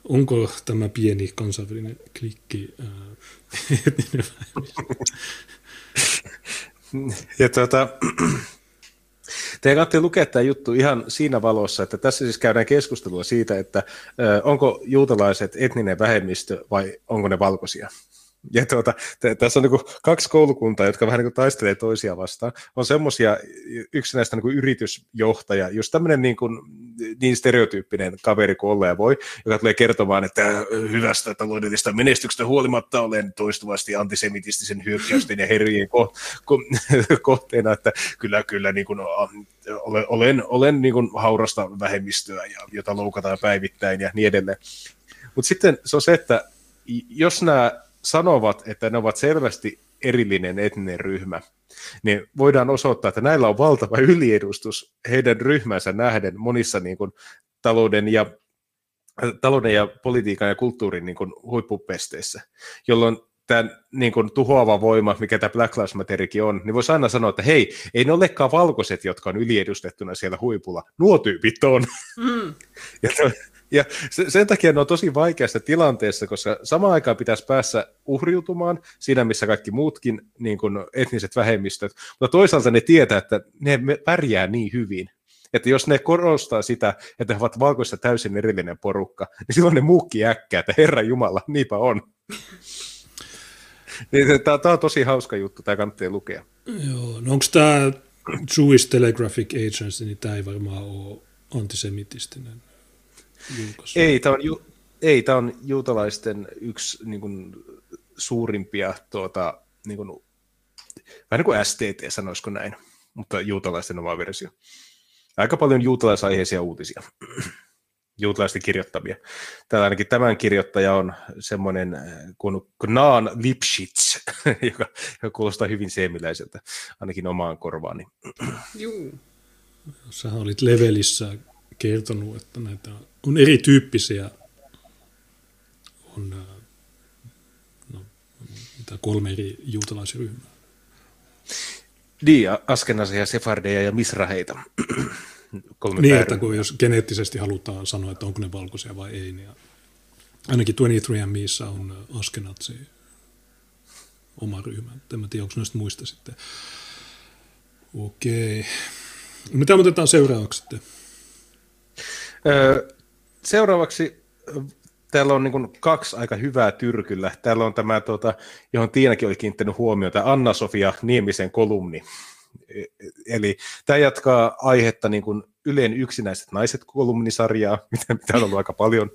onko tämä pieni kansainvälinen klikki äh, ja tuota, Teidän kannattaa lukea tämä juttu ihan siinä valossa, että tässä siis käydään keskustelua siitä, että ö, onko juutalaiset etninen vähemmistö vai onko ne valkoisia. Ja tuota, tässä on niin kaksi koulukuntaa, jotka vähän niin taistelee toisia vastaan. On semmoisia, yksi näistä niin yritysjohtaja, just tämmöinen niin, kuin, niin stereotyyppinen kaveri kuin olleen voi, joka tulee kertomaan, että hyvästä taloudellisesta menestyksestä huolimatta olen toistuvasti antisemitistisen hyökkäysten ja herjien ko- ko- kohteena, että kyllä, kyllä niin kuin, olen, olen, olen niin kuin haurasta vähemmistöä, ja, jota loukataan päivittäin ja niin edelleen. Mutta sitten se on se, että jos nämä sanovat, että ne ovat selvästi erillinen etninen ryhmä, niin voidaan osoittaa, että näillä on valtava yliedustus heidän ryhmänsä nähden monissa niin kuin, talouden, ja, talouden ja politiikan ja kulttuurin niin kuin, huippupesteissä, jolloin tämä niin kuin, tuhoava voima, mikä tämä Black Lives Matterikin on, niin voisi aina sanoa, että hei, ei ne olekaan valkoiset, jotka on yliedustettuna siellä huipulla, nuo tyypit on. Mm. ja ja sen takia ne on tosi vaikeassa tilanteessa, koska samaan aikaan pitäisi päässä uhriutumaan siinä, missä kaikki muutkin niin kuin etniset vähemmistöt, mutta toisaalta ne tietää, että ne pärjää niin hyvin, että jos ne korostaa sitä, että he ovat valkoissa täysin erillinen porukka, niin silloin ne muukki äkkää, että Herra Jumala, niinpä on. niin, tämä on tosi hauska juttu, tämä kannattaa lukea. Joo, no onko tämä Jewish Telegraphic Agency, niin tämä ei varmaan ole antisemitistinen julkaisu. Ei, tämä on, ju, ei, tämä on juutalaisten yksi niin kuin, suurimpia, tuota, niin kuin, vähän niin kuin STT, sanoisiko näin, mutta juutalaisten oma versio. Aika paljon juutalaisaiheisia uutisia, juutalaisten kirjoittamia. Täällä ainakin tämän kirjoittaja on semmoinen kuin Knaan Lipschitz, joka, joka kuulostaa hyvin seemiläiseltä, ainakin omaan korvaani. Juu. Sä olit levelissä kertonut, että näitä on erityyppisiä. On no, mitä kolme eri juutalaisryhmää. Niin, askenaisia, sefardeja ja misraheita. kolme niin, että kun jos geneettisesti halutaan sanoa, että onko ne valkoisia vai ei, niin ainakin 23andMeissa on askenatsi oma ryhmä. En tiedä, onko noista muista sitten. Okei. Mitä me otetaan seuraavaksi sitten? Seuraavaksi täällä on niin kaksi aika hyvää tyrkyllä. Täällä on tämä, tuota, johon Tiinakin oli kiinnittänyt huomiota, Anna-Sofia Niemisen kolumni. E, eli tämä jatkaa aihetta niin kuin Yleen yksinäiset naiset kolumnisarjaa, mitä, mitä on ollut aika paljon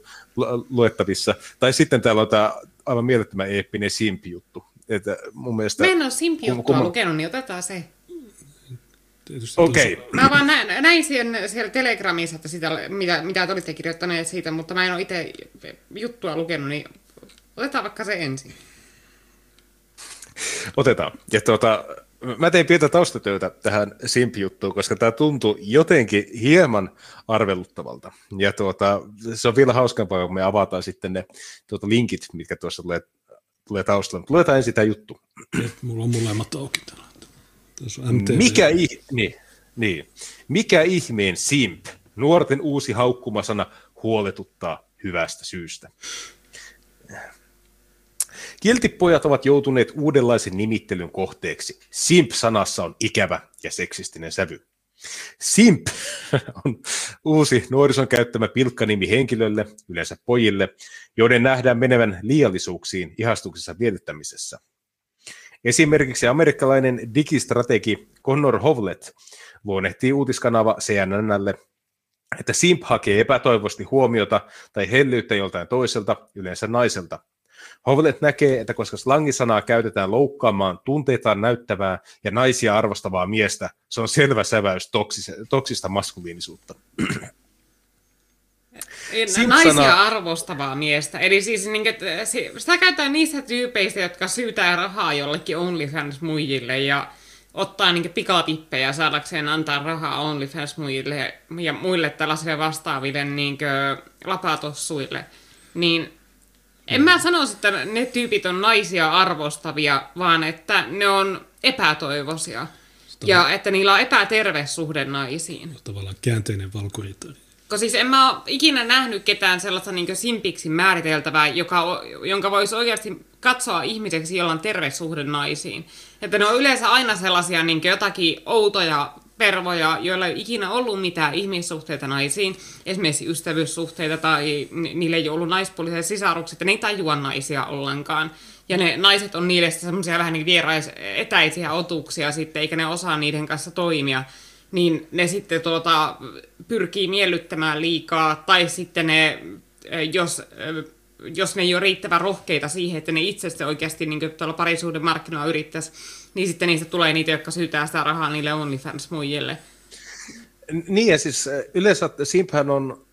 luettavissa. Tai sitten täällä on tämä aivan mielettömän eeppinen Simpi-juttu. Että mun mielestä... Mä en ole Simp-juttua kun mä- lukenut, niin otetaan se. Tietysti Okei, tuossa- Mä vaan näin, näin siellä, siellä Telegramissa, että sitä, mitä, mitä te olitte kirjoittaneet siitä, mutta mä en ole itse juttua lukenut, niin otetaan vaikka se ensin. otetaan. Ja tuota, mä tein pientä taustatyötä tähän Simp-juttuun, koska tämä tuntui jotenkin hieman arveluttavalta. Ja tuota, se on vielä hauskampaa, kun me avataan sitten ne tuota, linkit, mitkä tuossa tulee, tulee taustalla. Mutta luetaan ensin tämä juttu. Mulla on molemmat auki täällä. Mikä, ih- niin, niin. Mikä ihmeen simp? Nuorten uusi haukkumasana huoletuttaa hyvästä syystä. Kiltipojat ovat joutuneet uudenlaisen nimittelyn kohteeksi. Simp-sanassa on ikävä ja seksistinen sävy. Simp on uusi nuorison käyttämä pilkkanimi henkilölle, yleensä pojille, joiden nähdään menevän liiallisuuksiin ihastuksessa vietettämisessä. Esimerkiksi amerikkalainen digistrategi Connor Howlett luonnehtii uutiskanava CNNlle, että Simp hakee epätoivosti huomiota tai hellyyttä joltain toiselta, yleensä naiselta. Howlett näkee, että koska slangisanaa käytetään loukkaamaan tunteitaan näyttävää ja naisia arvostavaa miestä, se on selvä säväys toksis- toksista maskuliinisuutta. Simp-sana... Naisia arvostavaa miestä. Eli siis niin, että se- sitä käytetään niistä tyypeistä, jotka syytää rahaa jollekin OnlyFans-muijille ja ottaa niin pikapippejä saadakseen antaa rahaa OnlyFans-muijille ja muille tällaisille vastaaville niin lapatossuille. Niin en mä sanoisi, että ne tyypit on naisia arvostavia, vaan että ne on epätoivoisia. Ja että niillä on epäterve suhde naisiin. Tavallaan käänteinen valkorita. Koska siis en mä ole ikinä nähnyt ketään sellaista niin simpiksi määriteltävää, joka, jonka voisi oikeasti katsoa ihmiseksi, jolla on terve suhde naisiin. Että ne on yleensä aina sellaisia niin jotakin outoja pervoja, joilla ei ikinä ollut mitään ihmissuhteita naisiin, esimerkiksi ystävyyssuhteita tai ni- niille ei ollut naispuoliset sisarukset, ja ne ei tajua naisia ollenkaan. Ja ne naiset on niille semmoisia vähän niin vierais, etäisiä otuksia sitten, eikä ne osaa niiden kanssa toimia niin ne sitten tuota, pyrkii miellyttämään liikaa, tai sitten ne, jos, jos ne ei ole riittävän rohkeita siihen, että ne itse sitten oikeasti niin tuolla parisuuden markkinoilla yrittäisi, niin sitten niistä tulee niitä, jotka syytää sitä rahaa niille OnlyFans-muijille. Niin ja siis yleensä Simphän on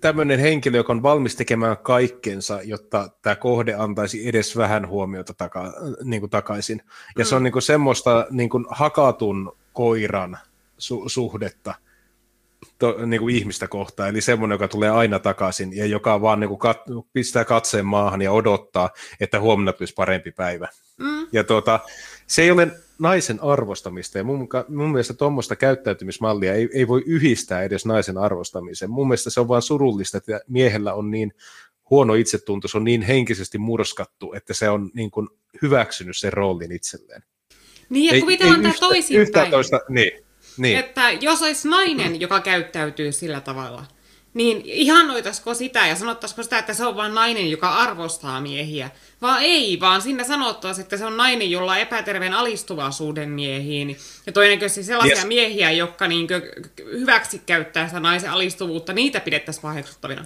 tämmöinen henkilö, joka on valmis tekemään kaikkensa, jotta tämä kohde antaisi edes vähän huomiota taka, niin kuin takaisin. Ja se on niin kuin semmoista niin kuin hakatun koiran su- suhdetta to, niin kuin ihmistä kohtaan, eli semmoinen, joka tulee aina takaisin ja joka vaan niin kuin kat- pistää katseen maahan ja odottaa, että huomenna tulisi parempi päivä. Mm. Ja tuota, se ei ole naisen arvostamista, ja mun, mun mielestä tuommoista käyttäytymismallia ei, ei voi yhdistää edes naisen arvostamiseen. Mun mielestä se on vaan surullista, että miehellä on niin huono itsetunto, se on niin henkisesti murskattu, että se on niin kuin hyväksynyt sen roolin itselleen. Niin, ja kuvitellaan tämä toisinpäin. Toista, niin. niin. Että jos olisi nainen, joka käyttäytyy sillä tavalla, niin ihanoitaisiko sitä ja sanottaisiko sitä, että se on vain nainen, joka arvostaa miehiä? Vaan ei, vaan sinne sanottaisiin, että se on nainen, jolla on epäterveen alistuva suhde miehiin. Ja todennäköisesti sellaisia Yes. miehiä, jotka niin hyväksi käyttää sitä naisen alistuvuutta, niitä pidettäisiin paheksuttavina.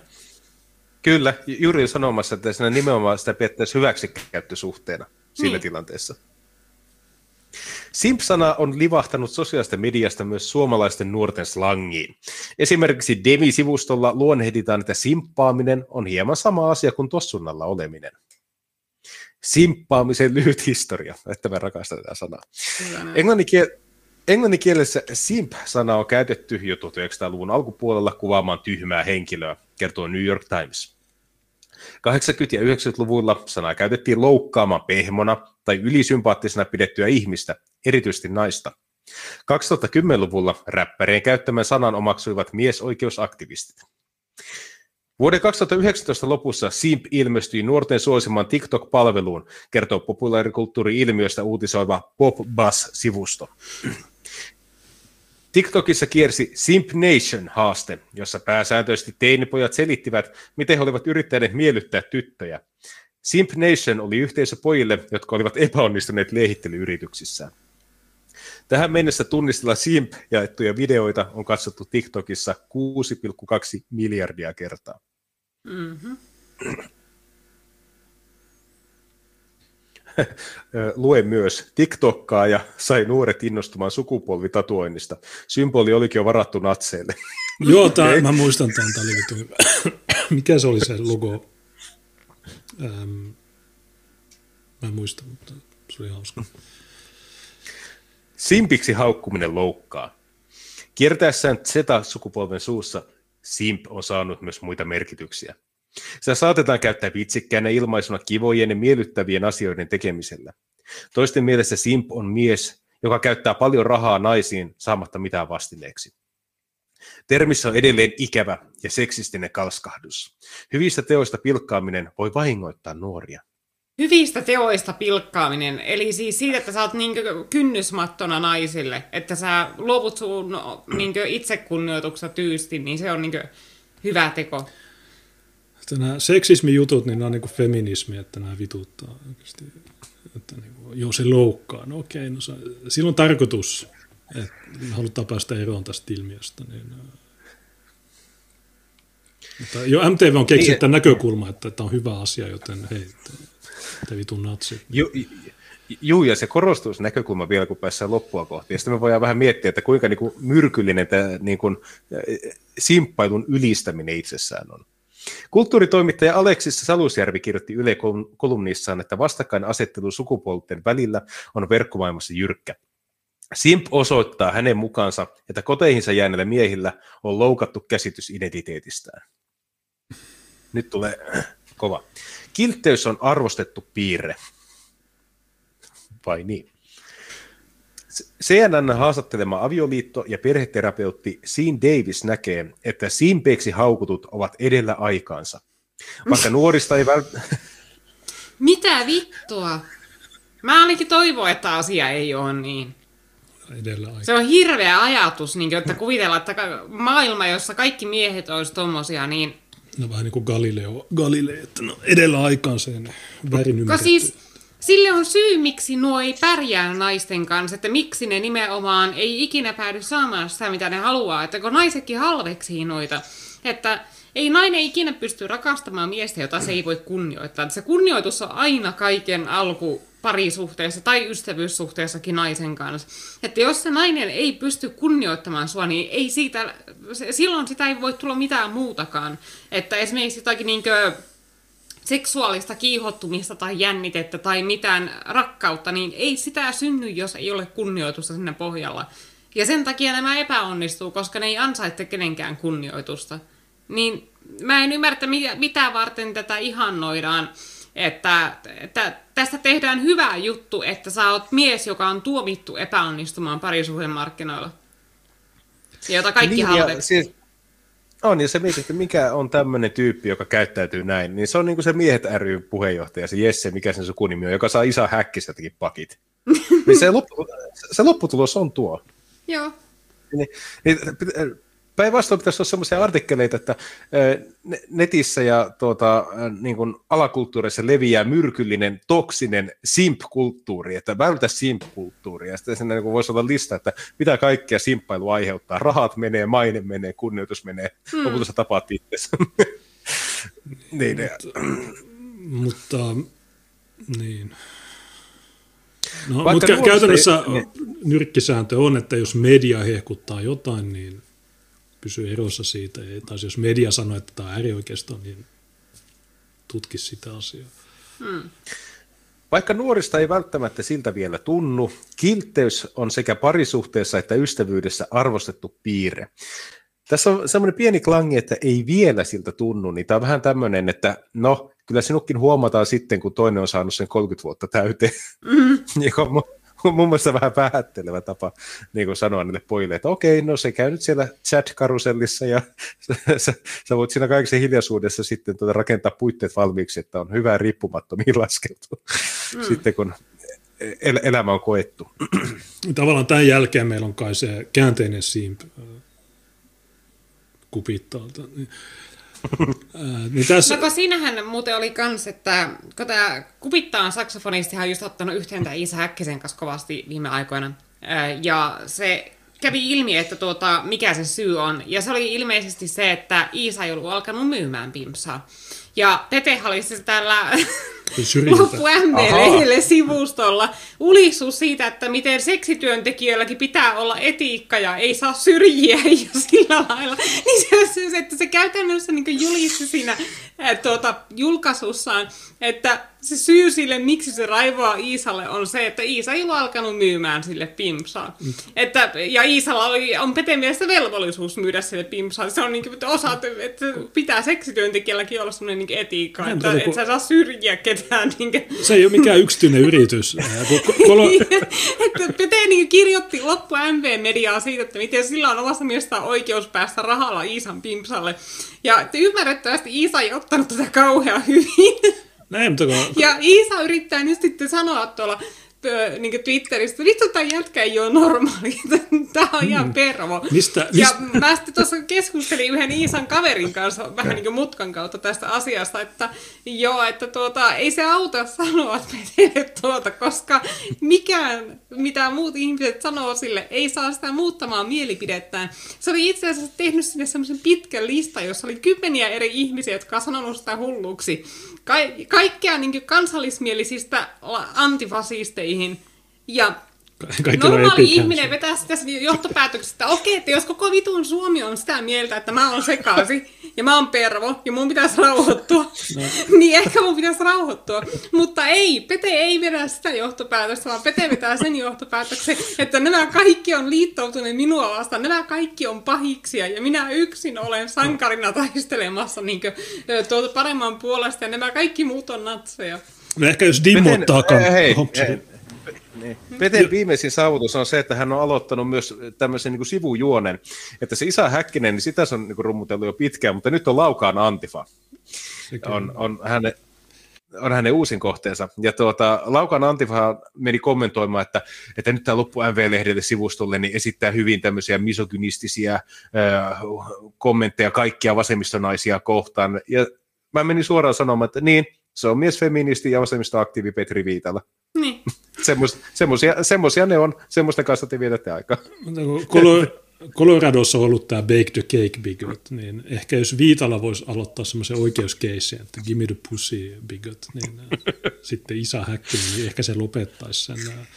Kyllä, ju- juuri sanomassa, että siinä nimenomaan sitä pidettäisiin hyväksikäyttösuhteena siinä Niin. tilanteessa. Simp-sana on livahtanut sosiaalista mediasta myös suomalaisten nuorten slangiin. Esimerkiksi Demi-sivustolla luonnehditaan, että simppaaminen on hieman sama asia kuin tossunnalla oleminen. Simppaamisen lyhyt historia, että mä rakastan tätä sanaa. Englanninkiel- Englanninkielessä simp-sana on käytetty jo 1900-luvun alkupuolella kuvaamaan tyhmää henkilöä, kertoo New York Times. 80- ja 90-luvuilla sanaa käytettiin loukkaamaan pehmona tai ylisympaattisena pidettyä ihmistä, erityisesti naista. 2010-luvulla räppärien käyttämän sanan omaksuivat miesoikeusaktivistit. Vuoden 2019 lopussa Simp ilmestyi nuorten suosimaan TikTok-palveluun, kertoo populaarikulttuuri-ilmiöstä uutisoiva Pop Buzz-sivusto. TikTokissa kiersi Simp Nation-haaste, jossa pääsääntöisesti teinipojat selittivät, miten he olivat yrittäneet miellyttää tyttöjä. Simp Nation oli yhteisö pojille, jotka olivat epäonnistuneet liehittelyyrityksissään. Tähän mennessä tunnistella Simp jaettuja videoita on katsottu TikTokissa 6,2 miljardia kertaa. Mm-hmm. lue myös TikTokkaa ja sai nuoret innostumaan sukupolvitatuoinnista. Symboli olikin jo varattu natseille. Joo, tää, okay. mä muistan tämän, tämä oli vittu Mikä se oli se logo? Ähm, mä en muista, mutta se oli hauska. Simpiksi haukkuminen loukkaa. Kiertäessään Z-sukupolven suussa simp on saanut myös muita merkityksiä. Sitä saatetaan käyttää vitsikkäänä ilmaisuna kivojen ja miellyttävien asioiden tekemisellä. Toisten mielestä simp on mies, joka käyttää paljon rahaa naisiin saamatta mitään vastineeksi. Termissä on edelleen ikävä ja seksistinen kalskahdus. Hyvistä teoista pilkkaaminen voi vahingoittaa nuoria. Hyvistä teoista pilkkaaminen, eli siis siitä, että sä oot niin kynnysmattona naisille, että sä luovut sun niin itsekunnioituksesta tyysti, niin se on niin hyvä teko. Että nämä seksismijutut, niin nämä on niin feminismi, että nämä vituttaa oikeasti. Että niin kuin, joo, se loukkaa. No okei, no se, sillä on tarkoitus, halutaan päästä eroon tästä ilmiöstä. Niin, mutta jo MTV on keksinyt niin, tämän näkökulman, että tämä on hyvä asia, joten hei, te vitun natsit. Ju, Juu, ja se korostuu se näkökulma vielä, kun päässään loppua kohti. Ja sitten me voidaan vähän miettiä, että kuinka niin kuin myrkyllinen tämä niin kuin, simppailun ylistäminen itsessään on. Kulttuuritoimittaja Aleksis Salusjärvi kirjoitti Yle kolumnissaan, että vastakkainasettelu sukupuolten välillä on verkkomaailmassa jyrkkä. Simp osoittaa hänen mukaansa, että koteihinsa jääneillä miehillä on loukattu käsitys identiteetistään. Nyt tulee kova. Kiltteys on arvostettu piirre. Vai niin? CNN haastattelema avioliitto- ja perheterapeutti Sean Davis näkee, että simpeiksi haukutut ovat edellä aikaansa. Vaikka nuorista ei välttämättä... Mitä vittua? Mä ainakin toivon, että asia ei ole niin. Edellä aika. Se on hirveä ajatus, niin, että kuvitellaan, että maailma, jossa kaikki miehet olisi tommosia, niin... No vähän niin kuin Galileo, Galileo että no edellä aikaansa ja värin siis Sille on syy, miksi nuo ei pärjää naisten kanssa, että miksi ne nimenomaan ei ikinä päädy saamaan sitä, mitä ne haluaa. Että kun naisetkin halveksii noita, että ei nainen ikinä pysty rakastamaan miestä, jota se ei voi kunnioittaa. Se kunnioitus on aina kaiken alku parisuhteessa tai ystävyyssuhteessakin naisen kanssa. Että jos se nainen ei pysty kunnioittamaan sua, niin ei siitä, silloin sitä ei voi tulla mitään muutakaan. Että esimerkiksi jotakin niinkö seksuaalista kiihottumista tai jännitettä tai mitään rakkautta, niin ei sitä synny, jos ei ole kunnioitusta sinne pohjalla. Ja sen takia nämä epäonnistuu, koska ne ei ansaitse kenenkään kunnioitusta. Niin mä en ymmärrä, mitä varten tätä ihannoidaan, että, että tästä tehdään hyvä juttu, että sä oot mies, joka on tuomittu epäonnistumaan parisuhdemarkkinoilla. Jota kaikki niin, halveksi. Siis, on, ja se mietit, että mikä on tämmöinen tyyppi, joka käyttäytyy näin, niin se on niin kuin se Miehet ry puheenjohtaja, se Jesse, mikä sen sukunimi on, joka saa Isa Häkkiseltäkin pakit. niin se, loppu, se lopputulos on tuo. Joo. Niin, niin, Päinvastoin pitäisi olla sellaisia artikkeleita, että netissä ja tuota, niin kuin alakulttuurissa leviää myrkyllinen, toksinen simp-kulttuuri, että vältä simp-kulttuuria. Ja sitten niin voisi olla lista, että mitä kaikkea simppailu aiheuttaa. Rahat menee, maine menee, kunnioitus menee, hmm. lopulta sä tapaat itsesi. niin, mutta, niin. No, mutta käytännössä ei, nyrkkisääntö on, että jos media hehkuttaa jotain, niin pysyä erossa siitä. Tai jos media sanoo, että tämä on äärioikeisto, niin tutki sitä asiaa. Hmm. Vaikka nuorista ei välttämättä siltä vielä tunnu, kiltteys on sekä parisuhteessa että ystävyydessä arvostettu piirre. Tässä on semmoinen pieni klangi, että ei vielä siltä tunnu, niin tämä on vähän tämmöinen, että no, kyllä sinutkin huomataan sitten, kun toinen on saanut sen 30 vuotta täyteen, mm. joka mun mielestä vähän vähättelevä tapa niin kuin sanoa niille pojille, että okei, no se käy nyt siellä chat-karusellissa ja sä, sä voit siinä kaikessa hiljaisuudessa sitten tuota rakentaa puitteet valmiiksi, että on hyvä riippumattomiin laskeutua mm. sitten kun el- elämä on koettu. Tavallaan tämän jälkeen meillä on kai se käänteinen simp kupittaalta. Niin tässä... No siinähän muuten oli kans, että kun tämä Kupittaan saksofonisti on just ottanut yhteen tämän Iisa Häkkisen kanssa kovasti viime aikoina. Ja se kävi ilmi, että tuota, mikä se syy on. Ja se oli ilmeisesti se, että Iisa ei ollut alkanut myymään pimpsaa. Ja Tete oli siis täällä Loppu MV-lehdelle sivustolla ulistus siitä, että miten seksityöntekijöilläkin pitää olla etiikka ja ei saa syrjiä ja sillä lailla. Niin se, että se käytännössä niin julisti siinä tuota, julkaisussaan, että se syy sille, miksi se raivoaa Iisalle, on se, että Iisa ei ole alkanut myymään sille pimpsaa. Mm. Että, ja Iisalla oli, on Peten mielestä velvollisuus myydä sille pimpsaa. Se on niin kuin, osa, että pitää seksityöntekijälläkin olla sellainen niin etiikka, että et kun... sä saa syrjiä ketään. Niin kuin... Se ei ole mikään yksityinen yritys. Kolo... että Pete niin kirjoitti loppu MV-mediaa siitä, että miten sillä on omasta mielestään oikeus päästä rahalla Iisan pimpsalle. Ja ymmärrettävästi Iisa ei ottanut tätä kauhean hyvin. Näin, mutta kun... Ja Iisa yrittää nyt sitten sanoa tuolla niin Twitteristä, että vittu tämä jätkä ei ole normaali, tämä on ihan mm. pervo. Mistä, ja mä sitten tuossa keskustelin yhden Iisan kaverin kanssa vähän niin kuin mutkan kautta tästä asiasta, että joo, että tuota, ei se auta sanoa teille tuota, koska mikään, mitä muut ihmiset sanoo sille, ei saa sitä muuttamaan mielipidettään. Se oli itse asiassa tehnyt sinne semmoisen pitkän listan, jossa oli kymmeniä eri ihmisiä, jotka on sanonut sitä hulluksi. Ka- kaikkea niin kansallismielisistä antifasisteihin. Ja Kaikilla Normaali ihminen vetää sitä johtopäätöksestä, että okei, että jos koko vitun Suomi on sitä mieltä, että mä oon sekaisin ja mä oon pervo ja mun pitäisi rauhoittua, no. niin ehkä mun pitäisi rauhoittua. Mutta ei, Pete ei vedä sitä johtopäätöstä, vaan Pete vetää sen johtopäätöksen, että nämä kaikki on liittoutuneet minua vastaan, nämä kaikki on pahiksia ja minä yksin olen sankarina taistelemassa niin kuin, tuota paremman puolesta ja nämä kaikki muut on natseja. No ehkä jos Dimmo ottaa hei, hei, hei, niin. Peten viimeisin saavutus on se, että hän on aloittanut myös tämmöisen niin kuin sivujuonen, että se Isa Häkkinen, niin sitä se on niin kuin rummutellut jo pitkään, mutta nyt on Laukaan Antifa. On, on, hänen, on hänen uusin kohteensa. Ja tuota, Laukan Antifa meni kommentoimaan, että, että nyt tämä loppu MV-lehdelle sivustolle niin esittää hyvin tämmöisiä misogynistisiä äh, kommentteja kaikkia vasemmistonaisia kohtaan. Ja mä menin suoraan sanomaan, että niin, se on mies feministi ja vasemmistoaktiivi Petri Viitala. Niin. Semmos, semmosia, semmosia ne on, semmoista kanssa te vietätte aikaa. Coloradossa on ollut tämä Bake the Cake Bigot, niin ehkä jos Viitala voisi aloittaa semmoisen oikeuskeissin, että give me the pussy bigot, niin äh, sitten Isa Häkkinen, niin ehkä se lopettaisi sen, äh,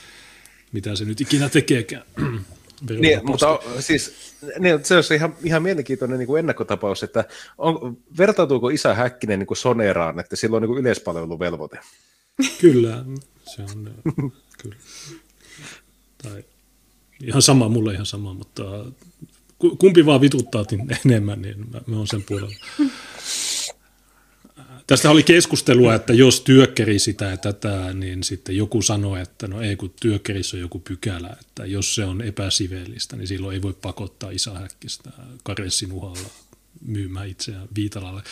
mitä se nyt ikinä tekeekään. niin, mutta siis niin, se olisi ihan, ihan mielenkiintoinen niin kuin ennakkotapaus, että on, vertautuuko Isa Häkkinen niin kuin Soneraan, että sillä on niin kuin yleispalveluvelvoite? Kyllä, se on kyllä. Tai ihan sama, mulle ihan sama, mutta kumpi vaan vituttaa enemmän, niin mä, mä oon sen puolella. Tästä oli keskustelua, että jos työkkeri sitä ja tätä, niin sitten joku sanoi, että no ei kun työkkerissä on joku pykälä, että jos se on epäsiveellistä, niin silloin ei voi pakottaa isähäkkistä karessin uhalla myymään itseään Viitalalle.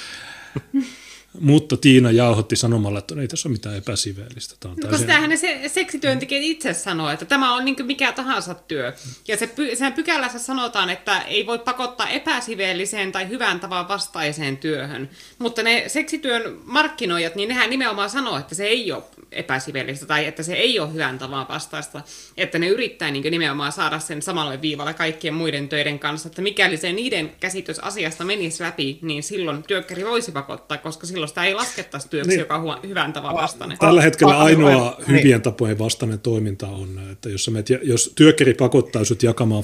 Mutta Tiina jauhotti sanomalla, että no ei tässä ole mitään epäsiveellistä. Tämä on täysin... Sitähän ne se, seksityöntekijät itse sanoo, että tämä on niin mikä tahansa työ. Ja se, sen pykälässä sanotaan, että ei voi pakottaa epäsiveelliseen tai hyvän tavan vastaiseen työhön. Mutta ne seksityön markkinoijat, niin nehän nimenomaan sanoo, että se ei ole epäsivellistä tai että se ei ole hyvän tavan vastaista, että ne yrittää niin nimenomaan saada sen samalle viivalle kaikkien muiden töiden kanssa, että mikäli se niiden käsitys asiasta menisi läpi, niin silloin työkkäri voisi pakottaa, koska silloin sitä ei laskettaisi työksi, niin. joka on hyvän tavan vastainen. Tällä hetkellä ainoa niin. hyvien tapojen vastainen toiminta on, että jos, menet, jos työkkäri pakottaa sinut jakamaan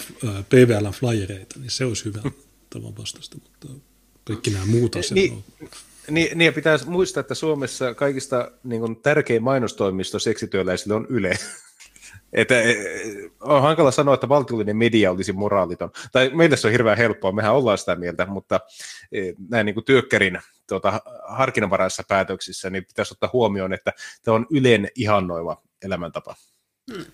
PVLn flyereita, niin se olisi hyvän tavan vastaista, mutta kaikki nämä muut asiat niin, on niin, niin pitää muistaa, että Suomessa kaikista niin kuin, tärkein mainostoimisto seksityöläisille on Yle. Että, e, on hankala sanoa, että valtiollinen media olisi moraaliton. Tai meille se on hirveän helppoa, mehän ollaan sitä mieltä, mutta e, näin niin kuin työkkärin tuota, harkinnanvaraisissa päätöksissä, niin pitäisi ottaa huomioon, että tämä on Ylen ihannoiva elämäntapa. Hmm.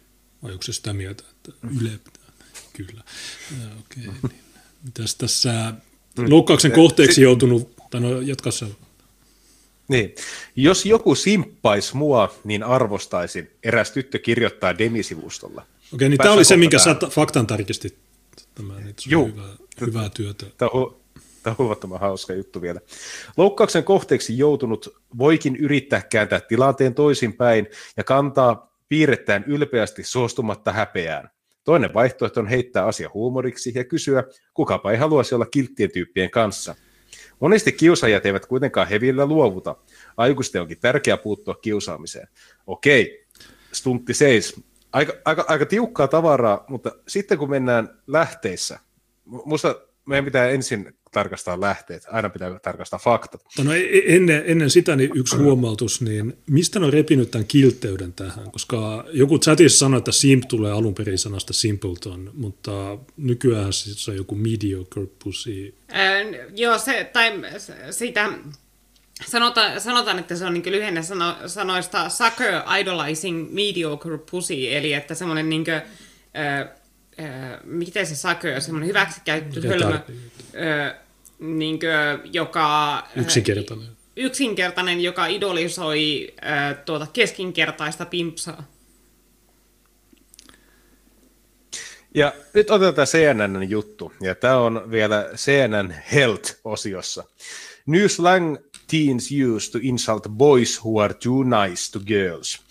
Vai onko se sitä mieltä, että Yle pitää? Kyllä. Ja, okay, niin. Mitäs tässä hmm. loukkauksen kohteeksi joutunut, tai no jatka niin. Jos joku simppaisi mua, niin arvostaisin. Eräs tyttö kirjoittaa Demisivustolla. Okei, niin tämä oli se, minkä sä faktan tarkistit. Tämä on hyvää, hyvää työtä. Tämä on, tämä on huomattavan hauska juttu vielä. Loukkauksen kohteeksi joutunut voikin yrittää kääntää tilanteen toisinpäin ja kantaa piirrettään ylpeästi suostumatta häpeään. Toinen vaihtoehto on heittää asia huumoriksi ja kysyä, kukapa ei haluaisi olla kilttien tyyppien kanssa – Monesti kiusaajat eivät kuitenkaan hevillä luovuta. Aikuisten onkin tärkeää puuttua kiusaamiseen. Okei, stuntti seis. Aika, aika, aika tiukkaa tavaraa, mutta sitten kun mennään lähteissä, musta meidän pitää ensin tarkastaa lähteet, aina pitää tarkastaa faktat. No e, e, ennen, ennen sitä niin yksi huomautus, niin mistä ne on repinyt tämän kiltteyden tähän? Koska joku chatissa sanoi, että simp tulee alun perin sanasta simpleton, mutta nykyään se on joku mediocre pussy. Äh, joo, se, tai sitä sanotaan, sanotaan, että se on niin lyhenne sano, sanoista sucker idolizing mediocre pussy, eli että semmoinen niin kuin, äh, äh, miten se sucker, semmoinen hyväksikäyttö hölmö, niin kuin, joka... Yksinkertainen. Yksinkertainen, joka idolisoi äh, tuota keskinkertaista pimpsaa. Ja nyt otetaan CNN juttu, ja tämä on vielä CNN Health-osiossa. New slang teens use to insult boys who are too nice to girls.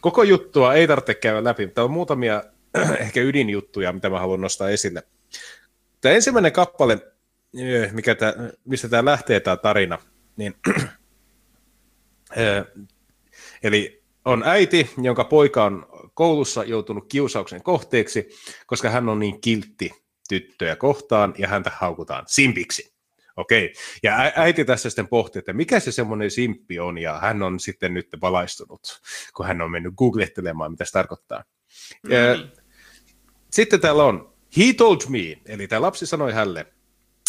Koko juttua ei tarvitse käydä läpi, mutta on muutamia ehkä ydinjuttuja, mitä mä haluan nostaa esille. Tämä ensimmäinen kappale mikä tää, mistä tämä lähtee tämä tarina, niin eli on äiti, jonka poika on koulussa joutunut kiusauksen kohteeksi, koska hän on niin kiltti tyttöjä kohtaan ja häntä haukutaan simpiksi. Okei, ja äiti tässä sitten pohti, että mikä se semmoinen simppi on, ja hän on sitten nyt valaistunut, kun hän on mennyt googlettelemaan, mitä se tarkoittaa. Mm-hmm. Sitten täällä on, he told me, eli tämä lapsi sanoi hälle,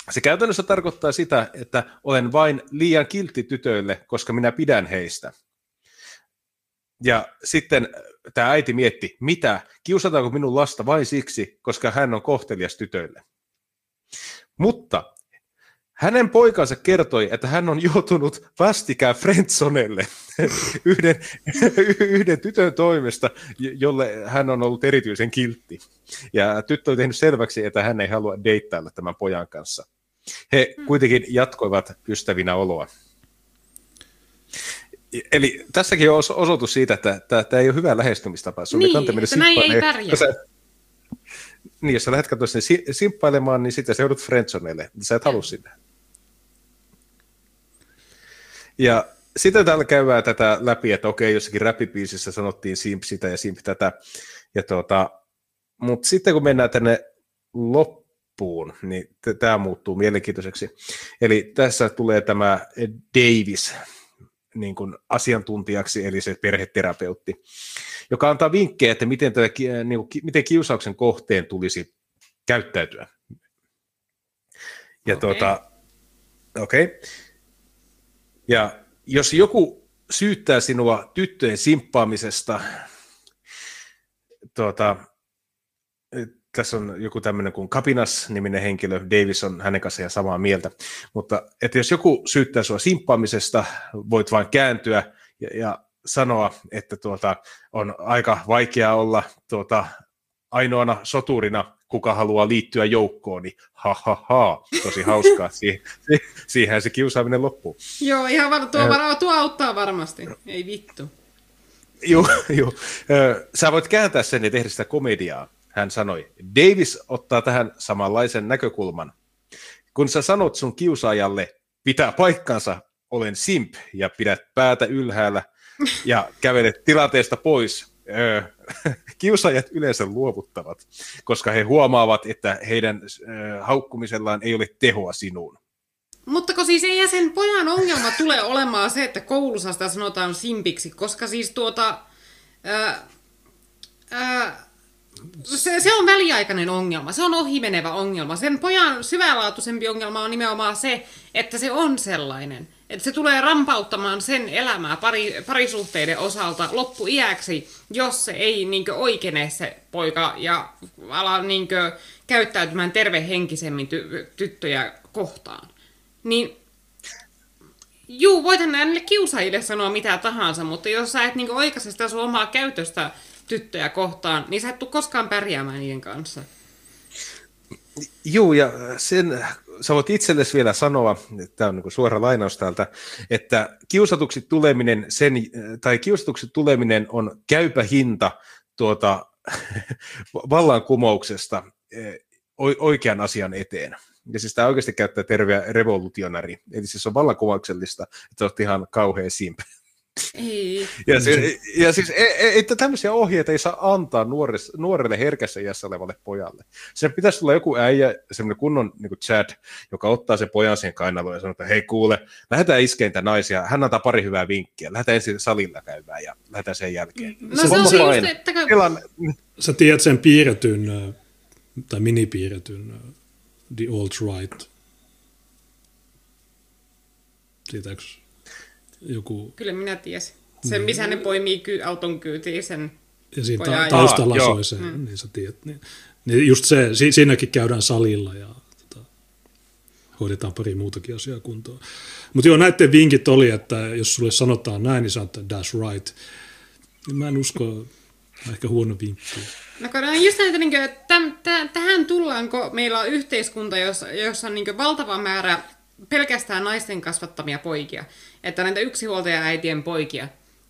se käytännössä tarkoittaa sitä, että olen vain liian kiltti tytöille, koska minä pidän heistä. Ja sitten tämä äiti mietti, mitä, kiusataanko minun lasta vain siksi, koska hän on kohtelias tytöille. Mutta hänen poikansa kertoi, että hän on joutunut vastikään Friendsonelle yhden, yhden tytön toimesta, jolle hän on ollut erityisen kiltti. Ja tyttö on tehnyt selväksi, että hän ei halua deittailla tämän pojan kanssa. He hmm. kuitenkin jatkoivat ystävinä oloa. Eli tässäkin on osoitus siitä, että tämä ei ole hyvä lähestymistapa. Sun niin, että näin ei pärjää. Niin, jos sä lähdet katsomaan sinne simppailemaan, niin sitten sä joudut friendzoneille. Sä et halua sinne. Ja sitten täällä käydään tätä läpi, että okei, jossakin räpipiisissä sanottiin simp sitä ja simp tätä. Ja tuota, mutta sitten kun mennään tänne loppuun, loppuun, niin tämä muuttuu mielenkiintoiseksi. Eli tässä tulee tämä Davis niin kuin asiantuntijaksi, eli se perheterapeutti, joka antaa vinkkejä, että miten, tätä, niin kuin, miten kiusauksen kohteen tulisi käyttäytyä. Ja okay. tuota, okei. Okay. Ja jos joku syyttää sinua tyttöjen simppaamisesta, tuota, tässä on joku tämmöinen kuin Kapinas-niminen henkilö, Davis on hänen kanssaan ihan samaa mieltä, mutta että jos joku syyttää sinua simppaamisesta, voit vain kääntyä ja, ja sanoa, että tuota, on aika vaikea olla tuota, ainoana soturina, kuka haluaa liittyä joukkoon, niin ha ha ha, tosi hauskaa. Si- si- siihen se kiusaaminen loppuu. Joo, ihan var- tuo, var- tuo auttaa varmasti, ei vittu. Joo, joo. Sä voit kääntää sen ja tehdä sitä komediaa hän sanoi, Davis ottaa tähän samanlaisen näkökulman. Kun sä sanot sun kiusaajalle, pitää paikkansa, olen simp ja pidät päätä ylhäällä ja kävelet tilanteesta pois, kiusaajat yleensä luovuttavat, koska he huomaavat, että heidän haukkumisellaan ei ole tehoa sinuun. Mutta kun siis ei sen pojan ongelma tule olemaan se, että koulussa sitä sanotaan simpiksi, koska siis tuota... Ää, ää, se, se on väliaikainen ongelma, se on ohimenevä ongelma. Sen pojan syvälaatuisempi ongelma on nimenomaan se, että se on sellainen. Että se tulee rampauttamaan sen elämää pari, parisuhteiden osalta loppuiäksi, jos se ei niinkö oikeene se poika ja ala niinkö käyttäytymään tervehenkisemmin ty- tyttöjä kohtaan. Niin Juu, voitan näille kiusaajille sanoa mitä tahansa, mutta jos sä et niinku oikaise sitä sun omaa käytöstä tyttöjä kohtaan, niin sä et tule koskaan pärjäämään niiden kanssa. Joo, ja sen sä voit itsellesi vielä sanoa, tämä on niin suora lainaus täältä, että kiusatuksi tuleminen, sen, tai kiusatuksi tuleminen on käypä hinta tuota, vallankumouksesta eh, oikean asian eteen. Ja siis tämä oikeasti käyttää terveä revolutionari. Eli siis on vallankumouksellista, että olet ihan kauhean simp. Ei. Ja, siis, ja siis e, e, että tämmöisiä ohjeita ei saa antaa nuores, nuorelle herkässä iässä olevalle pojalle. Sen pitäisi olla joku äijä, semmoinen kunnon niin kuin Chad, joka ottaa sen pojan siihen kainaloon ja sanoo, että hei kuule, lähdetään iskeen naisia. Hän antaa pari hyvää vinkkiä. Lähdetään ensin salilla käymään ja lähdetään sen jälkeen. No se, se on se just, että... Tilanne... Sä tiedät sen piirretyn, tai minipiirretyn The Alt-Right. Tietääkö joku... Kyllä minä tiesin. Sen, missä ne poimii ky- auton kyytiin sen Ja siinä ta- taustalla ah, soi se, mm. niin sä tiedät. Niin, niin just se, si- siinäkin käydään salilla ja tota, hoidetaan pari muutakin asiaa kuntoon. Mutta joo, näiden vinkit oli, että jos sulle sanotaan näin, niin sanot, että that's right. Niin mä en usko, ehkä huono vinkki. No kun on just näitä, niin kuin, täm, täh, tähän tullaanko meillä on yhteiskunta, jossa, jossa on niin valtava määrä pelkästään naisten kasvattamia poikia. Että näitä yksinhuoltaja-äitien poikia,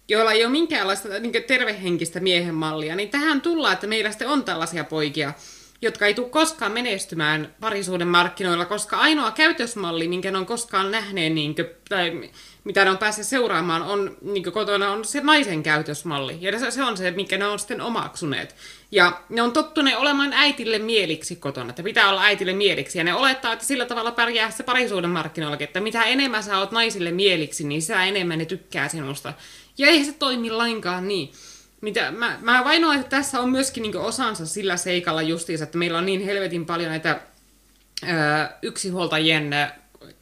joilla ei ole minkäänlaista niin tervehenkistä miehen mallia, niin tähän tullaan, että meillä sitten on tällaisia poikia, jotka ei tule koskaan menestymään parisuuden markkinoilla, koska ainoa käytösmalli, minkä ne on koskaan nähneet, niin kuin, tai mitä ne on päässeet seuraamaan, on niin kotona on se naisen käytösmalli. Ja se, on se, mikä ne on sitten omaksuneet. Ja ne on tottuneet olemaan äitille mieliksi kotona, että pitää olla äitille mieliksi. Ja ne olettaa, että sillä tavalla pärjää se parisuuden markkinoillakin, että mitä enemmän sä oot naisille mieliksi, niin sitä enemmän ne tykkää sinusta. Ja ei se toimi lainkaan niin. Mitä, mä, mä vainoan, että tässä on myöskin niin osansa sillä seikalla justiinsa, että meillä on niin helvetin paljon näitä ö, yksihuoltajien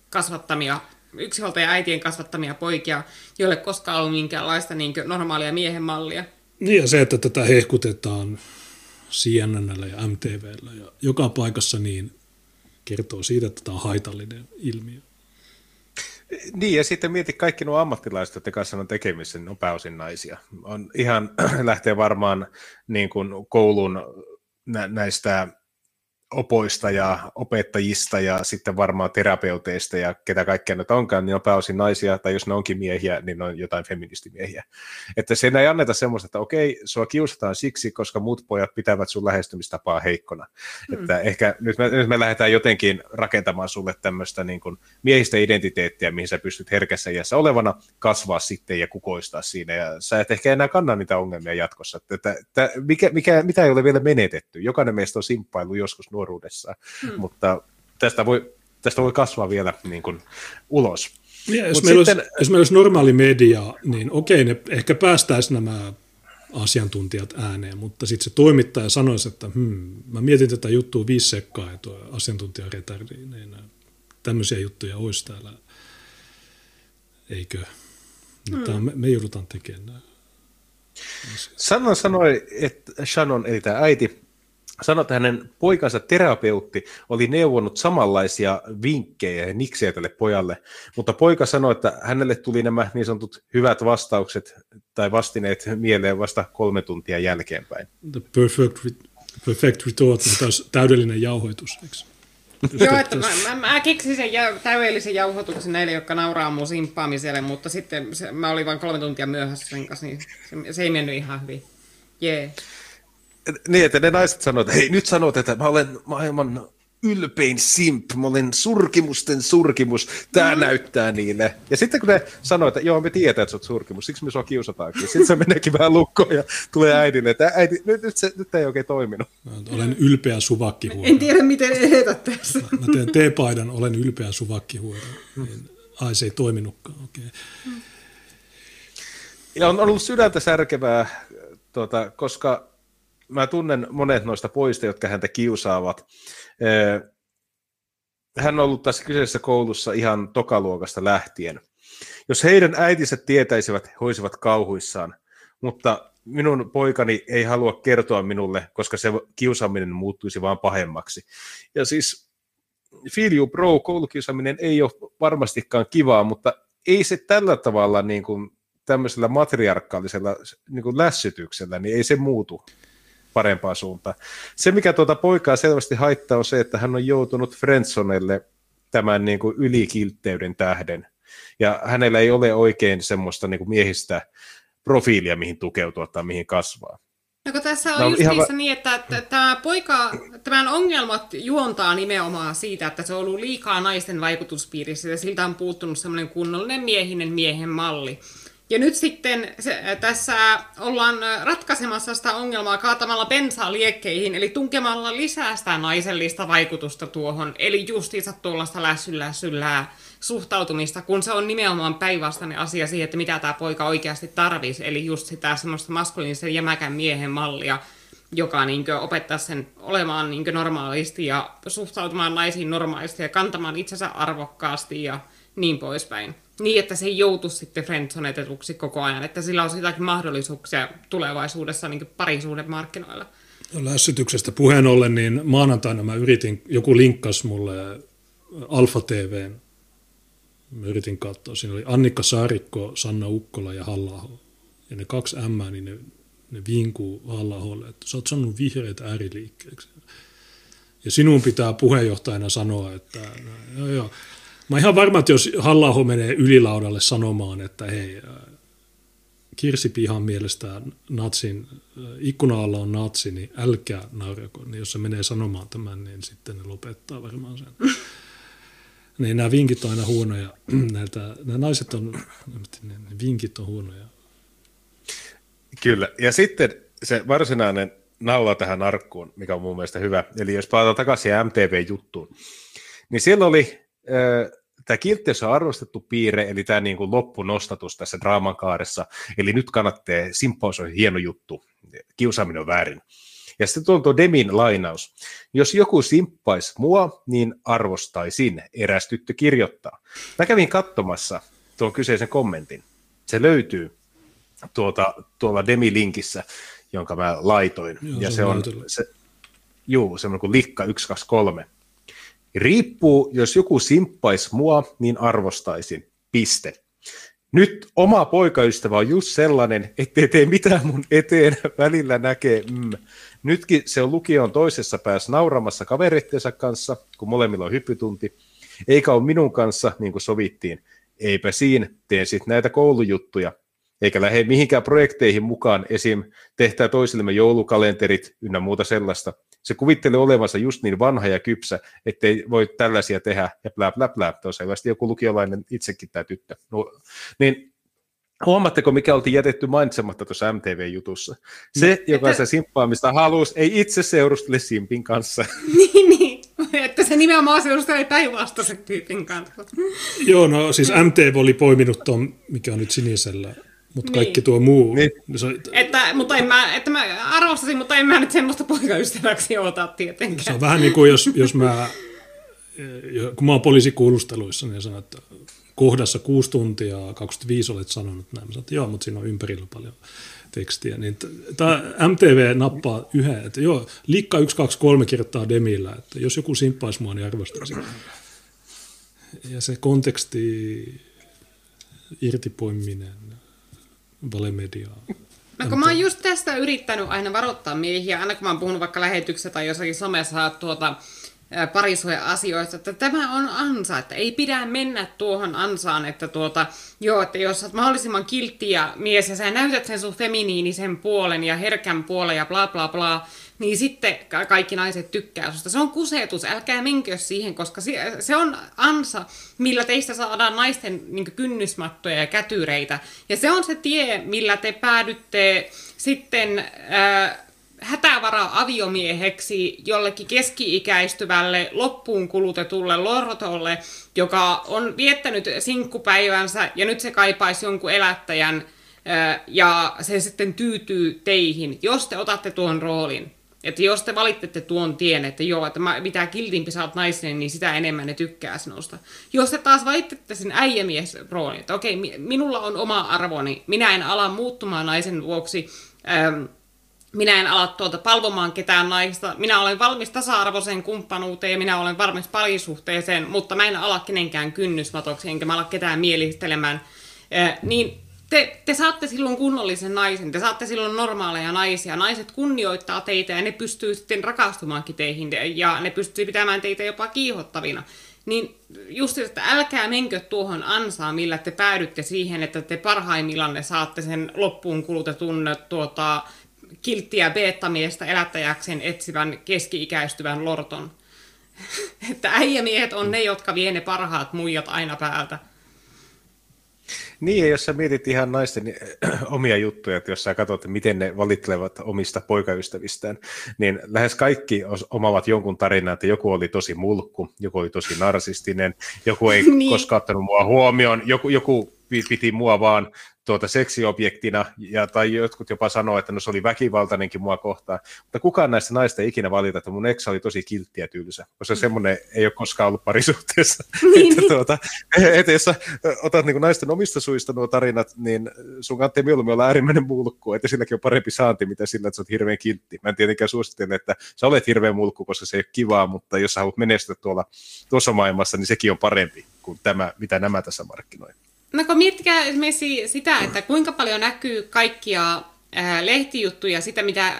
kasvattamia yksinhuoltaja äitien kasvattamia poikia, joille koskaan ollut minkäänlaista niin normaalia miehen mallia. Niin ja se, että tätä hehkutetaan CNNllä ja MTVllä ja joka paikassa, niin kertoo siitä, että tämä on haitallinen ilmiö. Niin, ja sitten mieti kaikki nuo ammattilaiset, joiden kanssa on tekemissä, niin on pääosin naisia. On ihan, lähtee varmaan niin kuin koulun nä- näistä opoista ja opettajista ja sitten varmaan terapeuteista ja ketä kaikkea nyt onkaan, niin on pääosin naisia, tai jos ne onkin miehiä, niin ne on jotain feministimiehiä. Että sen ei anneta semmoista, että okei, sua kiusataan siksi, koska muut pojat pitävät sun lähestymistapaa heikkona. Mm. Että ehkä nyt me, nyt me lähdetään jotenkin rakentamaan sulle tämmöistä niin kuin miehistä identiteettiä, mihin sä pystyt herkässä iässä olevana kasvaa sitten ja kukoistaa siinä, ja sä et ehkä enää kanna niitä ongelmia jatkossa. Että, että, mikä, mikä, mitä ei ole vielä menetetty. Jokainen meistä on simppailu joskus nuoruudessa, hmm. mutta tästä voi, tästä voi kasvaa vielä niin kuin, ulos. Ja jos, meillä sitten... olisi, jos meillä olisi normaali media, niin okei, ne ehkä päästäisi nämä asiantuntijat ääneen, mutta sitten se toimittaja sanoisi, että hmm, mä mietin tätä juttua viisi sekkaa, ja tuo asiantuntija retardi, niin tämmöisiä juttuja olisi täällä, eikö? Hmm. me, me joudutaan tekemään nämä. Sanna sanoi, että Shannon, eli tämä äiti, sanoi, että hänen poikansa terapeutti oli neuvonut samanlaisia vinkkejä ja niksejä tälle pojalle, mutta poika sanoi, että hänelle tuli nämä niin sanotut hyvät vastaukset tai vastineet mieleen vasta kolme tuntia jälkeenpäin. The perfect, perfect retort, täydellinen jauhoitus, eikö? Joo, että mä, mä, mä keksin sen jä, täydellisen jauhoituksen näille, jotka nauraa mun simppaamiselle, mutta sitten se, mä olin vain kolme tuntia myöhässä sen kanssa, niin se, se ei mennyt ihan hyvin. Jee. Yeah. Niin, että ne naiset sanoo, että hei nyt sanot, että mä olen maailman ylpein simp, mä olen surkimusten surkimus, tää mm. näyttää niille. Ja sitten kun ne sanoo, että joo, me tietää, että sä oot surkimus, siksi me sua kiusataankin. Sitten se meneekin vähän lukkoon ja tulee äidille, että äiti, nyt, nyt, se, nyt ei oikein toiminut. Olen ylpeä suvakkihuora. En tiedä, miten ehdät tässä. Mä teen teepaidan, olen ylpeä suvakkihuora. Niin, ai, se ei toiminutkaan, okei. Okay. Ja on ollut sydäntä särkevää, tuota, koska mä tunnen monet noista poista, jotka häntä kiusaavat. Hän on ollut tässä kyseisessä koulussa ihan tokaluokasta lähtien. Jos heidän äitinsä tietäisivät, he olisivat kauhuissaan, mutta minun poikani ei halua kertoa minulle, koska se kiusaaminen muuttuisi vaan pahemmaksi. Ja siis feel you bro, koulukiusaaminen ei ole varmastikaan kivaa, mutta ei se tällä tavalla niin kuin tämmöisellä matriarkaalisella niin kuin lässytyksellä, niin ei se muutu parempaa suuntaan. Se, mikä tuota poikaa selvästi haittaa, on se, että hän on joutunut Friendsonelle tämän niin kuin ylikiltteyden tähden. Ja hänellä ei ole oikein semmoista niin kuin miehistä profiilia, mihin tukeutua tai mihin kasvaa. No kun tässä on no, just va- niin, että, että tämä poika, tämän ongelmat juontaa nimenomaan siitä, että se on ollut liikaa naisten vaikutuspiirissä ja siltä on puuttunut semmoinen kunnollinen miehinen miehen malli. Ja nyt sitten se, tässä ollaan ratkaisemassa sitä ongelmaa kaatamalla bensaa liekkeihin, eli tunkemalla lisää sitä naisellista vaikutusta tuohon, eli justiinsa tuollaista lässyllää syllää suhtautumista, kun se on nimenomaan päinvastainen asia siihen, että mitä tämä poika oikeasti tarvisi, eli just sitä semmoista maskuliinisen jämäkän miehen mallia, joka niin opettaa sen olemaan niin normaalisti ja suhtautumaan naisiin normaalisti ja kantamaan itsensä arvokkaasti ja niin poispäin. Niin, että se ei joutu sitten friendzonetetuksi koko ajan, että sillä on jotakin mahdollisuuksia tulevaisuudessa niin parisuuden markkinoilla. No, lässytyksestä puheen ollen, niin maanantaina mä yritin, joku linkkas mulle Alfa TVn, mä yritin katsoa, siinä oli Annikka Saarikko, Sanna Ukkola ja halla Ja ne kaksi M, niin ne, ne vinkuu halla että sä oot sanonut vihreät ääriliikkeeksi. Ja sinun pitää puheenjohtajana sanoa, että no, joo, joo, Mä oon ihan varma, että jos halla menee ylilaudalle sanomaan, että hei, äh, Kirsi Pihan mielestä natsin, äh, ikkuna alla on natsi, niin älkää naurako. Niin jos se menee sanomaan tämän, niin sitten ne lopettaa varmaan sen. niin nämä vinkit on aina huonoja. Näiltä, nämä naiset on, ne vinkit on huonoja. Kyllä. Ja sitten se varsinainen naula tähän arkkuun, mikä on mun mielestä hyvä. Eli jos palataan takaisin MTV-juttuun, niin siellä oli tämä kiltteys on arvostettu piirre, eli tämä niin kuin loppunostatus tässä draaman kaaressa, eli nyt kannattaa, simppaus on hieno juttu, kiusaaminen on väärin. Ja sitten on tuo Demin lainaus. Jos joku simppaisi mua, niin arvostaisin, eräs tyttö kirjoittaa. Mä kävin katsomassa tuon kyseisen kommentin. Se löytyy tuota, tuolla Demi-linkissä, jonka mä laitoin. Joo, ja se on, se, juu, semmoinen kuin Likka 123. Riippuu, jos joku simppais mua, niin arvostaisin. Piste. Nyt oma poikaystävä on just sellainen, ettei tee mitään mun eteen, välillä näkee mm. Nytkin se on lukion toisessa päässä nauramassa kaverittensa kanssa, kun molemmilla on hyppytunti, eikä ole minun kanssa, niin kuin sovittiin. Eipä siinä, teen sitten näitä koulujuttuja, eikä lähde mihinkään projekteihin mukaan, esim. tehtää toisillemme joulukalenterit ynnä muuta sellaista. Se kuvittelee olevansa just niin vanha ja kypsä, ettei voi tällaisia tehdä, ja blä blä blä. Selvästi joku lukiolainen itsekin tämä tyttö. No, niin Huomaatteko, mikä oltiin jätetty mainitsematta tuossa MTV-jutussa? Se, no, joka että... se simppaamista halusi, ei itse seurustele Simpin kanssa. niin, niin. Että se nimenomaan seurustelee päinvastaisen tyypin kanssa. Joo, no siis MTV oli poiminut tuon, mikä on nyt sinisellä mutta niin. kaikki tuo muu. Niin. Se, että, mutta en mä, että mä arvostasin, mutta en mä nyt semmoista poikaystäväksi ota tietenkään. Se on vähän niin kuin jos, jos mä, kun mä oon poliisikuulusteluissa, niin sanon, että kohdassa 6 tuntia 25 olet sanonut näin. Mä sanon, että joo, mutta siinä on ympärillä paljon tekstiä. Niin tämä MTV nappaa yhden, että joo, Likka 123 kirjoittaa Demillä, että jos joku simppaisi mua, niin arvostaisin. Ja se konteksti irtipoiminen valemediaa. No kun mä oon just tästä yrittänyt aina varoittaa miehiä, aina kun mä oon puhunut vaikka lähetyksessä tai jossakin somessa tuota, parisuoja-asioista, että tämä on ansa, että ei pidä mennä tuohon ansaan, että tuota, joo, että jos olet mahdollisimman kiltti ja mies ja sä näytät sen sun feminiinisen puolen ja herkän puolen ja bla bla bla, niin sitten kaikki naiset tykkää susta. Se on kusetus, älkää menkö siihen, koska se on ansa, millä teistä saadaan naisten niin kynnysmattoja ja kätyreitä. Ja se on se tie, millä te päädytte sitten... Ää, hätävara aviomieheksi jollekin keski-ikäistyvälle loppuun kulutetulle lortolle, joka on viettänyt sinkkupäivänsä ja nyt se kaipaisi jonkun elättäjän ja se sitten tyytyy teihin, jos te otatte tuon roolin. Että jos te valitette tuon tien, että joo, että mä, mitä kiltimpi sä oot naisen, niin sitä enemmän ne tykkää sinusta. Jos te taas valitette sen äijämies roolin, että okei, minulla on oma arvoni, minä en ala muuttumaan naisen vuoksi, ähm, minä en ala tuota palvomaan ketään naista, minä olen valmis tasa-arvoiseen kumppanuuteen minä olen valmis parisuhteeseen, mutta mä en ala kenenkään kynnysmatoksi, enkä mä ala ketään mielistelemään, äh, niin te, te saatte silloin kunnollisen naisen, te saatte silloin normaaleja naisia. Naiset kunnioittaa teitä ja ne pystyy sitten rakastumaankin teihin ja ne pystyy pitämään teitä jopa kiihottavina. Niin just, että älkää menkö tuohon ansaan, millä te päädytte siihen, että te parhaimmillanne saatte sen loppuun kulutetun tuota, kilttiä beettamiestä elättäjäkseen etsivän keski-ikäistyvän lorton. että äijämiehet on ne, jotka vie ne parhaat muijat aina päältä. Niin, ja jos sä mietit ihan naisten omia juttuja, että jos sä katsot, miten ne valittelevat omista poikaystävistään, niin lähes kaikki omavat jonkun tarinan, että joku oli tosi mulkku, joku oli tosi narsistinen, joku ei niin. koskaan ottanut mua huomioon, joku, joku piti mua vaan tuota seksiobjektina, ja, tai jotkut jopa sanoo, että no se oli väkivaltainenkin mua kohtaan. Mutta kukaan näistä naista ei ikinä valita, että mun ex oli tosi kiltti ja tylsä, koska mm. semmoinen ei ole koskaan ollut parisuhteessa. Niin. että, tuota, että jos otat niin naisten omista suista nuo tarinat, niin sun kannattaa mieluummin olla äärimmäinen mulkku, että silläkin on parempi saanti, mitä sillä, että sä oot hirveän kiltti. Mä en tietenkään suosittele, että sä olet hirveän mulkku, koska se ei ole kivaa, mutta jos sä haluat menestyä tuolla tuossa maailmassa, niin sekin on parempi kuin tämä, mitä nämä tässä markkinoivat. No kun miettikää esimerkiksi sitä, että kuinka paljon näkyy kaikkia ää, lehtijuttuja, sitä mitä,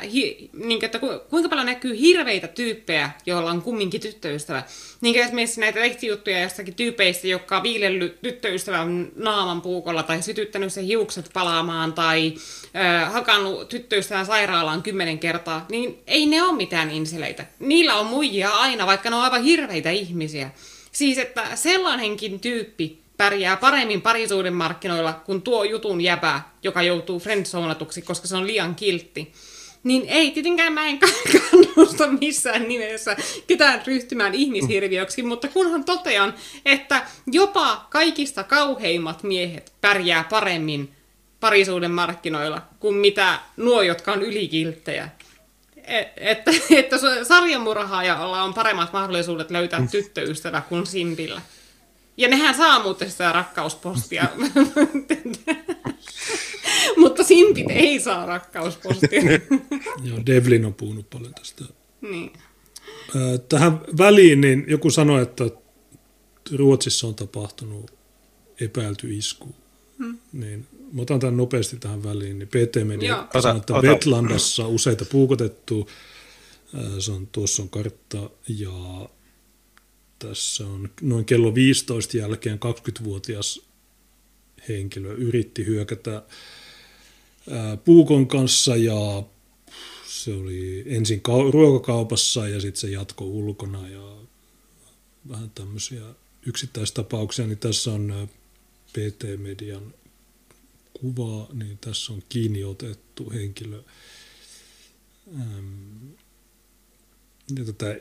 niin, että ku, kuinka paljon näkyy hirveitä tyyppejä, joilla on kumminkin tyttöystävä. Niin esimerkiksi näitä lehtijuttuja jostakin tyypeistä, jotka on viilellyt tyttöystävän naaman puukolla tai sytyttänyt sen hiukset palaamaan tai ää, hakannut tyttöystävän sairaalaan kymmenen kertaa, niin ei ne ole mitään inseleitä. Niillä on muijia aina, vaikka ne on aivan hirveitä ihmisiä. Siis että sellainenkin tyyppi, pärjää paremmin parisuuden markkinoilla kuin tuo jutun jäpä, joka joutuu friendzoonatuksi, koska se on liian kiltti. Niin ei, tietenkään mä en kannusta missään nimessä ketään ryhtymään ihmishirviöksi, mutta kunhan totean, että jopa kaikista kauheimmat miehet pärjää paremmin parisuuden markkinoilla kuin mitä nuo, jotka on ylikilttejä. Et, että, että sarjamurhaajalla on paremmat mahdollisuudet löytää mm. tyttöystävä kuin simpillä. Ja nehän saa muuten sitä rakkauspostia. Mutta simpit ei saa rakkauspostia. Joo, Devlin on puhunut paljon tästä. Niin. Tähän väliin niin joku sanoi, että Ruotsissa on tapahtunut epäilty isku. Hmm. Niin, mä otan tämän nopeasti tähän väliin. Niin PT Media sanoi, että Vetlandassa useita puukotettu. Se on, tuossa on kartta ja tässä on noin kello 15 jälkeen 20-vuotias henkilö yritti hyökätä puukon kanssa ja se oli ensin ruokakaupassa ja sitten se jatko ulkona ja vähän tämmöisiä yksittäistapauksia, niin tässä on PT-median kuva, niin tässä on kiinni otettu henkilö. Ja tätä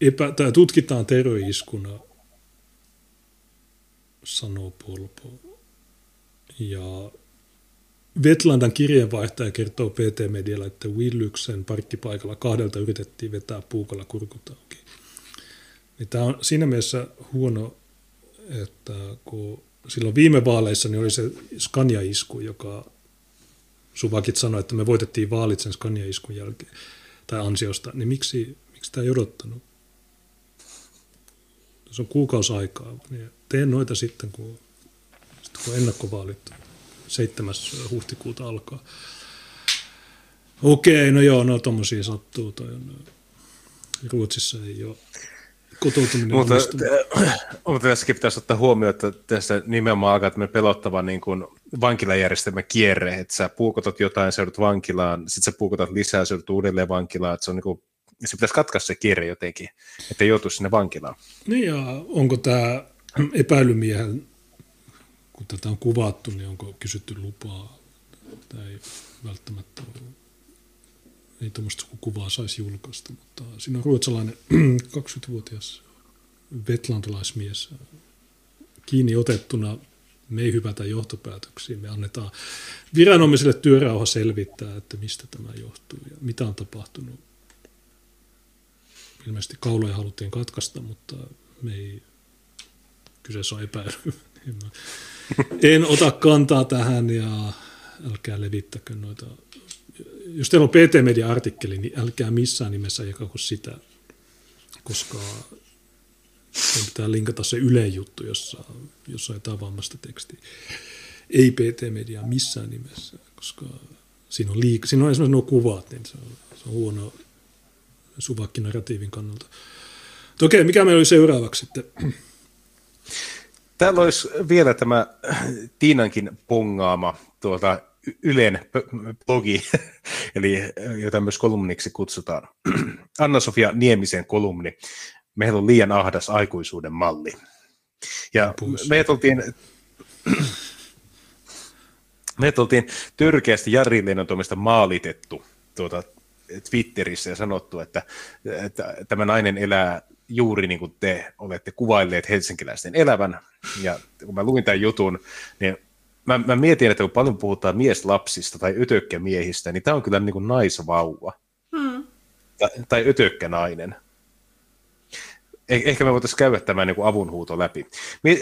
epä, tai tutkitaan terroriiskuna, sanoo Polpo. Ja Vetlandan kirjeenvaihtaja kertoo PT-medialla, että Willyksen parkkipaikalla kahdelta yritettiin vetää puukalla kurkut auki. Niin tämä on siinä mielessä huono, että kun silloin viime vaaleissa niin oli se Scania-isku, joka Suvakit sanoi, että me voitettiin vaalit sen Scania-iskun jälkeen tai ansiosta, niin miksi, miksi tämä ei odottanut? Se on kuukausi aikaa. Niin teen noita sitten, kun, sitten kun ennakkovaalit 7. huhtikuuta alkaa. Okei, no joo, no tommosia sattuu. Toi on, Ruotsissa ei ole kotoutuminen mutta, mutta tässäkin pitäisi ottaa huomioon, että tässä nimenomaan alkaa tämmöinen pelottava niin kuin vankilajärjestelmä kierre, että sä puukotat jotain, sä joudut vankilaan, sitten sä puukotat lisää, sä joudut uudelleen vankilaan, että se on niin kuin se pitäisi katkaista se kierre jotenkin, että joutuisi sinne vankilaan. Niin ja onko tämä epäilymiehen, kun tätä on kuvattu, niin onko kysytty lupaa? Tämä ei välttämättä ole, ei tuommoista kuvaa saisi julkaista, mutta siinä on ruotsalainen 20-vuotias vetlandalaismies kiinni otettuna me ei hypätä johtopäätöksiin, me annetaan viranomaisille työrauha selvittää, että mistä tämä johtuu ja mitä on tapahtunut ilmeisesti kauloja haluttiin katkaista, mutta me ei, kyseessä on epäily. en ota kantaa tähän ja älkää levittäkö noita. Jos teillä on PT-media-artikkeli, niin älkää missään nimessä jakako sitä, koska pitää linkata se Yle juttu, jossa, jossa jotain vammasta tekstiä. Ei PT-mediaa missään nimessä, koska siinä on, liik- siinä on esimerkiksi nuo kuvat, niin se on, se on huono suvakkinarratiivin kannalta. okei, mikä meillä oli seuraavaksi sitten? Täällä olisi vielä tämä Tiinankin pongaama tuota Ylen blogi, eli jota myös kolumniksi kutsutaan. Anna-Sofia Niemisen kolumni. Meillä on liian ahdas aikuisuuden malli. Ja me oltiin, me oltiin törkeästi Jari Lennon maalitettu tuota Twitterissä ja sanottu, että, että tämä nainen elää juuri niin kuin te olette kuvailleet helsinkiläisten elävän. Ja kun mä luin tämän jutun, niin mä, mä mietin, että kun paljon puhutaan mieslapsista tai ötökkämiehistä, niin tämä on kyllä niin kuin naisvauva. Hmm. Tai, tai ötökkänainen. Eh, ehkä me voitaisiin käydä tämän niin avunhuuto läpi. Me,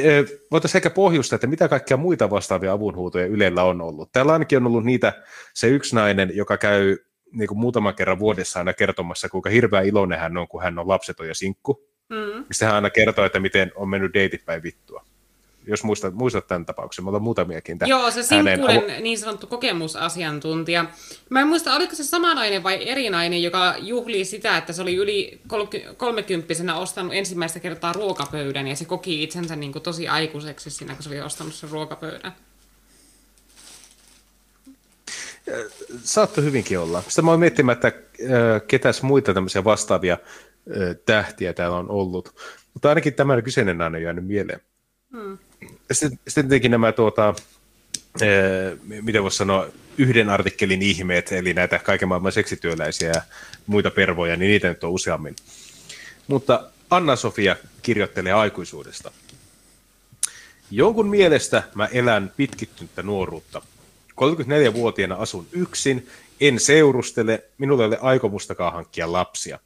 voitaisiin ehkä pohjusta, että mitä kaikkia muita vastaavia avunhuutoja Ylellä on ollut. Täällä ainakin on ollut niitä se yksi nainen, joka käy niin kuin muutaman kerran vuodessa aina kertomassa, kuinka hirveä iloinen hän on, kun hän on lapseton ja sinkku. Mm. Sitten hän aina kertoo, että miten on mennyt deitit päin vittua. Jos muistat, muistat tämän tapauksen, mulla on muutamiakin. Tämän Joo, se sinkkuuden hänen... niin sanottu kokemusasiantuntija. Mä en muista, oliko se sama nainen vai eri nainen, joka juhlii sitä, että se oli yli kolmekymppisenä ostanut ensimmäistä kertaa ruokapöydän ja se koki itsensä niin kuin tosi aikuiseksi siinä, kun se oli ostanut sen ruokapöydän. Saattoi hyvinkin olla. Sitä mä oon miettimään, että ketäs muita tämmöisiä vastaavia tähtiä täällä on ollut. Mutta ainakin tämä kyseinen nainen on jäänyt mieleen. Hmm. Sitten, sitten tietenkin nämä, tuota, miten voisi sanoa, yhden artikkelin ihmeet, eli näitä kaiken maailman seksityöläisiä ja muita pervoja, niin niitä nyt on useammin. Mutta Anna-Sofia kirjoittelee aikuisuudesta. Jonkun mielestä mä elän pitkittynyttä nuoruutta – 34-vuotiaana asun yksin, en seurustele, minulla ei ole aikomustakaan hankkia lapsia.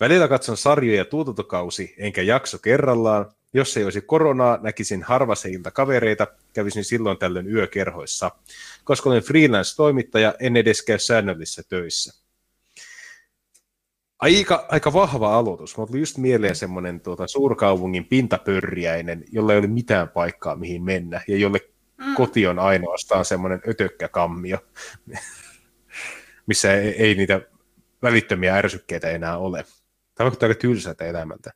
Välillä katson sarjoja tuotantokausi, enkä jakso kerrallaan. Jos ei olisi koronaa, näkisin harvaseilta kavereita, kävisin silloin tällöin yökerhoissa. Koska olen freelance-toimittaja, en edes käy säännöllisissä töissä. Aika, aika vahva aloitus. Mulla tuli just mieleen semmoinen tuota, suurkaupungin pintapörriäinen, jolla ei ole mitään paikkaa mihin mennä, ja jolle Mm. Koti on ainoastaan semmoinen ötökkäkammio, missä ei, ei niitä välittömiä ärsykkeitä enää ole. Tämä vaikuttaa aika tylsältä elämältä.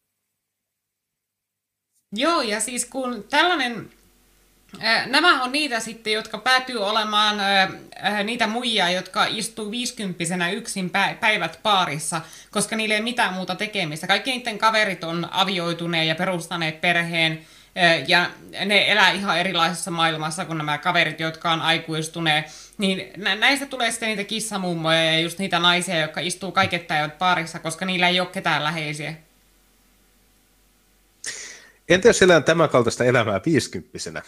Joo, ja siis kun tällainen Nämä on niitä sitten, jotka päätyy olemaan niitä muijia, jotka istuu viisikymppisenä yksin päivät paarissa, koska niille ei mitään muuta tekemistä. Kaikki niiden kaverit on avioituneet ja perustaneet perheen, ja ne elää ihan erilaisessa maailmassa kuin nämä kaverit, jotka on aikuistuneet. Niin näistä tulee sitten niitä kissamummoja ja just niitä naisia, jotka istuu kaiket päivät paarissa, koska niillä ei ole ketään läheisiä. Entä jos elän tämän kaltaista elämää viisikymppisenä?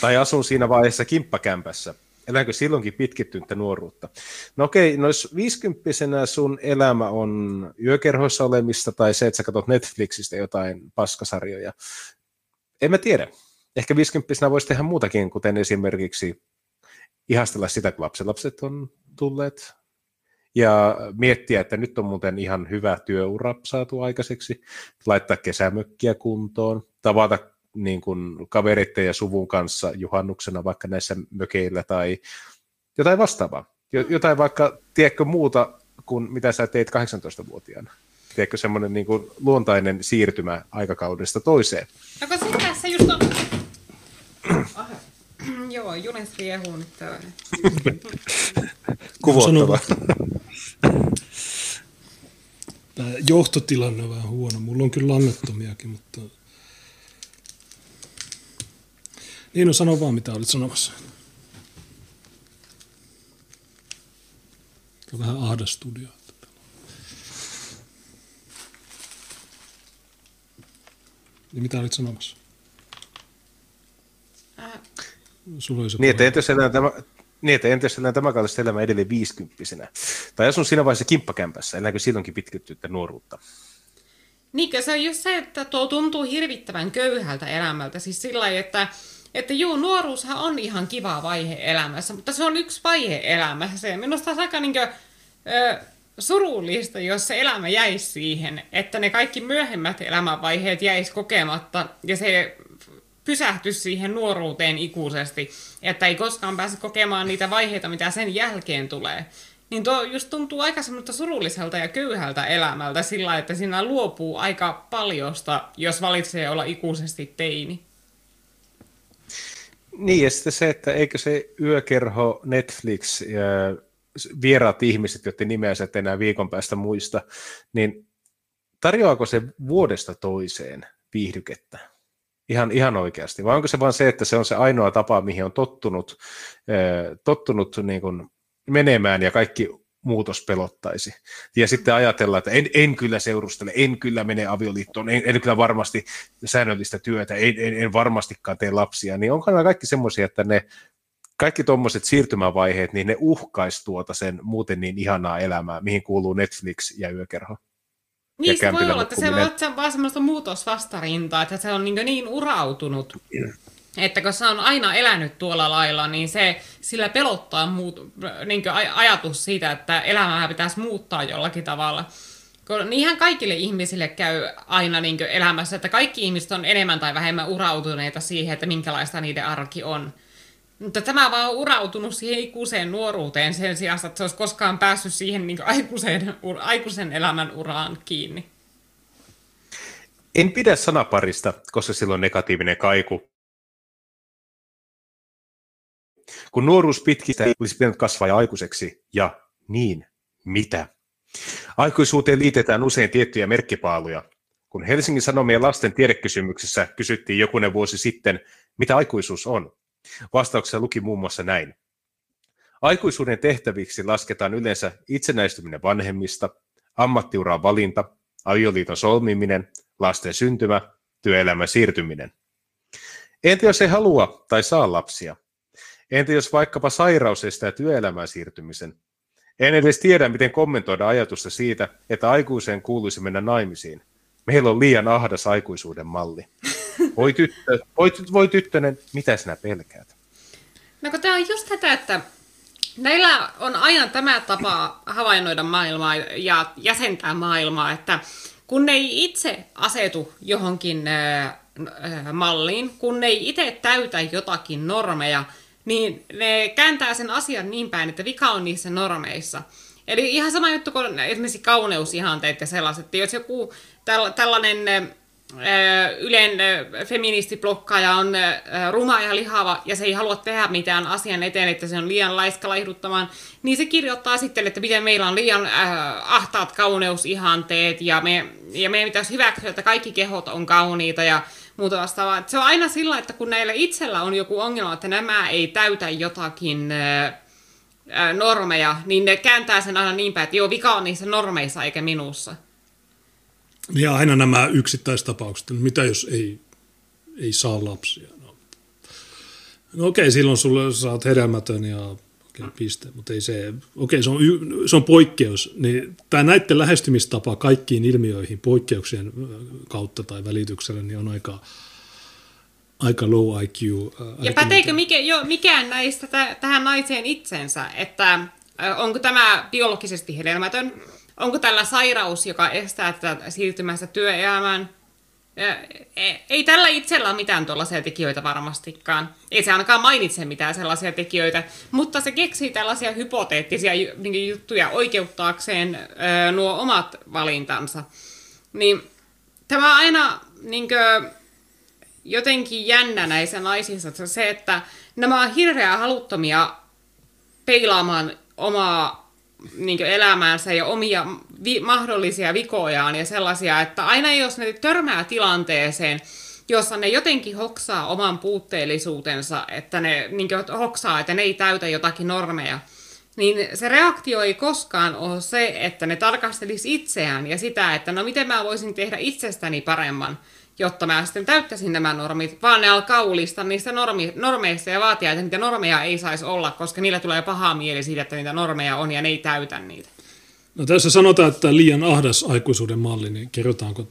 Tai asun siinä vaiheessa kimppakämpässä? Eläänkö silloinkin pitkittynyttä nuoruutta? No okei, no jos viisikymppisenä sun elämä on yökerhoissa olemista tai se, että sä katsot Netflixistä jotain paskasarjoja, en mä tiedä. Ehkä 50 voisi tehdä muutakin, kuten esimerkiksi ihastella sitä, kun lapset on tulleet. Ja miettiä, että nyt on muuten ihan hyvä työura saatu aikaiseksi, laittaa kesämökkiä kuntoon, tavata niin kuin kavereiden ja suvun kanssa juhannuksena vaikka näissä mökeillä tai jotain vastaavaa. Jotain vaikka, tiedätkö muuta kuin mitä sä teit 18-vuotiaana tiedätkö, semmoinen niin kuin luontainen siirtymä aikakaudesta toiseen. No kun se tässä just on... Joo, Junes riehuu nyt Kuvottava. Tämä johtotilanne on vähän huono. Mulla on kyllä langattomiakin, mutta... Niin, no sano vaan, mitä olit sanomassa. on vähän ahdas Niin mitä olit sanomassa? Äh. Sulla niin, että entäs tämä, niin, että entäs elää tämä kaltaista elämä edelleen viisikymppisenä? Tai asun siinä vaiheessa kimppakämpässä, elääkö silloinkin pitkittynyttä nuoruutta? Niinkö se on just se, että tuo tuntuu hirvittävän köyhältä elämältä. Siis sillä lailla, että, että juu, nuoruushan on ihan kiva vaihe elämässä, mutta se on yksi vaihe elämässä. Ja minusta on aika niinkö, ö, surullista, jos se elämä jäisi siihen, että ne kaikki myöhemmät elämänvaiheet jäis kokematta ja se pysähtyisi siihen nuoruuteen ikuisesti, että ei koskaan pääse kokemaan niitä vaiheita, mitä sen jälkeen tulee. Niin tuo just tuntuu aika semmoista surulliselta ja köyhältä elämältä sillä, että siinä luopuu aika paljosta, jos valitsee olla ikuisesti teini. Niin, ja sitten se, että eikö se yökerho, Netflix, ja vieraat ihmiset, joiden nimeä sä et enää viikon päästä muista, niin tarjoaako se vuodesta toiseen viihdykettä? Ihan, ihan oikeasti. Vai onko se vain se, että se on se ainoa tapa, mihin on tottunut, tottunut niin kuin menemään ja kaikki muutos pelottaisi. Ja sitten ajatella, että en, en kyllä seurustele, en kyllä mene avioliittoon, en, en kyllä varmasti säännöllistä työtä, en, en, en varmastikaan tee lapsia, niin onko nämä kaikki semmoisia, että ne kaikki tuommoiset siirtymävaiheet, niin ne uhkaisi tuota sen muuten niin ihanaa elämää, mihin kuuluu Netflix ja yökerho. Niin, se voi olla, että se olla vaan semmoista muutosvastarintaa, että se on niin, niin urautunut, että kun se on aina elänyt tuolla lailla, niin se sillä pelottaa muut, niin ajatus siitä, että elämää pitäisi muuttaa jollakin tavalla. Kun niinhän kaikille ihmisille käy aina niin elämässä, että kaikki ihmiset on enemmän tai vähemmän urautuneita siihen, että minkälaista niiden arki on. Mutta tämä vaan on urautunut siihen ikuiseen nuoruuteen sen sijaan, että se olisi koskaan päässyt siihen niin aikuisen, aikuisen elämän uraan kiinni. En pidä sanaparista, koska sillä on negatiivinen kaiku. Kun nuoruus pitkistä olisi pitänyt kasvaa aikuiseksi, ja niin, mitä? Aikuisuuteen liitetään usein tiettyjä merkkipaaluja. Kun Helsingin Sanomien lasten tiedekysymyksessä kysyttiin jokunen vuosi sitten, mitä aikuisuus on, Vastauksessa luki muun muassa näin. Aikuisuuden tehtäviksi lasketaan yleensä itsenäistyminen vanhemmista, ammattiuran valinta, avioliiton solmiminen, lasten syntymä, työelämän siirtyminen. Entä jos ei halua tai saa lapsia? Entä jos vaikkapa sairaus estää työelämään siirtymisen? En edes tiedä, miten kommentoida ajatusta siitä, että aikuiseen kuuluisi mennä naimisiin. Meillä on liian ahdas aikuisuuden malli. Voi, tyttö, voi, voi tyttönen, mitä sinä pelkäät? No kun tämä on just tätä, että meillä on aina tämä tapa havainnoida maailmaa ja jäsentää maailmaa, että kun ne ei itse asetu johonkin malliin, kun ne ei itse täytä jotakin normeja, niin ne kääntää sen asian niin päin, että vika on niissä normeissa. Eli ihan sama juttu kuin esimerkiksi kauneusihanteet ja sellaiset. Että jos joku tällainen Ylen feministiblokkaaja on ruma ja lihava ja se ei halua tehdä mitään asian eteen, että se on liian laiska laihduttamaan, niin se kirjoittaa sitten, että miten meillä on liian ahtaat kauneusihanteet ja, me, ja meidän pitäisi hyväksyä, että kaikki kehot on kauniita ja muuta vastaavaa. Se on aina sillä, että kun näillä itsellä on joku ongelma, että nämä ei täytä jotakin normeja, niin ne kääntää sen aina niin päin, että joo, vika on niissä normeissa eikä minussa. Ja aina nämä yksittäistapaukset, mitä jos ei, ei saa lapsia? No, no okei, silloin sulle saat hedelmätön ja okei, piste, mutta ei se, okei, se on, se on poikkeus. Niin, tämä näiden lähestymistapa kaikkiin ilmiöihin poikkeuksien kautta tai välityksellä niin on aika, aika low IQ. Ja päteekö mikä, jo, mikään näistä t- tähän naiseen itsensä, että onko tämä biologisesti hedelmätön, onko tällä sairaus, joka estää tätä siirtymästä työelämään? E, ei tällä itsellä ole mitään tuollaisia tekijöitä varmastikaan. Ei se ainakaan mainitse mitään sellaisia tekijöitä, mutta se keksii tällaisia hypoteettisia niin juttuja oikeuttaakseen nuo omat valintansa. Niin tämä on aina niin kuin, jotenkin jännä näissä naisissa se, että nämä on hirveän haluttomia peilaamaan omaa niin elämäänsä ja omia vi- mahdollisia vikojaan ja sellaisia, että aina jos ne törmää tilanteeseen, jossa ne jotenkin hoksaa oman puutteellisuutensa, että ne niin hoksaa, että ne ei täytä jotakin normeja, niin se reaktio ei koskaan ole se, että ne tarkastelisi itseään ja sitä, että no miten mä voisin tehdä itsestäni paremman, jotta mä sitten täyttäisin nämä normit, vaan ne alkaa ulistaa niistä normi, normeista ja vaatia, että niitä normeja ei saisi olla, koska niillä tulee paha mieli siitä, että niitä normeja on ja ne ei täytä niitä. No tässä sanotaan, että liian ahdas aikuisuuden malli, niin kerrotaanko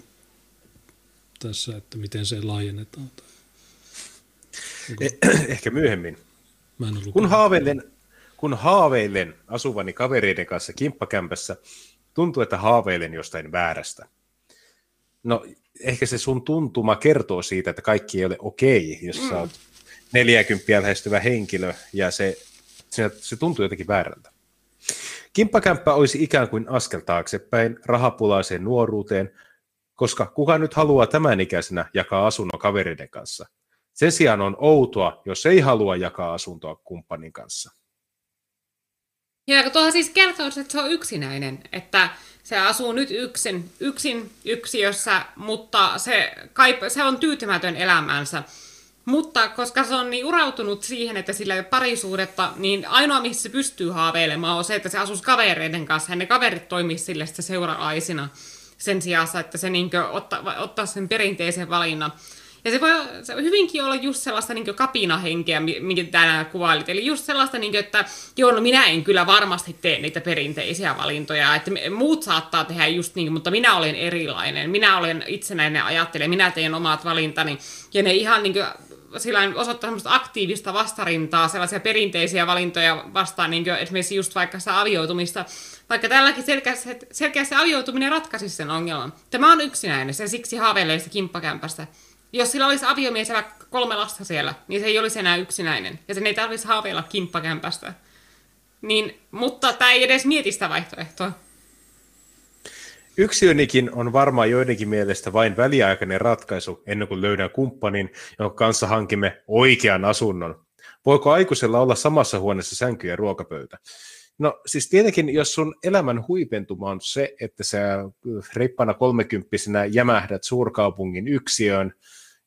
tässä, että miten se laajennetaan? Eh, ehkä myöhemmin. Mä en kun, haaveilen, kun haaveilen asuvani kavereiden kanssa kimppakämpässä, tuntuu, että haaveilen jostain väärästä. No, ehkä se sun tuntuma kertoo siitä, että kaikki ei ole okei, jos mm. sä oot 40 lähestyvä henkilö, ja se, se, se tuntuu jotenkin väärältä. Kimppakämppä olisi ikään kuin askel taaksepäin rahapulaiseen nuoruuteen, koska kuka nyt haluaa tämän ikäisenä jakaa asunnon kavereiden kanssa? Sen sijaan on outoa, jos ei halua jakaa asuntoa kumppanin kanssa. Ja tuohan siis kertoo, että se on yksinäinen, että se asuu nyt yksin, yksin yksiössä, mutta se, kaipa, se on tyytymätön elämänsä. Mutta koska se on niin urautunut siihen, että sillä ei ole parisuudetta, niin ainoa missä se pystyy haaveilemaan on se, että se asuisi kavereiden kanssa ja ne kaverit toimisivat sille sitten seura-aisina sen sijaan, että se niin ottaa, ottaa sen perinteisen valinnan. Ja se voi se hyvinkin olla just sellaista niin kapinahenkeä, minkä tänään kuvailit. Eli just sellaista, niin kuin, että joo, no minä en kyllä varmasti tee niitä perinteisiä valintoja. Että muut saattaa tehdä just niin, mutta minä olen erilainen. Minä olen itsenäinen ajattelija, minä teen omat valintani. Ja ne ihan niin kuin, sillä osoittaa semmoista aktiivista vastarintaa, sellaisia perinteisiä valintoja vastaan, niin kuin esimerkiksi just vaikka sitä avioitumista, vaikka tälläkin selkeästi, selkeästi avioituminen ratkaisisi sen ongelman. Tämä on yksinäinen, se siksi haaveilee sitä kimppakämpästä. Jos sillä olisi aviomies ja kolme lasta siellä, niin se ei olisi enää yksinäinen. Ja sen ei tarvitsisi haaveilla kimppakämpästä. Niin, mutta tämä ei edes mieti sitä vaihtoehtoa. Yksiönikin on varmaan joidenkin mielestä vain väliaikainen ratkaisu ennen kuin löydän kumppanin, jonka kanssa hankimme oikean asunnon. Voiko aikuisella olla samassa huoneessa sänky ja ruokapöytä? No siis tietenkin, jos sun elämän huipentuma on se, että sä reippana kolmekymppisenä jämähdät suurkaupungin yksiöön,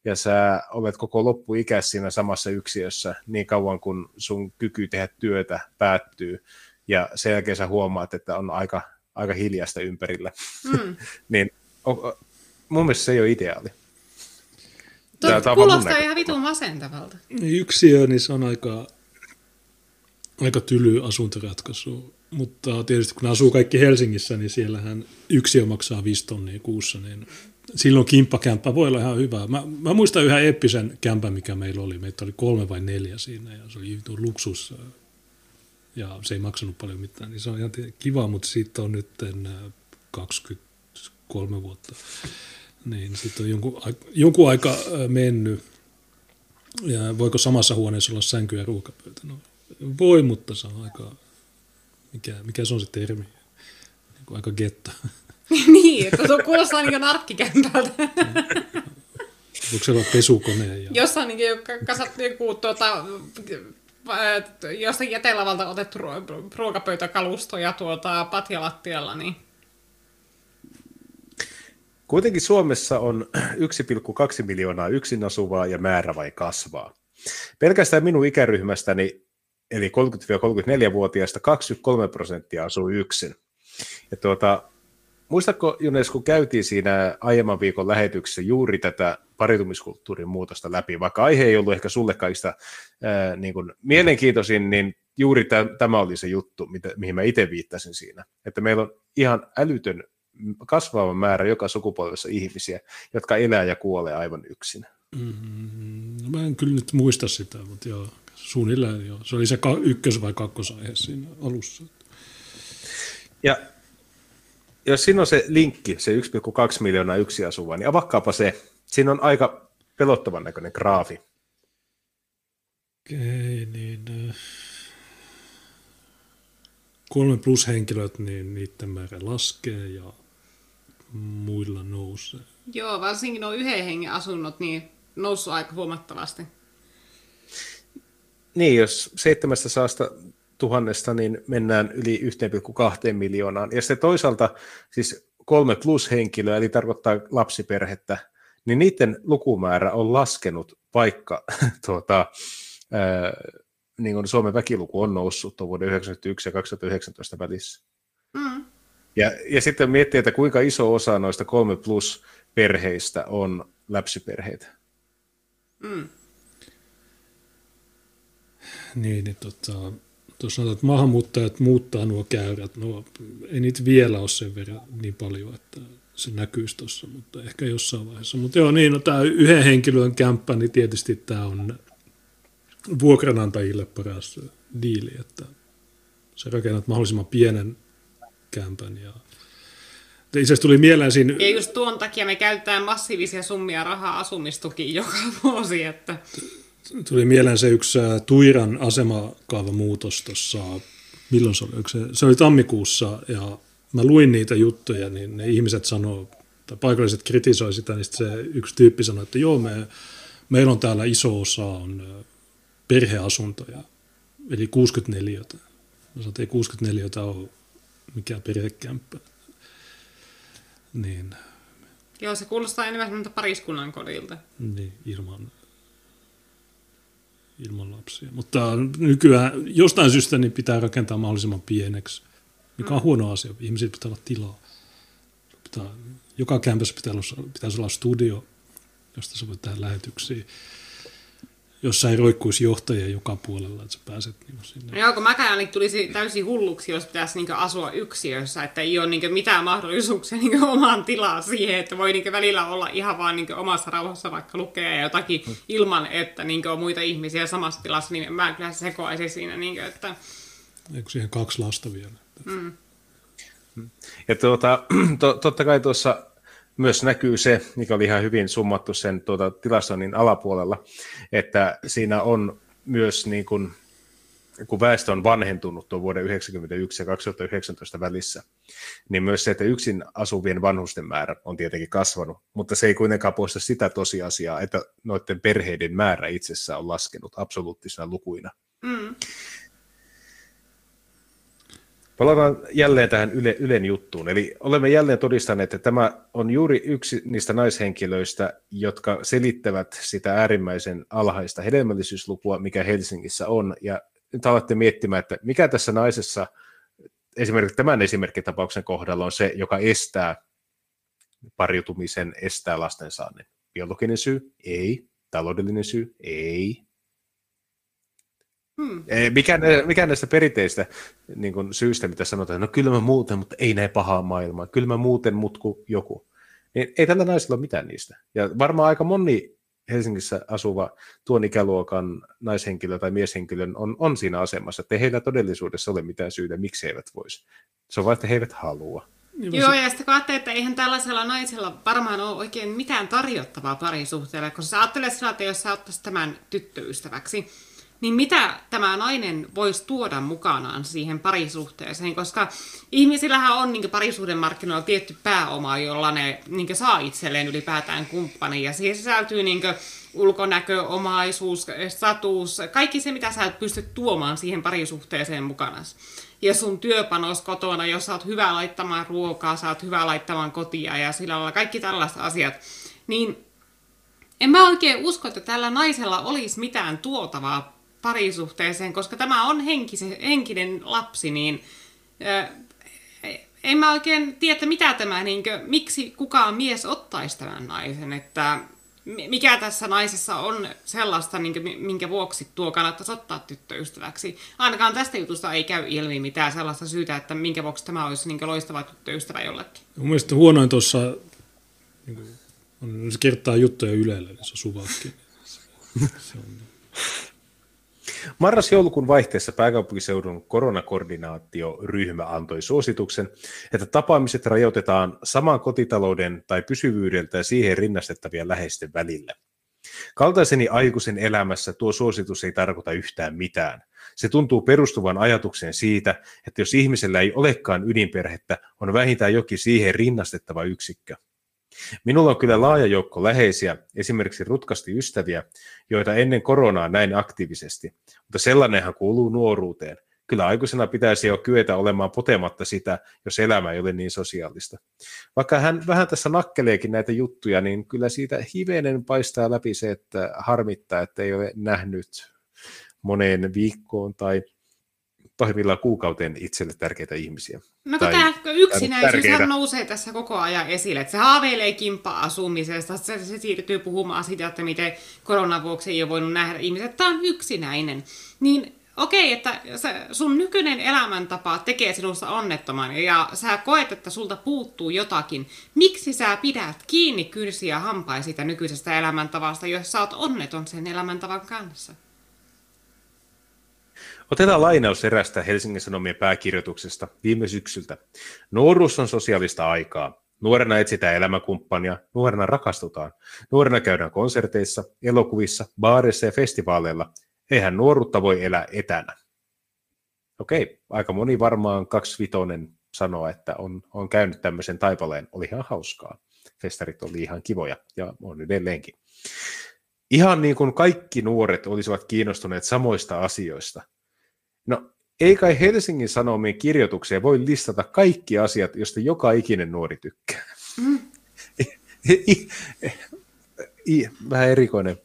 ja sä olet koko loppuikä siinä samassa yksiössä niin kauan, kun sun kyky tehdä työtä päättyy, ja sen jälkeen sä huomaat, että on aika, aika hiljasta ympärillä, mm. niin mun mielestä se ei ole ideaali. Tuo kuulostaa ihan vitun masentavalta. Yksiö, niin se on aika, aika tyly asuntoratkaisu. Mutta tietysti kun asuu kaikki Helsingissä, niin siellähän yksiö maksaa 5 tonnia kuussa, niin silloin kimppakämppä voi olla ihan hyvä. Mä, mä muistan yhden eeppisen kämpän, mikä meillä oli. Meitä oli kolme vai neljä siinä ja se oli luksus ja se ei maksanut paljon mitään. Niin se on ihan kiva, mutta siitä on nyt 23 vuotta. Niin sitten on jonkun, jonkun aika mennyt. Ja voiko samassa huoneessa olla sänky ja ruokapöytä? No, voi, mutta se on aika, mikä, mikä se on se termi? Niin aika getto. niin, että se kuulostaa niin kuin arkkikämpältä. Voiko se olla pesukone? Ja... Jossain niin kasat joku tuota, jostain jätelavalta otettu ruokapöytäkalusto ja tuota, patjalattialla, niin Kuitenkin Suomessa on 1,2 miljoonaa yksin asuvaa ja määrä vai kasvaa. Pelkästään minun ikäryhmästäni, eli 30-34-vuotiaista, 23 prosenttia asuu yksin. Ja tuota, Muistatko, Junes, kun käytiin siinä aiemman viikon lähetyksessä juuri tätä paritumiskulttuurin muutosta läpi, vaikka aihe ei ollut ehkä sulle kaikista ää, niin kuin mielenkiintoisin, niin juuri t- tämä oli se juttu, mitä, mihin mä itse viittasin siinä. Että meillä on ihan älytön kasvava määrä joka sukupolvessa ihmisiä, jotka elää ja kuolee aivan yksin. Mm, mä en kyllä nyt muista sitä, mutta joo, suunnilleen joo. Se oli se ykkös- vai kakkosaihe siinä alussa. Ja jos siinä on se linkki, se 1,2 miljoonaa yksi asuva, niin avakkaapa se. Siinä on aika pelottavan näköinen graafi. Okei, niin äh, kolme plus henkilöt, niin niiden määrä laskee ja muilla nousee. Joo, varsinkin nuo yhden hengen asunnot, niin noussut aika huomattavasti. Niin, jos seitsemästä saasta tuhannesta, niin mennään yli 1,2 miljoonaan. Ja sitten toisaalta siis kolme plus henkilöä, eli tarkoittaa lapsiperhettä, niin niiden lukumäärä on laskenut, vaikka tuota, ää, niin kuin Suomen väkiluku on noussut tuon vuoden 1991 ja 2019 välissä. Mm. Ja, ja sitten miettii, että kuinka iso osa noista kolme plus perheistä on lapsiperheitä. Mm. Niin, niin tota, tuossa sanotaan, että maahanmuuttajat muuttaa nuo käyrät. No, ei niitä vielä ole sen verran niin paljon, että se näkyisi tuossa, mutta ehkä jossain vaiheessa. Mutta joo, niin, no tämä yhden henkilön kämppä, niin tietysti tämä on vuokranantajille paras diili, että sä rakennat mahdollisimman pienen kämpän ja itse tuli mieleen siinä... Ja just tuon takia me käytetään massiivisia summia rahaa asumistukiin joka vuosi, että tuli mieleen se yksi Tuiran asemakaavamuutos tuossa, milloin se oli? Se, se oli tammikuussa ja mä luin niitä juttuja, niin ne ihmiset sanoo, tai paikalliset kritisoi sitä, niin se yksi tyyppi sanoi, että joo, me, meillä on täällä iso osa on perheasuntoja, eli 64. Mä sanoin, että ei 64 ole mikään perhekämppä. Niin, Joo, se kuulostaa enemmän pariskunnan kodilta. niin ilman, ilman lapsia. Mutta nykyään jostain syystä niin pitää rakentaa mahdollisimman pieneksi, mikä on huono asia. Ihmisillä pitää olla tilaa. Pitää, joka kämpässä pitää olla, pitäisi olla studio, josta sä voit tehdä lähetyksiä. Jossa ei roikkuisi johtajia joka puolella, että sä pääset niin sinne. No joo, kun mäkään niin tulisi täysin hulluksi, jos pitäisi niin asua yksiössä, että ei ole niin mitään mahdollisuuksia niin omaan tilaa siihen, että voi niin välillä olla ihan vaan niin omassa rauhassa vaikka lukea jotakin ilman, että niin on muita ihmisiä samassa tilassa, niin mä kyllä sekoaisin siinä, niin kuin, että Eikö siihen kaksi lasta vielä? Ja tuota, to, totta kai tuossa myös näkyy se, mikä oli ihan hyvin summattu sen tuota, tilastoinnin alapuolella, että siinä on myös niin kuin, kun väestö on vanhentunut tuon vuoden 1991 ja 2019 välissä, niin myös se, että yksin asuvien vanhusten määrä on tietenkin kasvanut, mutta se ei kuitenkaan poista sitä tosiasiaa, että noiden perheiden määrä itsessään on laskenut absoluuttisina lukuina. mm, Palataan jälleen tähän Yle, Ylen juttuun. Eli olemme jälleen todistaneet, että tämä on juuri yksi niistä naishenkilöistä, jotka selittävät sitä äärimmäisen alhaista hedelmällisyyslukua, mikä Helsingissä on. Ja nyt alatte miettimään, että mikä tässä naisessa, esimerkiksi tämän esimerkkitapauksen kohdalla on se, joka estää pariutumisen, estää lastensaannin. Biologinen syy? Ei. Taloudellinen syy? Ei. Hmm. Ei, Mikään, mikään näistä perinteistä niin kuin syistä, mitä sanotaan, no kyllä mä muuten, mutta ei näin pahaa maailmaa, kyllä mä muuten, mut kuin joku. Niin ei tällä naisella ole mitään niistä. Ja varmaan aika moni Helsingissä asuva tuon ikäluokan naishenkilö tai mieshenkilö on, on siinä asemassa, että ei heillä todellisuudessa ole mitään syytä, miksi he eivät voisi. Se on vain, että he eivät halua. Niin Joo, ja sitten kun ajattelee, että eihän tällaisella naisella varmaan ole oikein mitään tarjottavaa parisuhteelle, koska sä ajattelet sillä, että jos sä ottaisit tämän tyttöystäväksi, niin mitä tämä nainen voisi tuoda mukanaan siihen parisuhteeseen, koska ihmisillähän on niin parisuuden markkinoilla tietty pääoma, jolla ne niin saa itselleen ylipäätään kumppani, ja siihen sisältyy niin ulkonäkö, omaisuus, status, kaikki se, mitä sä et pysty tuomaan siihen parisuhteeseen mukana. Ja sun työpanos kotona, jos sä oot hyvä laittamaan ruokaa, sä oot hyvä laittamaan kotia ja sillä lailla kaikki tällaiset asiat, niin en mä oikein usko, että tällä naisella olisi mitään tuotavaa parisuhteeseen, koska tämä on henkise, henkinen lapsi, niin ö, en mä oikein tiedä, mitä tämä, niin kuin, miksi kukaan mies ottaisi tämän naisen, että mi- mikä tässä naisessa on sellaista, minkä vuoksi tuo kannattaisi ottaa tyttöystäväksi. Ainakaan tästä jutusta ei käy ilmi mitään sellaista syytä, että minkä vuoksi tämä olisi niin loistava tyttöystävä jollekin. Mun mielestä huonoin tuossa niin kuin, on, se kertaa juttuja Ylelle, se on suvatkin. Se on, Marras-joulukuun vaihteessa pääkaupunkiseudun koronakoordinaatioryhmä antoi suosituksen, että tapaamiset rajoitetaan saman kotitalouden tai pysyvyydeltä ja siihen rinnastettavien läheisten välillä. Kaltaiseni aikuisen elämässä tuo suositus ei tarkoita yhtään mitään. Se tuntuu perustuvan ajatukseen siitä, että jos ihmisellä ei olekaan ydinperhettä, on vähintään jokin siihen rinnastettava yksikkö. Minulla on kyllä laaja joukko läheisiä, esimerkiksi rutkasti ystäviä, joita ennen koronaa näin aktiivisesti, mutta sellainenhan kuuluu nuoruuteen. Kyllä aikuisena pitäisi jo kyetä olemaan potematta sitä, jos elämä ei ole niin sosiaalista. Vaikka hän vähän tässä nakkeleekin näitä juttuja, niin kyllä siitä hivenen paistaa läpi se, että harmittaa, että ei ole nähnyt moneen viikkoon tai pahimmillaan kuukauteen itselle tärkeitä ihmisiä. No Tai- tämä yksinäisyys tärkeitä. hän nousee tässä koko ajan esille, että se haaveilee kimppa-asumisesta, se, se siirtyy puhumaan siitä, että miten koronan vuoksi ei ole voinut nähdä ihmiset, tämä on yksinäinen. Niin okei, että se, sun nykyinen elämäntapa tekee sinusta onnettoman ja sä koet, että sulta puuttuu jotakin. Miksi sä pidät kiinni kynsiä hampain siitä nykyisestä elämäntavasta, jos sä oot onneton sen elämäntavan kanssa? Otetaan lainaus erästä Helsingin Sanomien pääkirjoituksesta viime syksyltä. Nuoruus on sosiaalista aikaa. Nuorena etsitään elämäkumppania, nuorena rakastutaan. Nuorena käydään konserteissa, elokuvissa, baareissa ja festivaaleilla. Eihän nuoruutta voi elää etänä. Okei, aika moni varmaan kaksivitonen sanoo, että on, on käynyt tämmöisen taipaleen. Oli ihan hauskaa. Festarit oli ihan kivoja ja on edelleenkin. Ihan niin kuin kaikki nuoret olisivat kiinnostuneet samoista asioista. No, ei kai Helsingin Sanomien kirjoituksia voi listata kaikki asiat, joista joka ikinen nuori tykkää. Mm. Vähän erikoinen,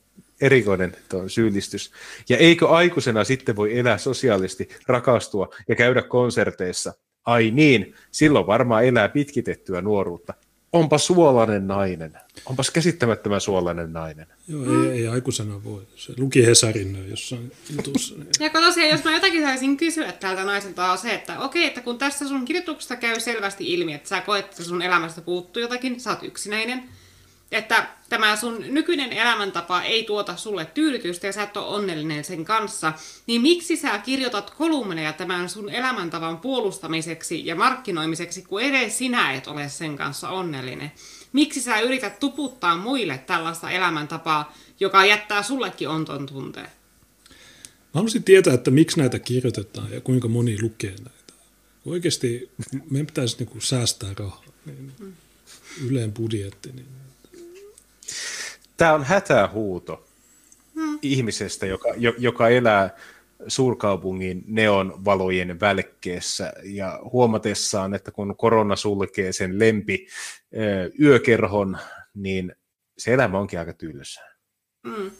erikoinen tuo syyllistys. Ja eikö aikuisena sitten voi elää sosiaalisesti, rakastua ja käydä konserteissa? Ai niin, silloin varmaan elää pitkitettyä nuoruutta onpa suolainen nainen. Onpas käsittämättömän suolainen nainen. Joo, ei, ei aikuisena voi. Se luki Hesarin jossain jutussa. Niin- ja kun tosiaan, jos mä jotakin saisin kysyä tältä naiselta on se, että okei, että kun tässä sun kirjoituksesta käy selvästi ilmi, että sä koet, että sun elämästä puuttuu jotakin, sä oot yksinäinen, että tämä sun nykyinen elämäntapa ei tuota sulle tyydytystä ja sä et ole onnellinen sen kanssa, niin miksi sä kirjoitat kolumneja tämän sun elämäntavan puolustamiseksi ja markkinoimiseksi, kun edes sinä et ole sen kanssa onnellinen? Miksi sä yrität tuputtaa muille tällaista elämäntapaa, joka jättää sullekin onton tunteen? Mä haluaisin tietää, että miksi näitä kirjoitetaan ja kuinka moni lukee näitä. Oikeasti meidän pitäisi niinku säästää rahaa. Niin Yleen budjetti. Niin Tämä on hätähuuto hmm. ihmisestä, joka, joka elää suurkaupungin neonvalojen välkkeessä ja huomatessaan, että kun korona sulkee sen lempi yökerhon, niin se elämä onkin aika tylsää. Mm.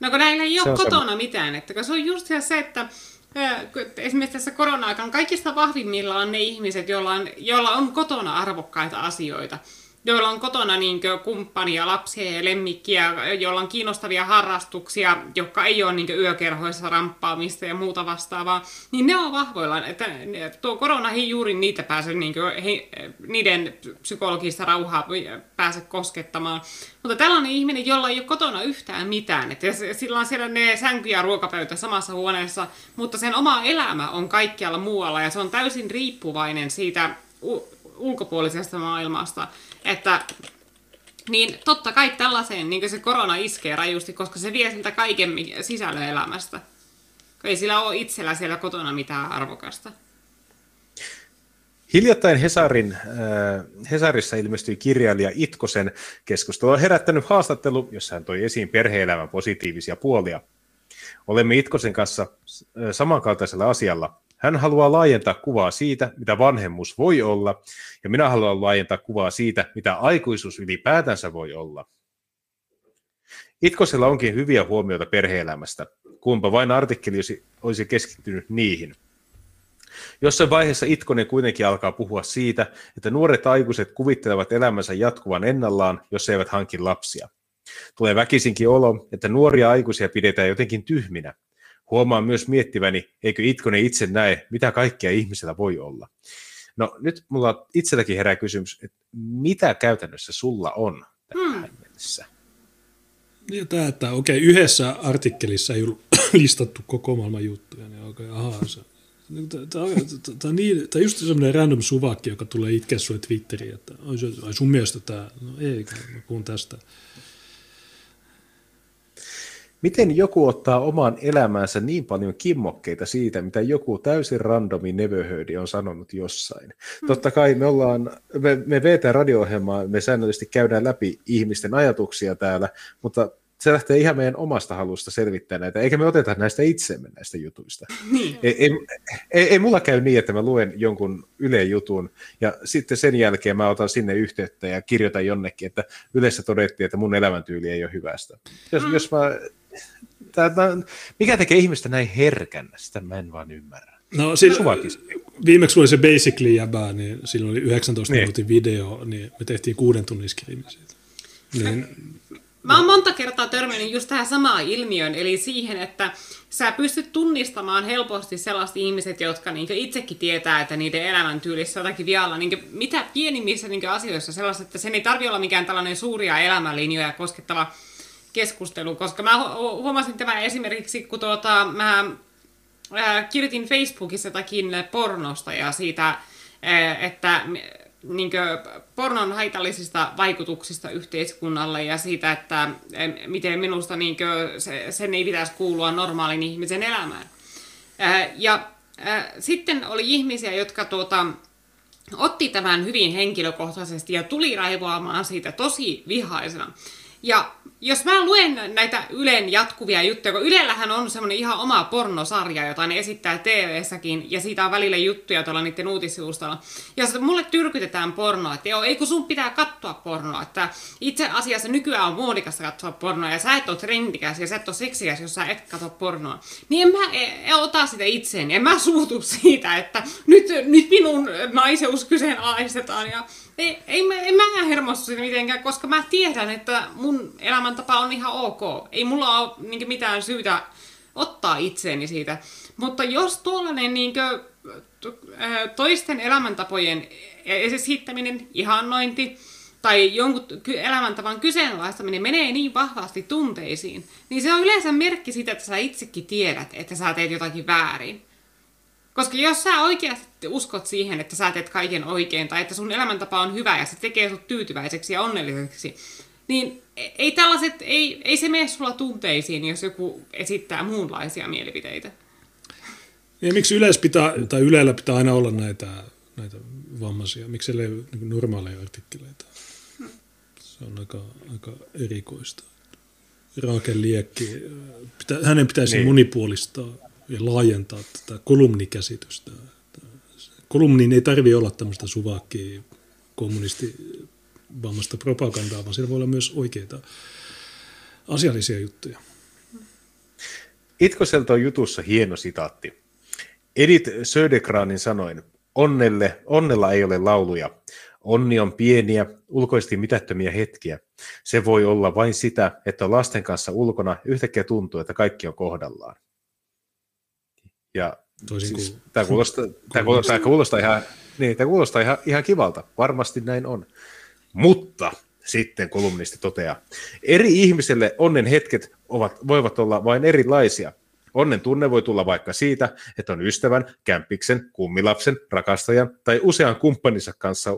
No kun näillä ei ole kotona se... mitään, että se on just se, että esimerkiksi tässä korona-aikana kaikista vahvimmilla on ne ihmiset, joilla on, joilla on kotona arvokkaita asioita joilla on kotona niin kumppania, lapsia ja lemmikkiä, joilla on kiinnostavia harrastuksia, jotka ei ole niin yökerhoissa ramppaamista ja muuta vastaavaa, niin ne on vahvoilla. Että tuo korona ei juuri niitä pääse, niin he, niiden psykologista rauhaa pääse koskettamaan. Mutta tällainen ihminen, jolla ei ole kotona yhtään mitään, että sillä on siellä ne sänky ja ruokapöytä samassa huoneessa, mutta sen oma elämä on kaikkialla muualla ja se on täysin riippuvainen siitä ulkopuolisesta maailmasta. Että niin totta kai tällaiseen niin se korona iskee rajusti, koska se vie siltä kaiken sisällön elämästä. Ei sillä ole itsellä siellä kotona mitään arvokasta. Hiljattain Hesarin, äh, Hesarissa ilmestyi kirjailija Itkosen keskustelua herättänyt haastattelu, jossa hän toi esiin perhe-elämän positiivisia puolia. Olemme Itkosen kanssa äh, samankaltaisella asialla. Hän haluaa laajentaa kuvaa siitä, mitä vanhemmuus voi olla, ja minä haluan laajentaa kuvaa siitä, mitä aikuisuus ylipäätänsä voi olla. Itkosella onkin hyviä huomioita perheelämästä, kumpa vain artikkeli olisi keskittynyt niihin. Jossain vaiheessa Itkonen kuitenkin alkaa puhua siitä, että nuoret aikuiset kuvittelevat elämänsä jatkuvan ennallaan, jos eivät hanki lapsia. Tulee väkisinkin olo, että nuoria aikuisia pidetään jotenkin tyhminä, Huomaan myös miettiväni, eikö Itkonen itse näe, mitä kaikkea ihmisellä voi olla. No nyt mulla itselläkin herää kysymys, että mitä käytännössä sulla on tähän hmm. mennessä? Niin, tämä, että okei, yhdessä artikkelissa ei ollut listattu koko maailman juttuja, niin okei, ahaa, se, Tämä on, tämä, on niin, tämä on just semmoinen random suvakki, joka tulee itkeä sulle Twitteriin, että ai sun mielestä tämä, no ei, mä puhun tästä. Miten joku ottaa omaan elämäänsä niin paljon kimmokkeita siitä, mitä joku täysin randomi neverhödi on sanonut jossain? Hmm. Totta kai me ollaan, me, me VT radio-ohjelmaa, me säännöllisesti käydään läpi ihmisten ajatuksia täällä, mutta se lähtee ihan meidän omasta halusta selvittää näitä, eikä me oteta näistä itsemme näistä jutuista. Niin. Ei, ei, ei, ei mulla käy niin, että mä luen jonkun Yle jutun ja sitten sen jälkeen mä otan sinne yhteyttä ja kirjoitan jonnekin, että yleensä todettiin, että mun elämäntyyli ei ole hyvästä. Jos, mm. jos mä Tää, mikä tekee ihmistä näin herkän? Sitä mä en vaan ymmärrä. No siis, viimeksi oli se Basically jäbää, niin silloin oli 19 niin. minuutin video, niin me tehtiin kuuden tunnin skriimi siitä. Niin, Mä oon monta kertaa törmännyt just tähän samaan ilmiöön, eli siihen, että sä pystyt tunnistamaan helposti sellaiset ihmiset, jotka niin itsekin tietää, että niiden elämäntyylissä on jotakin vialla. Niin mitä pienimmissä niin asioissa sellaiset, että sen ei tarvi olla mikään tällainen suuria elämänlinjoja koskettava keskustelu, koska mä huomasin tämän esimerkiksi, kun tuota, mä äh, kirjoitin Facebookissa jotakin pornosta ja siitä, äh, että niin kuin, pornon haitallisista vaikutuksista yhteiskunnalle ja siitä, että miten minusta niin kuin, se, sen ei pitäisi kuulua normaalin ihmisen elämään. Äh, ja äh, sitten oli ihmisiä, jotka tuota, otti tämän hyvin henkilökohtaisesti ja tuli raivoamaan siitä tosi vihaisena. Ja jos mä luen näitä Ylen jatkuvia juttuja, kun Ylellähän on semmoinen ihan oma pornosarja, jota ne esittää TV-säkin, ja siitä on välillä juttuja tuolla niiden uutissivustolla. Ja sitten mulle tyrkytetään pornoa, että joo, ei kun sun pitää katsoa pornoa, että itse asiassa nykyään on muodikasta katsoa pornoa, ja sä et ole trendikäs, ja sä et ole seksikäs, jos sä et katso pornoa. Niin en mä en, en ota sitä itseeni, en mä suutu siitä, että nyt, nyt minun naiseus kyseenalaistetaan, ja ei, ei, en mä hermostu mitenkään, koska mä tiedän, että mun elämäntapa on ihan ok. Ei mulla ole niin mitään syytä ottaa itseeni siitä. Mutta jos tuollainen niin toisten elämäntapojen esittäminen, ihannointi tai jonkun elämäntavan kyseenalaistaminen menee niin vahvasti tunteisiin, niin se on yleensä merkki siitä, että sä itsekin tiedät, että sä teet jotakin väärin. Koska jos sä oikeasti uskot siihen, että sä teet kaiken oikein, tai että sun elämäntapa on hyvä ja se tekee sut tyytyväiseksi ja onnelliseksi, niin ei tällaiset, ei, ei se mene sulla tunteisiin, jos joku esittää muunlaisia mielipiteitä. Ja miksi yleis pitää, tai Ylellä pitää aina olla näitä, näitä vammaisia? Miksi ei ole niin normaaleja artikkeleita? Se on aika, aika erikoista. Raaken Liekki, pitä, hänen pitäisi niin. monipuolistaa ja laajentaa tätä kolumnikäsitystä. Kolumniin ei tarvitse olla tämmöistä suvakkia kommunisti vammasta propagandaa, vaan siellä voi olla myös oikeita asiallisia juttuja. Itkoselta on jutussa hieno sitaatti. Edith Södergranin sanoin, onnelle, onnella ei ole lauluja. Onni on pieniä, ulkoisesti mitättömiä hetkiä. Se voi olla vain sitä, että on lasten kanssa ulkona yhtäkkiä tuntuu, että kaikki on kohdallaan. Ja siis, tämä, kuulostaa, tämä, kuulostaa, tämä kuulostaa, ihan, niin, tämä kuulostaa ihan, ihan kivalta. Varmasti näin on. Mutta sitten kolumnisti toteaa, eri ihmiselle onnen hetket ovat, voivat olla vain erilaisia. Onnen tunne voi tulla vaikka siitä, että on ystävän, kämpiksen, kummilapsen, rakastajan tai usean kumppaninsa kanssa,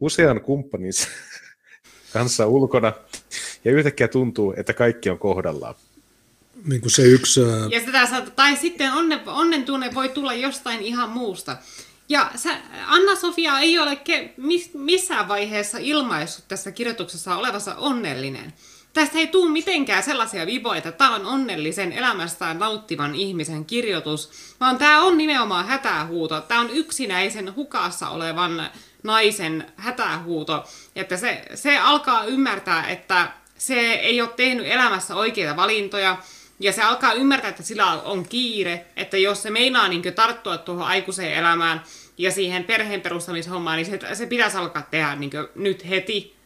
usean kumppaninsa kanssa ulkona ja yhtäkkiä tuntuu, että kaikki on kohdallaan. Niin kuin se yksi... Ja sitä, tai sitten onnen, onnen tunne voi tulla jostain ihan muusta. Ja Anna-Sofia ei ole ke, miss, missään vaiheessa ilmaissut tässä kirjoituksessa olevassa onnellinen. Tästä ei tule mitenkään sellaisia viboja, että tämä on onnellisen elämästään nauttivan ihmisen kirjoitus, vaan tämä on nimenomaan hätähuuto. Tämä on yksinäisen hukassa olevan naisen hätähuuto, että se, se alkaa ymmärtää, että se ei ole tehnyt elämässä oikeita valintoja, ja se alkaa ymmärtää, että sillä on kiire, että jos se meinaa niin tarttua tuohon aikuiseen elämään ja siihen perheen perustamishommaan, niin se, se pitäisi alkaa tehdä niin nyt heti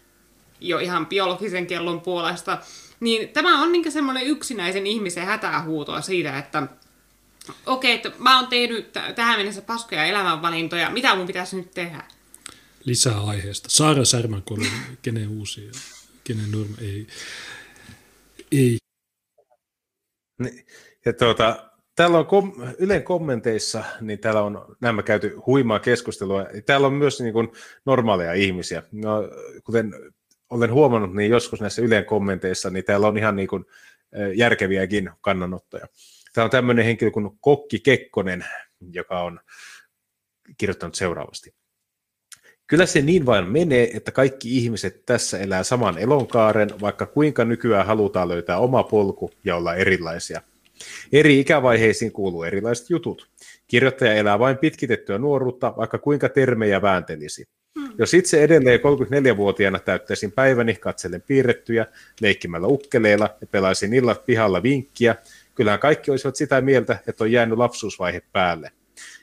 jo ihan biologisen kellon puolesta. Niin tämä on niin semmoinen yksinäisen ihmisen hätähuutoa siitä, että okei, okay, että mä oon tehnyt t- tähän mennessä paskoja elämänvalintoja, mitä mun pitäisi nyt tehdä? Lisää aiheesta. Saara Särmän kenen uusi ja kenen norma ei. Ei niin, ja tuota, täällä on kom- Ylen kommenteissa, niin täällä on nämä käyty huimaa keskustelua. Täällä on myös niin kuin normaaleja ihmisiä. No, kuten olen huomannut, niin joskus näissä Ylen kommenteissa, niin täällä on ihan niin kuin järkeviäkin kannanottoja. Täällä on tämmöinen henkilö kuin Kokki Kekkonen, joka on kirjoittanut seuraavasti. Kyllä se niin vain menee, että kaikki ihmiset tässä elää saman elonkaaren, vaikka kuinka nykyään halutaan löytää oma polku ja olla erilaisia. Eri ikävaiheisiin kuuluu erilaiset jutut. Kirjoittaja elää vain pitkitettyä nuoruutta, vaikka kuinka termejä vääntelisi. Hmm. Jos itse edelleen 34-vuotiaana täyttäisin päiväni katsellen piirrettyjä, leikkimällä ukkeleilla ja pelaisin illat pihalla vinkkiä, kyllähän kaikki olisivat sitä mieltä, että on jäänyt lapsuusvaihe päälle –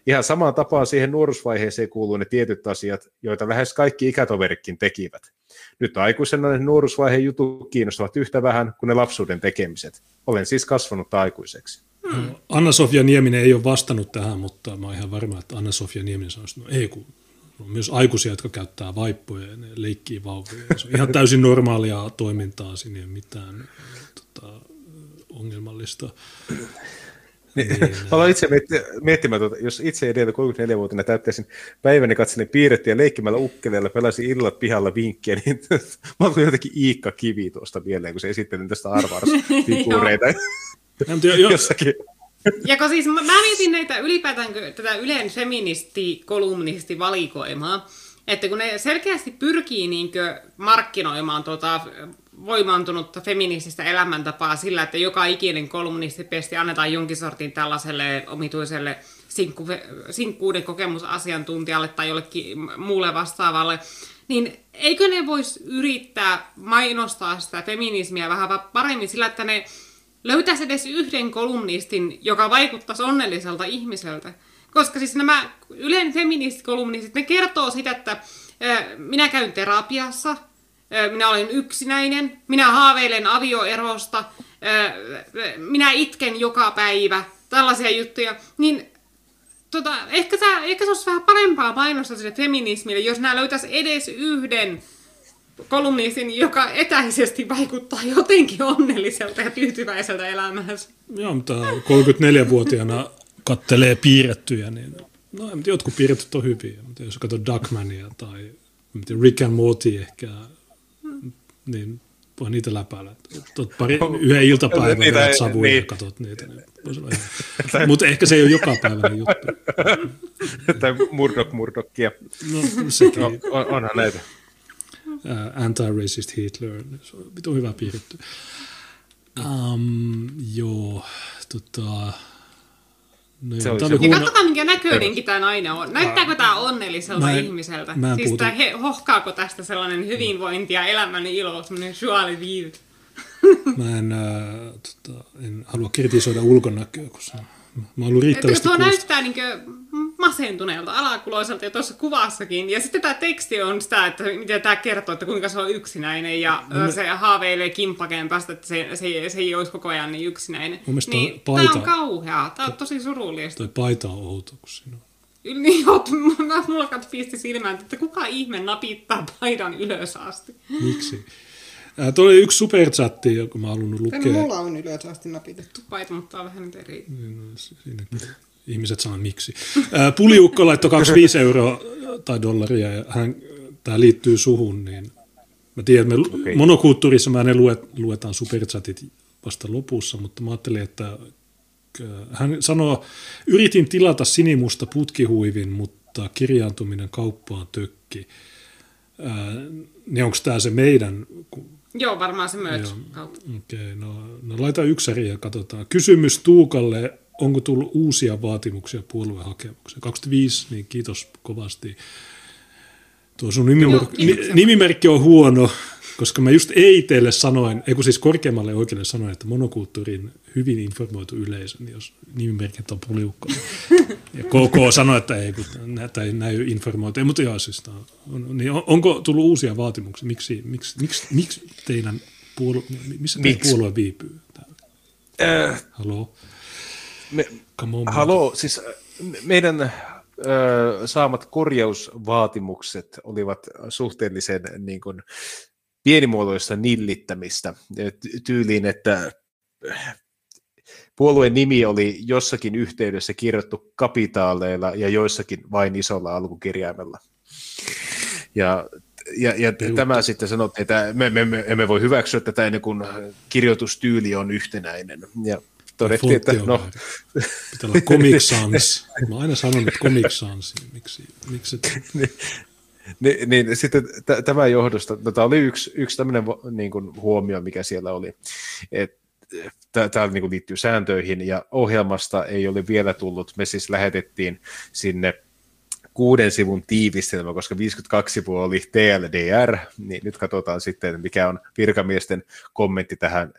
ihan samaan tapaan siihen nuoruusvaiheeseen kuuluu ne tietyt asiat, joita lähes kaikki ikätoverikin tekivät. Nyt aikuisena ne nuoruusvaiheen jutut kiinnostavat yhtä vähän kuin ne lapsuuden tekemiset. Olen siis kasvanut aikuiseksi. Hmm. Anna-Sofia Nieminen ei ole vastannut tähän, mutta mä oon ihan varma, että Anna-Sofia Nieminen että no ei kun on myös aikuisia, jotka käyttää vaippoja ja ne leikkii vauvoja. Se on ihan täysin normaalia toimintaa, siinä ei ole mitään tota, ongelmallista. Niin, niin. Aloin itse miettimään, että jos itse edelleen 34-vuotiaana täyttäisin päiväni katselin piirrettiä leikkimällä ukkeleella, pelasin illat pihalla vinkkiä, niin mä olin jotenkin Iikka Kivi tuosta mieleen, kun se esittelin tästä arvarsfiguureita jossakin. Ja kun siis mä, mä mietin näitä ylipäätään tätä Ylen feministi-kolumnisti-valikoimaa, että kun ne selkeästi pyrkii niin markkinoimaan tuota voimaantunutta feminististä elämäntapaa sillä, että joka ikinen kolumnisti pesti annetaan jonkin sortin tällaiselle omituiselle sinkku, sinkkuuden kokemusasiantuntijalle tai jollekin muulle vastaavalle, niin eikö ne voisi yrittää mainostaa sitä feminismiä vähän paremmin sillä, että ne löytäisi edes yhden kolumnistin, joka vaikuttaisi onnelliselta ihmiseltä. Koska siis nämä Ylen feministikolumnistit, ne kertoo sitä, että minä käyn terapiassa, minä olen yksinäinen, minä haaveilen avioerosta, minä itken joka päivä, tällaisia juttuja, niin tota, ehkä, tää, ehkä se olisi vähän parempaa mainosta sille feminismille, jos nämä löytäisi edes yhden kolumnistin, joka etäisesti vaikuttaa jotenkin onnelliselta ja tyytyväiseltä elämänsä. Joo, mutta 34-vuotiaana kattelee piirrettyjä, niin no, jotkut piirrettyt on hyviä, mutta jos katsot Duckmania tai Rick and Morty ehkä, niin voi niitä läpäillä. Tot pari, yhden iltapäivän niitä, vedät savuja niin. ja katsot niitä. Niin Mutta ehkä se ei ole joka päivä juttu. tai Murdoch Murdockia. No sekin. No, on, onhan näitä. Uh, anti-racist Hitler. Se on vitu hyvä piirretty. Um, joo, tota, No, se oli ja katsotaan, minkä näköinenkin tämä nainen on. Näyttääkö tämä onnelliselta mä en, ihmiseltä? Mä en siis tämä, he, hohkaako tästä sellainen hyvinvointi ja elämän ilo, sellainen joali viiv? Mä en, äh, tota, en halua kritisoida ulkonäköä, kun se Mä oon ollut riittävästi Tuo näyttää niin masentuneelta, alakuloiselta jo tuossa kuvassakin. Ja sitten tämä teksti on sitä, että miten tämä kertoo, että kuinka se on yksinäinen ja no, se haaveilee kimppakeen päästä, että se, se, se ei olisi koko ajan niin yksinäinen. Niin, paita, tämä on kauheaa. Tämä on tosi surullista. Toi paita on outo, kun siinä on. Niin, oot, mulla pisti silmään, että kuka ihme napittaa paidan ylös asti. Miksi? Äh, tuo oli yksi superchatti, joka mä halunnut lukea. Tänne mulla on yleensä asti napitettu paita, mutta on vähän nyt eri. Niin, no, siinä, ihmiset sanoo miksi. Äh, Puliukko laittoi 25 euroa tai dollaria ja hän, tämä liittyy suhun, niin mä tiedän, että me okay. monokulttuurissa mä ne luet, luetaan superchatit vasta lopussa, mutta mä ajattelin, että äh, hän sanoo, yritin tilata sinimusta putkihuivin, mutta kirjaantuminen kauppaan tökki. niin onko tämä se meidän, Joo, varmaan se myös. Okei, okay, no, no laita yksäri ja katsotaan. Kysymys Tuukalle, onko tullut uusia vaatimuksia puoluehakemukseen? 25, niin kiitos kovasti. Tuo sun nimimerkki, Joo, nimimerkki on huono, koska mä just ei teille sanoin, ei kun siis korkeammalle oikealle sanoin, että monokulttuurin hyvin informoitu yleisö, niin jos nimimerkit on puliukko. Ja KK sanoi, että ei, kun näitä ei näy informoitu. Mutta joo, siis on, niin on, onko tullut uusia vaatimuksia? Miksi, miksi, miksi, miksi teidän puolue, missä teidän miksi? puolue viipyy? Äh, Halo? Me, on, halo, siis meidän äh, saamat korjausvaatimukset olivat suhteellisen niin kuin, pienimuotoista nillittämistä tyyliin, että puolueen nimi oli jossakin yhteydessä kirjoittu kapitaaleilla ja joissakin vain isolla alkukirjaimella. Ja, ja, ja tämä sitten sanottiin, että me, me, me emme voi hyväksyä tätä ennen kuin kirjoitustyyli on yhtenäinen. Ja todettiin, että no... Pitää olla Comic Sans. Mä aina sanonut Comic Sans. Miksi, miksi niin, niin, niin sitten t- tämän johdosta, no, tämä oli yksi, yksi tämmöinen niin kuin, huomio, mikä siellä oli, että tämä niin liittyy sääntöihin ja ohjelmasta ei ole vielä tullut. Me siis lähetettiin sinne kuuden sivun tiivistelmä, koska 52 sivua oli TLDR, niin nyt katsotaan sitten, mikä on virkamiesten kommentti tähän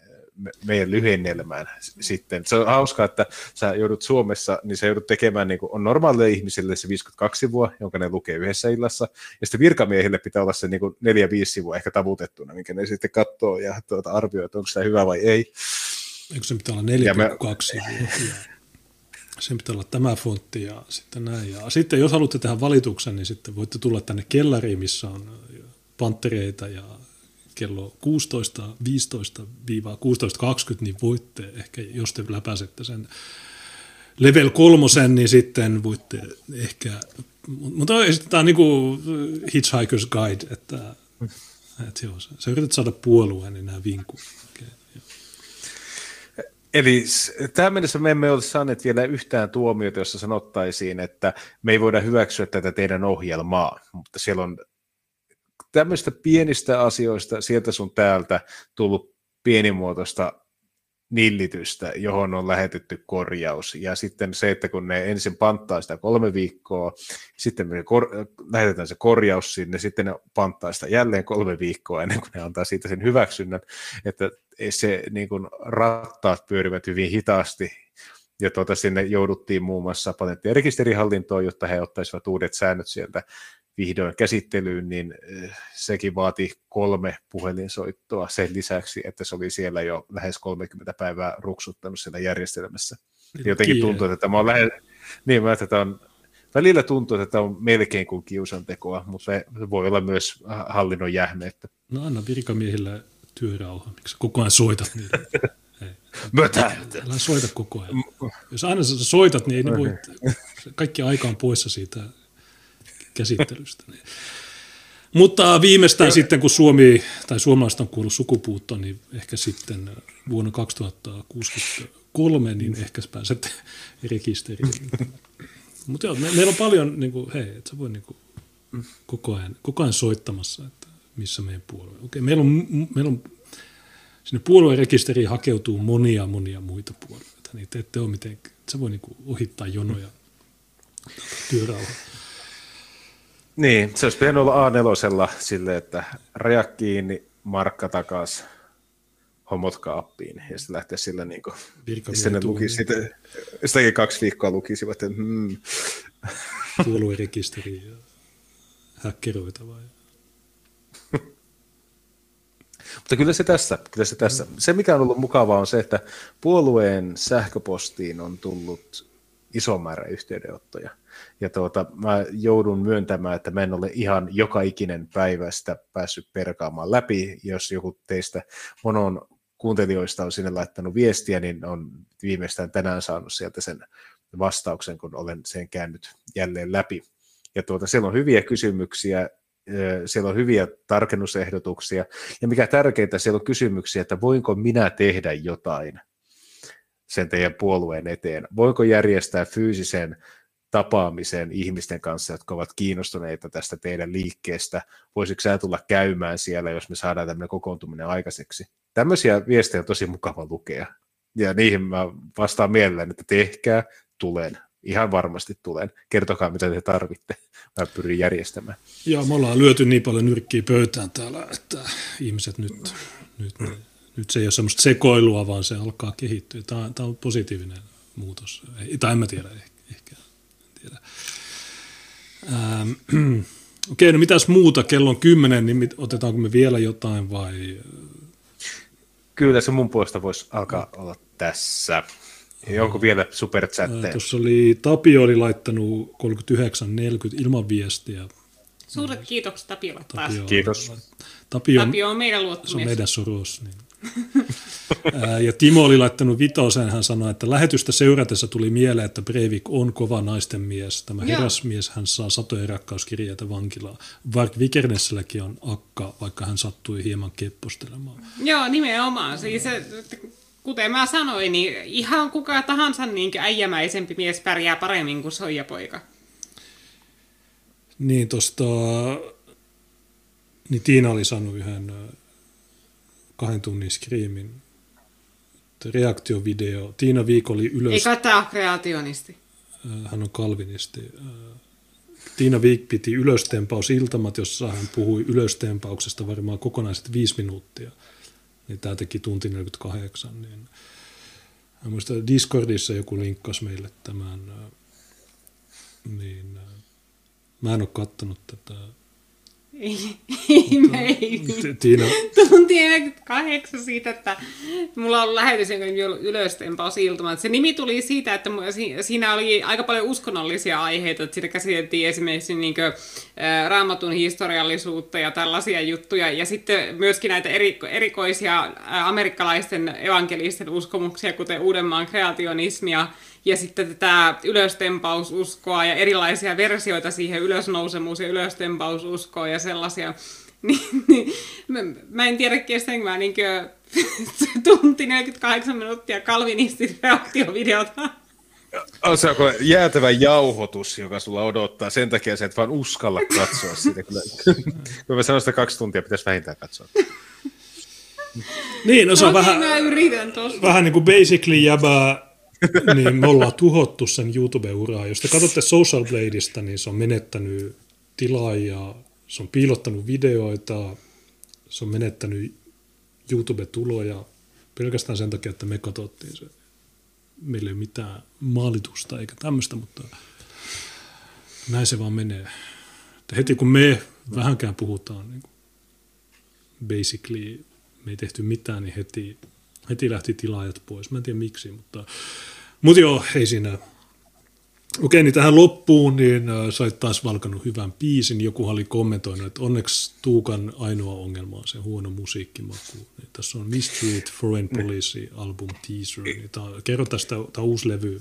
meidän lyhennelmään sitten. Se on hauskaa, että sä joudut Suomessa, niin sä joudut tekemään, niin kuin on normaalille ihmisille se 52 sivua, jonka ne lukee yhdessä illassa, ja sitten virkamiehille pitää olla se niin kuin 4-5 sivua ehkä tavutettuna, minkä ne sitten katsoo ja tuota, arvioi, että onko se hyvä vai ei. Eikö se pitää olla 4,2 me... sivua? sen pitää olla tämä fontti ja sitten näin. Ja sitten jos haluatte tehdä valituksen, niin sitten voitte tulla tänne kellariin, missä on panttereita ja kello 16.15-16.20, niin voitte ehkä, jos te läpäisette sen level kolmosen, niin sitten voitte ehkä, mutta tämä on niin kuin Hitchhiker's Guide, että, että joo, sä yrität saada puolueen, niin nämä vinkuu. Okay, Eli tähän mennessä me emme ole saaneet vielä yhtään tuomiota, jossa sanottaisiin, että me ei voida hyväksyä tätä teidän ohjelmaa, mutta siellä on tämmöistä pienistä asioista sieltä sun täältä tullut pienimuotoista nillitystä, johon on lähetetty korjaus. Ja sitten se, että kun ne ensin panttaa sitä kolme viikkoa, sitten me kor- lähetetään se korjaus sinne, sitten ne panttaa sitä jälleen kolme viikkoa ennen kuin ne antaa siitä sen hyväksynnän, että se niin kuin rattaat pyörivät hyvin hitaasti, ja tuota, sinne jouduttiin muun muassa patentti- ja rekisterihallintoon, jotta he ottaisivat uudet säännöt sieltä vihdoin käsittelyyn, niin eh, sekin vaati kolme puhelinsoittoa sen lisäksi, että se oli siellä jo lähes 30 päivää ruksuttanut siellä järjestelmässä. Niin, Jotenkin tuntuu, että tämä on lähes, niin mä, että tämä on, välillä tuntuu, että tämä on melkein kuin kiusantekoa, mutta se voi olla myös hallinnon jähme. Että... No anna virkamiehillä työrauha, miksi koko ajan soitat niille. Mötä. Älä soita koko ajan. Jos aina soitat, niin ei ne voi, kaikki aika on poissa siitä käsittelystä. Niin. Mutta viimeistään sitten, kun Suomi tai suomalaiset on kuullut sukupuuttoon, niin ehkä sitten vuonna 2063, niin ehkä pääset rekisteriin. Mutta joo, me, meillä on paljon, niin kuin, hei, että sä voi niin kuin, koko, ajan, koko ajan soittamassa, että missä meidän puolue. Okei, meillä on, meillä on sinne puoluerekisteriin hakeutuu monia, monia muita puolueita. Niin te ette ole mitenkään, sä voi niin kuin ohittaa jonoja työrauhaa. Niin, se olisi pitänyt olla A4 sille, että raja kiinni, markka takas, homot kaappiin, ja sitten lähteä sillä niin kuin, sitten ne luki, sitten, sitäkin kaksi viikkoa lukisivat, että hmm. Puoluerekisteri ja häkkeroita vai? Mutta kyllä se tässä, kyllä se tässä. Se mikä on ollut mukavaa on se, että puolueen sähköpostiin on tullut iso määrä yhteydenottoja. Ja tuota, mä joudun myöntämään, että mä en ole ihan joka ikinen päivä sitä päässyt perkaamaan läpi. Jos joku teistä monon kuuntelijoista on sinne laittanut viestiä, niin on viimeistään tänään saanut sieltä sen vastauksen, kun olen sen käynyt jälleen läpi. Ja tuota, siellä on hyviä kysymyksiä, siellä on hyviä tarkennusehdotuksia, ja mikä tärkeintä, siellä on kysymyksiä, että voinko minä tehdä jotain sen teidän puolueen eteen, voinko järjestää fyysisen tapaamisen ihmisten kanssa, jotka ovat kiinnostuneita tästä teidän liikkeestä, voisiko sä tulla käymään siellä, jos me saadaan tämmöinen kokoontuminen aikaiseksi. Tämmöisiä viestejä on tosi mukava lukea, ja niihin mä vastaan mielelläni, että tehkää, tulen, ihan varmasti tulen. Kertokaa, mitä te tarvitte. Mä pyrin järjestämään. Ja me ollaan lyöty niin paljon nyrkkiä pöytään täällä, että ihmiset nyt, nyt, nyt se ei ole semmoista sekoilua, vaan se alkaa kehittyä. Tämä tämä on positiivinen muutos. Tai en mä tiedä ehkä. Tiedä. Ähm, Okei, okay, no mitäs muuta? Kello on kymmenen, niin mit, otetaanko me vielä jotain vai? Kyllä se mun puolesta voisi alkaa olla tässä. Ja onko vielä superchatteja? Tuossa oli, Tapio oli laittanut 39.40 ilman viestiä. Suuret kiitokset Tapiolle taas. Tapio, Kiitos. Tapio, Tapio on meidän luottomies. Se on meidän soros. Niin. ja Timo oli laittanut vitosen, hän sanoi, että lähetystä seuratessa tuli mieleen, että Breivik on kova naisten mies. Tämä herrasmies, hän saa satoja rakkauskirjeitä vankilaa. Vark Vikernesselläkin on akka, vaikka hän sattui hieman keppostelemaan. Joo, nimenomaan. Siis, kuten mä sanoin, niin ihan kuka tahansa niin äijämäisempi mies pärjää paremmin kuin soijapoika. Niin tosta, niin Tiina oli saanut yhden kahden tunnin skriimin reaktiovideo. Tiina Viik oli ylös... Eikä tämä kreationisti. Hän on kalvinisti. Tiina Viik piti ylöstempaus iltamat, jossa hän puhui ylöstempauksesta varmaan kokonaiset viisi minuuttia niin tämä teki tunti 48. Niin mä muistan, Discordissa joku linkkasi meille tämän, niin mä en ole kattonut tätä ei, ei, Tiina. Tunti 48 siitä, että mulla on lähetys, jonka nimi on ylöstempaus iltama. Se nimi tuli siitä, että siinä oli aika paljon uskonnollisia aiheita. Että siinä käsiteltiin esimerkiksi niin kuin, raamatun historiallisuutta ja tällaisia juttuja. Ja sitten myöskin näitä erikoisia amerikkalaisten evankelisten uskomuksia, kuten Uudenmaan kreationismia ja sitten tätä ylöstempaususkoa ja erilaisia versioita siihen ylösnousemuus- ja ylöstempaususkoa ja sellaisia. Niin, niin, mä en tiedä kestänkö mä niin tunti 48 minuuttia kalvinistin reaktiovideota. Se onko jäätävä jauhotus, joka sulla odottaa. Sen takia sä et vaan uskalla katsoa sitä. Kyllä, kun mä sanoin sitä kaksi tuntia, pitäisi vähintään katsoa. Niin, no se on Okei, vähän, tosta. vähän niin kuin basically jäbää, niin me ollaan tuhottu sen YouTube-uraa. Jos te katsotte Social Bladeista, niin se on menettänyt tilaajia, se on piilottanut videoita, se on menettänyt YouTube-tuloja pelkästään sen takia, että me katsottiin se. Meillä ei ole mitään maalitusta eikä tämmöistä, mutta näin se vaan menee. Että heti kun me vähänkään puhutaan niin basically me ei tehty mitään, niin heti, heti lähti tilaajat pois. Mä en tiedä miksi, mutta, mutta joo, ei siinä. Okei, niin tähän loppuun, niin äh, sait taas valkannut hyvän biisin. Joku oli kommentoinut, että onneksi Tuukan ainoa ongelma on se huono musiikkimaku. Niin tässä on Mistreat Foreign Policy album teaser. Niin tää, kerro tästä, tämä uusi levy.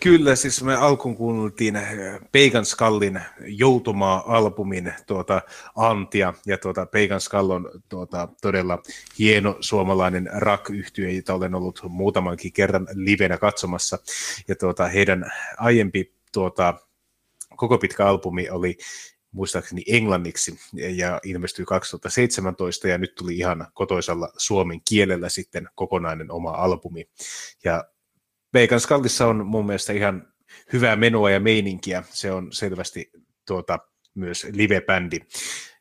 Kyllä, siis me alkuun kuunneltiin äh, Pagan Skullin Joutumaa-albumin tuota, antia, ja tuota, Pagan Skull on tuota, todella hieno suomalainen rock jota olen ollut muutamankin kerran livenä katsomassa, ja tuota, heidän aiempi tuota, koko pitkä albumi oli muistaakseni englanniksi ja ilmestyi 2017 ja nyt tuli ihan kotoisalla suomen kielellä sitten kokonainen oma albumi. Ja Vegan Skullissa on mun mielestä ihan hyvää menoa ja meininkiä. Se on selvästi tuota, myös live-bändi.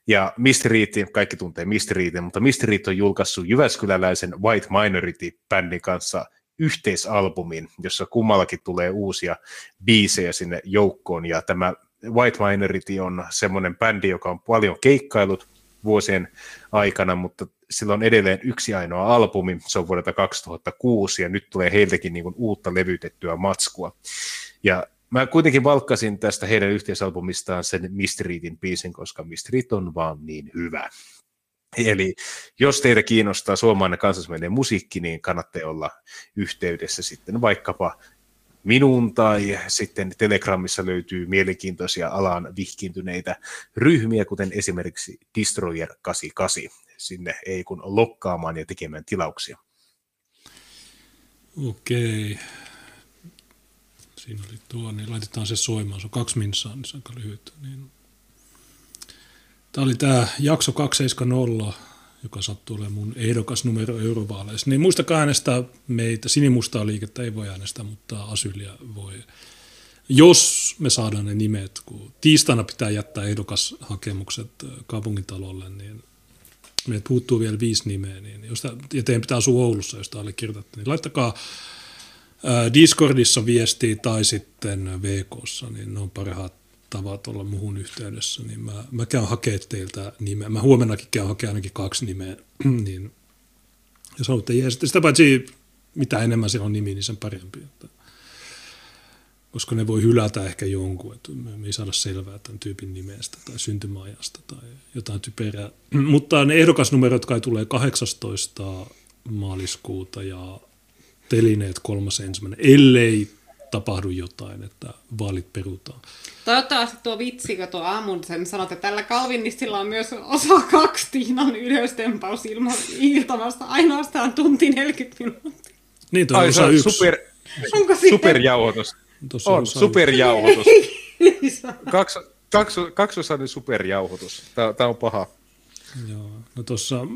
Ja. Reed, kaikki tuntee. Reedin, mutta. Reed on julkaissut Jyväskyläläisen White Minority-bändin kanssa yhteisalbumin, jossa kummallakin tulee uusia biisejä sinne joukkoon. Ja tämä White Minority on semmoinen bändi, joka on paljon keikkailut vuosien aikana, mutta sillä on edelleen yksi ainoa albumi, se on vuodelta 2006, ja nyt tulee heiltäkin niin kuin uutta levytettyä matskua. Ja mä kuitenkin valkkasin tästä heidän yhteisalbumistaan sen Mistreetin biisin, koska Mistreet on vaan niin hyvä. Eli jos teitä kiinnostaa suomalainen kansallismielinen musiikki, niin kannattaa olla yhteydessä sitten vaikkapa minuun tai sitten Telegramissa löytyy mielenkiintoisia alaan vihkiintyneitä ryhmiä, kuten esimerkiksi Destroyer 88. Sinne ei kun lokkaamaan ja tekemään tilauksia. Okei. Siinä oli tuo, niin laitetaan se soimaan. Se on kaksi minsaa, niin se on aika lyhyt. Niin. Tämä oli tämä jakso 270, joka sattuu olemaan mun ehdokas numero eurovaaleissa. Niin muistakaa äänestää meitä. Sinimustaa liikettä ei voi äänestää, mutta Asylia voi. Jos me saadaan ne nimet, kun tiistaina pitää jättää ehdokas-hakemukset kaupungintalolle, niin meiltä puuttuu vielä viisi nimeä, niin jos ja teidän pitää asua Oulussa, jos tämä allekirjoitatte, niin laittakaa ää, Discordissa viestiä tai sitten VKssa, niin ne on parhaat tavat olla muhun yhteydessä, niin mä, mä käyn hakemaan teiltä nimeä. Mä huomennakin käyn hakemaan ainakin kaksi nimeä, niin jos haluatte jeesata. Sitä paitsi mitä enemmän siellä on nimi, niin sen parempi. Että, koska ne voi hylätä ehkä jonkun, että me ei saada selvää tämän tyypin nimestä tai syntymäajasta tai jotain typerää. Mutta ne ehdokasnumerot kai tulee 18. maaliskuuta ja telineet kolmas ensimmäinen, ellei tapahdu jotain, että vaalit perutaan. Toivottavasti tuo vitsi, kun tuo aamun sen sanot, että tällä Calvinistilla on myös osa kaksi Tiinan ylöstempaus ilman iltamasta ainoastaan tunti 40 minuuttia. Niin, toi on Ai, se osa on yksi. super, Onko siinä? superjauhotus. Tuossa On, osa superjauhotus. Lisää. Kaksi, kaksi, kaksosainen superjauhotus. Tämä, tämä on paha. Joo. No tuossa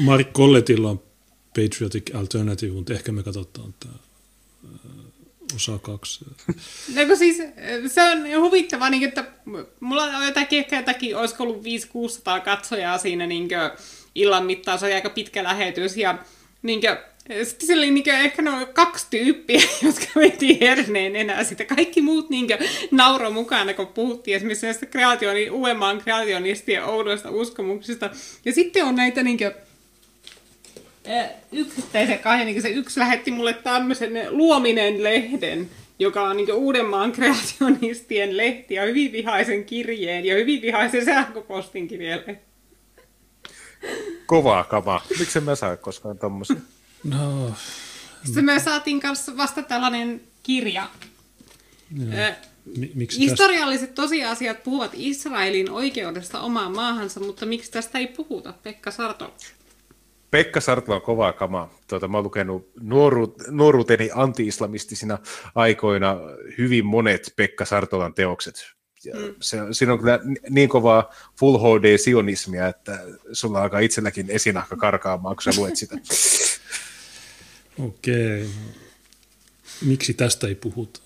Mark Colletilla on Patriotic Alternative, mutta ehkä me katsotaan tämä osa kaksi. No kun siis se on huvittavaa, niin että mulla on jotakin, ehkä jotakin, olisiko ollut 500-600 katsojaa siinä niin illan mittaan, se oli aika pitkä lähetys ja niin kuin, sitten siellä oli niin ehkä noin kaksi tyyppiä, jotka veti herneen enää sitä. Kaikki muut niin nauro mukana, kun puhuttiin esimerkiksi näistä kreationi, uudemman kreationistien oudoista uskomuksista. Ja sitten on näitä niin yksittäisen kahden, niin se yksi lähetti mulle tämmöisen Luominen-lehden, joka on niin Uudenmaan kreationistien lehti ja hyvin vihaisen kirjeen ja hyvin vihaisen sähköpostinkin vielä. Kovaa kamaa. Miksi mä saa koskaan tommosia? No, Sitten me saatiin kanssa vasta tällainen kirja. Ö, mi- miksi tästä? Historialliset tosiasiat puhuvat Israelin oikeudesta omaan maahansa, mutta miksi tästä ei puhuta, Pekka Sarto? Pekka Sartla on kovaa kamaa. Tuota, mä oon lukenut nuoruut, nuoruuteni anti-islamistisina aikoina hyvin monet Pekka Sartolan teokset. Ja mm. se, siinä on kyllä niin kovaa full HD-sionismia, että sulla alkaa itselläkin esinahka karkaamaan, kun sä luet sitä. Okei. Okay. Miksi tästä ei puhuta?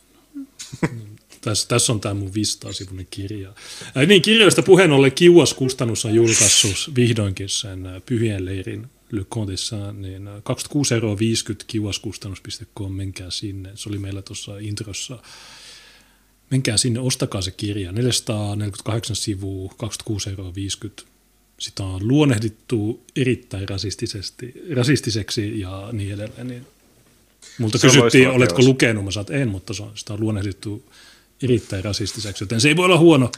Tässä, tässä on tämä mun 500-sivuinen kirja. Ää, niin, kirjoista puheen ollen Kiuas Kustannus on julkaissut vihdoinkin sen Pyhien leirin Le Contessa, niin 26 euroa 50 kiuaskustannus.com, menkää sinne. Se oli meillä tuossa introssa. Menkää sinne, ostakaa se kirja. 448 sivua, 26 euroa 50. Sitä on luonnehdittu erittäin rasistisesti, rasistiseksi ja niin edelleen. Niin Multa se kysyttiin, oletko teos. lukenut, mä sanoin, en, mutta se on, sitä on luonnehdittu erittäin rasistiseksi, joten se ei voi olla huono.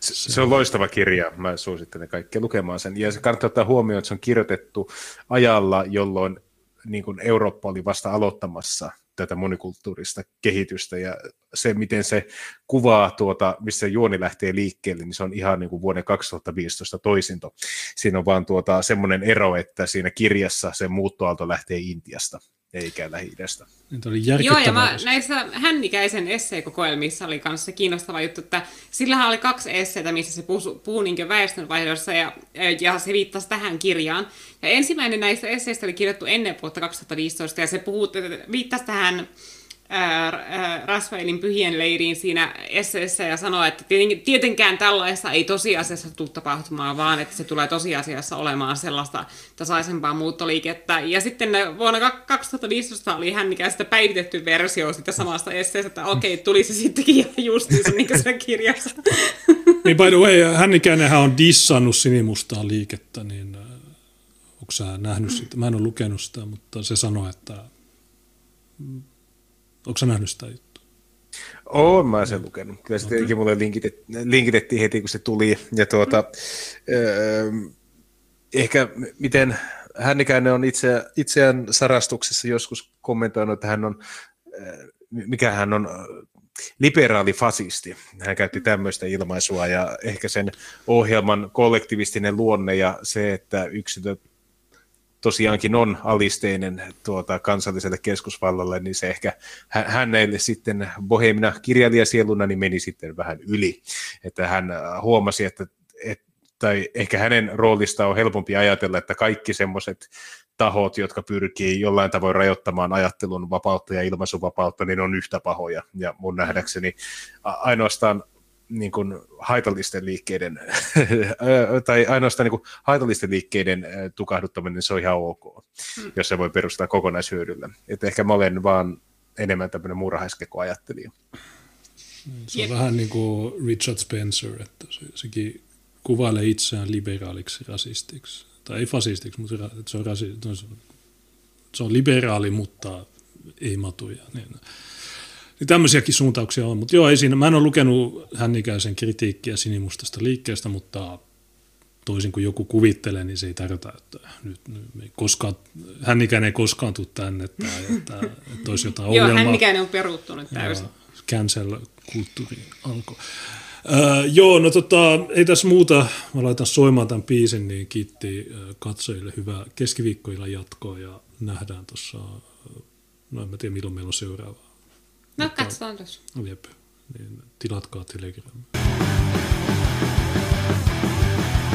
Se, se on loistava kirja, mä suosittelen kaikkia lukemaan sen. Ja se kannattaa ottaa huomioon, että se on kirjoitettu ajalla, jolloin niin kuin Eurooppa oli vasta aloittamassa tätä monikulttuurista kehitystä ja se, miten se kuvaa tuota, missä juoni lähtee liikkeelle, niin se on ihan niin kuin vuoden 2015 toisinto. Siinä on vaan tuota, semmoinen ero, että siinä kirjassa se muuttoaalto lähtee Intiasta eikä lähi Niin Joo, ja mä, näissä hännikäisen esseekokoelmissa oli kanssa kiinnostava juttu, että sillähän oli kaksi esseitä, missä se puhuu, puhuu niin väestönvaihdossa, ja, ja se viittasi tähän kirjaan. Ja ensimmäinen näistä esseistä oli kirjoittu ennen vuotta 2015, ja se puhuu, viittasi tähän Rasvailin pyhien leiriin siinä esseessä ja sanoi, että tietenkään tällaista ei tosiasiassa tule tapahtumaan, vaan että se tulee tosiasiassa olemaan sellaista tasaisempaa muuttoliikettä. Ja sitten vuonna 2015 oli hän mikä sitä päivitetty versio sitä samasta esseestä, että okei, tuli se sittenkin justiinsa niin kuin se kirjassa. Niin by the way, Hännikäinenhän on dissannut sinimustaa liikettä, niin onko sä nähnyt sitä? Mä en ole lukenut sitä, mutta se sanoi, että Onko sä nähnyt sitä juttua? Oon mä sen lukenut. Kyllä se okay. mulle linkitet, linkitettiin heti, kun se tuli. Ja tuota, öö, ehkä miten Hännikäinen on itse, itseään sarastuksessa joskus kommentoinut, että hän on, mikä hän on liberaali fasisti. Hän käytti tämmöistä ilmaisua ja ehkä sen ohjelman kollektivistinen luonne ja se, että yksilöt tosiaankin on alisteinen tuota, kansalliselle keskusvallalle, niin se ehkä hänelle sitten bohemina kirjailijasieluna niin meni sitten vähän yli. Että hän äh, huomasi, että, tai ehkä hänen roolista on helpompi ajatella, että kaikki semmoiset tahot, jotka pyrkii jollain tavoin rajoittamaan ajattelun vapautta ja ilmaisuvapautta, niin on yhtä pahoja. Ja mun nähdäkseni ainoastaan niin kuin haitallisten liikkeiden, tai ainoastaan niin kuin haitallisten liikkeiden tukahduttaminen, se on ihan ok, hmm. jos se voi perustaa kokonaishyödyllä. Että ehkä mä olen vaan enemmän tämmöinen murhaiskeko-ajattelija. Se on vähän niin kuin Richard Spencer, että se, sekin kuvailee itseään liberaaliksi rasistiksi. Tai ei fasistiksi, mutta se on, rasi, se on liberaali, mutta ei matuja. Niin niin tämmöisiäkin suuntauksia on, mutta joo, ei siinä, mä en ole lukenut hännikäisen kritiikkiä sinimustasta liikkeestä, mutta toisin kuin joku kuvittelee, niin se ei tarkoita, että nyt, nyt ei koskaan, hännikäinen ei koskaan tule tänne, tai että, että olisi jotain ongelmaa. Joo, hännikäinen on peruuttunut täysin. Cancel-kulttuuri alkoi. Äh, joo, no tota, ei tässä muuta. Mä laitan soimaan tämän biisin, niin kiitti katsojille hyvää keskiviikkoilla jatkoa ja nähdään tuossa, no en mä tiedä milloin meillä on seuraava No katsotaan tuossa. Jep, niin tilatkaa Telegram.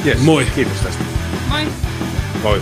Yes, Moi. Kiitos tästä. Moi. Moi.